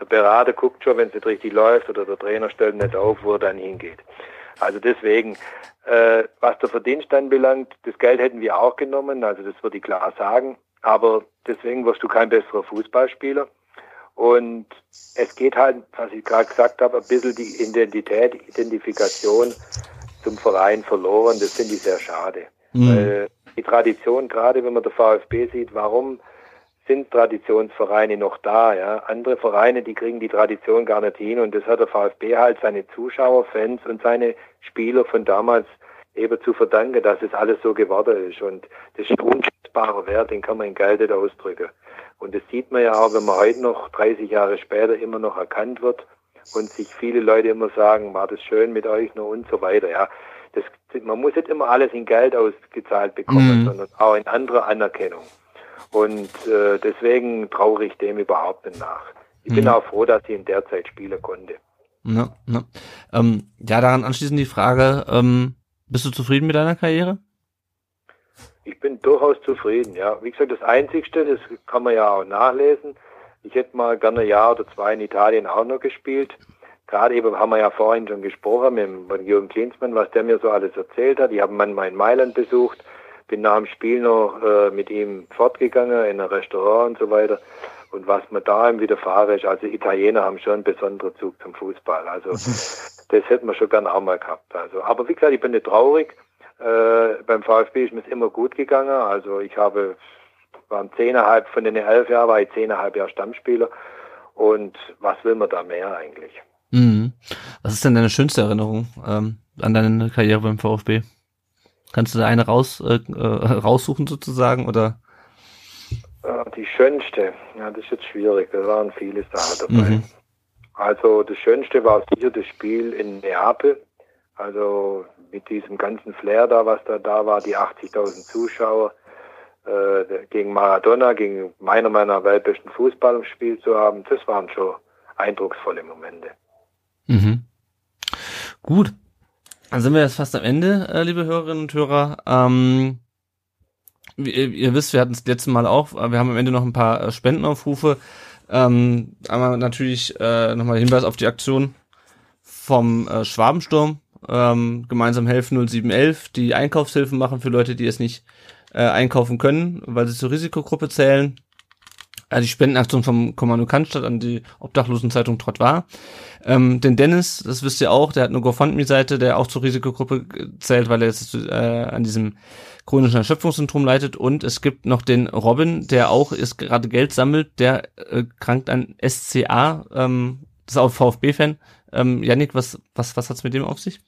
der Berater guckt schon, wenn es nicht richtig läuft oder der Trainer stellt nicht auf, wo er dann hingeht. Also deswegen, äh, was der Verdienst anbelangt, das Geld hätten wir auch genommen, also das würde ich klar sagen. Aber deswegen wirst du kein besserer Fußballspieler. Und es geht halt, was ich gerade gesagt habe, ein bisschen die Identität, die Identifikation zum Verein verloren. Das finde ich sehr schade. Mhm. Weil die Tradition, gerade wenn man der VfB sieht, warum sind Traditionsvereine noch da? Ja? Andere Vereine, die kriegen die Tradition gar nicht hin. Und das hat der VfB halt seine Zuschauer, Fans und seine Spieler von damals eben zu verdanken, dass es alles so geworden ist. Und das ist ein unschätzbarer Wert, den kann man in Geld nicht ausdrücken. Und das sieht man ja auch, wenn man heute noch 30 Jahre später immer noch erkannt wird und sich viele Leute immer sagen, war das schön mit euch noch und so weiter. Ja, das, man muss nicht immer alles in Geld ausgezahlt bekommen, mhm. sondern auch in andere Anerkennung. Und äh, deswegen traue ich dem überhaupt nicht nach. Ich mhm. bin auch froh, dass ich in der Zeit spielen konnte. Ja, ja. Ähm, ja daran anschließend die Frage, ähm, bist du zufrieden mit deiner Karriere? Ich bin durchaus zufrieden, ja. Wie gesagt, das Einzigste, das kann man ja auch nachlesen. Ich hätte mal gerne ein Jahr oder zwei in Italien auch noch gespielt. Gerade eben haben wir ja vorhin schon gesprochen mit, mit Jürgen Klinsmann, was der mir so alles erzählt hat. Ich habe manchmal in Mailand besucht, bin nach dem Spiel noch äh, mit ihm fortgegangen in ein Restaurant und so weiter. Und was man da ihm widerfahren ist, also Italiener haben schon einen besonderen Zug zum Fußball. Also das hätten wir schon gern auch mal gehabt. Also, aber wie gesagt, ich bin nicht traurig. Äh, beim VfB ist mir immer gut gegangen. Also ich habe, waren zehneinhalb von den elf Jahren, war ich zehneinhalb Jahre Stammspieler. Und was will man da mehr eigentlich? Mhm. Was ist denn deine schönste Erinnerung ähm, an deine Karriere beim VfB? Kannst du da eine raus, äh, äh, raussuchen sozusagen oder? Die schönste, ja, das ist jetzt schwierig. Da waren viele Sachen dabei. Mhm. Also das Schönste war sicher das Spiel in Neapel. Also mit diesem ganzen Flair da, was da da war, die 80.000 Zuschauer äh, gegen Maradona, gegen meiner meiner weltbesten Fußball im Spiel zu haben, das waren schon eindrucksvolle Momente. Mhm. Gut. Dann sind wir jetzt fast am Ende, äh, liebe Hörerinnen und Hörer. Ähm, ihr, ihr wisst, wir hatten es letzte Mal auch, wir haben am Ende noch ein paar äh, Spendenaufrufe. Ähm, einmal natürlich äh, nochmal Hinweis auf die Aktion vom äh, Schwabensturm. Ähm, gemeinsam helfen 0711, die Einkaufshilfen machen für Leute, die es nicht äh, einkaufen können, weil sie zur Risikogruppe zählen. Äh, die Spendenaktion vom Kommando Cannstatt an die Obdachlosenzeitung Trott war. Ähm, den Dennis, das wisst ihr auch, der hat eine GoFundMe-Seite, der auch zur Risikogruppe zählt, weil er jetzt äh, an diesem chronischen Erschöpfungssyndrom leitet. Und es gibt noch den Robin, der auch ist gerade Geld sammelt, der äh, krankt an SCA, ähm, das ist auch VfB-Fan. Ähm, Yannick, was, was, was hat's mit dem auf sich?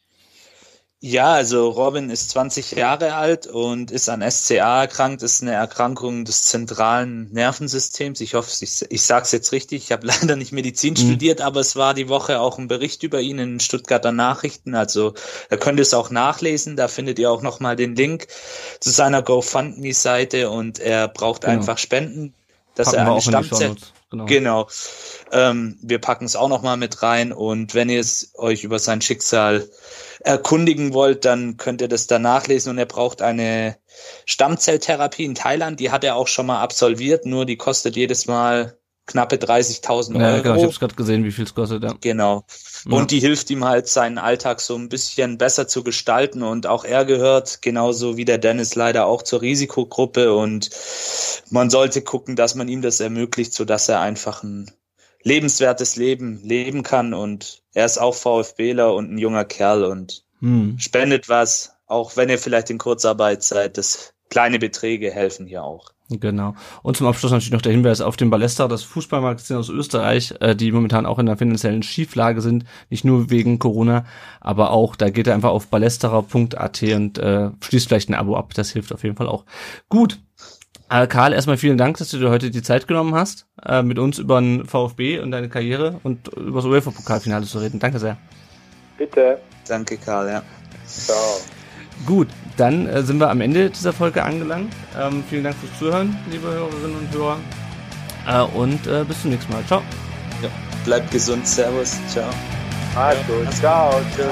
Ja, also Robin ist 20 Jahre alt und ist an SCA erkrankt. Das ist eine Erkrankung des zentralen Nervensystems. Ich hoffe, ich, ich sage es jetzt richtig. Ich habe leider nicht Medizin mhm. studiert, aber es war die Woche auch ein Bericht über ihn in Stuttgarter Nachrichten. Also da könnt ihr es auch nachlesen. Da findet ihr auch nochmal den Link zu seiner GoFundMe-Seite und er braucht genau. einfach Spenden, dass Packen er eine Stammzelle... Genau. genau. Ähm, wir packen es auch nochmal mit rein und wenn ihr es euch über sein Schicksal erkundigen wollt, dann könnt ihr das da nachlesen und er braucht eine Stammzelltherapie in Thailand, die hat er auch schon mal absolviert, nur die kostet jedes Mal knappe 30.000 Euro. Ja, genau, ich habe gerade gesehen, wie viel es kostet. Ja. Genau. Und ja. die hilft ihm halt, seinen Alltag so ein bisschen besser zu gestalten. Und auch er gehört, genauso wie der Dennis, leider auch zur Risikogruppe. Und man sollte gucken, dass man ihm das ermöglicht, so dass er einfach ein lebenswertes Leben leben kann und er ist auch VfBler und ein junger Kerl und hm. spendet was, auch wenn ihr vielleicht in Kurzarbeit seid, das kleine Beträge helfen hier auch. Genau. Und zum Abschluss natürlich noch der Hinweis auf den Ballester, das Fußballmagazin aus Österreich, äh, die momentan auch in einer finanziellen Schieflage sind, nicht nur wegen Corona, aber auch, da geht er einfach auf ballesterer.at und äh, schließt vielleicht ein Abo ab, das hilft auf jeden Fall auch. Gut, äh, Karl, erstmal vielen Dank, dass du dir heute die Zeit genommen hast, äh, mit uns über den VfB und deine Karriere und über das UEFA-Pokalfinale zu reden. Danke sehr. Bitte. Danke, Karl, ja. Ciao. Gut, dann äh, sind wir am Ende dieser Folge angelangt. Ähm, vielen Dank fürs Zuhören, liebe Hörerinnen und Hörer. Äh, und äh, bis zum nächsten Mal. Ciao. Ja, bleibt gesund. Servus. Ciao. Also, ciao. Tschüss.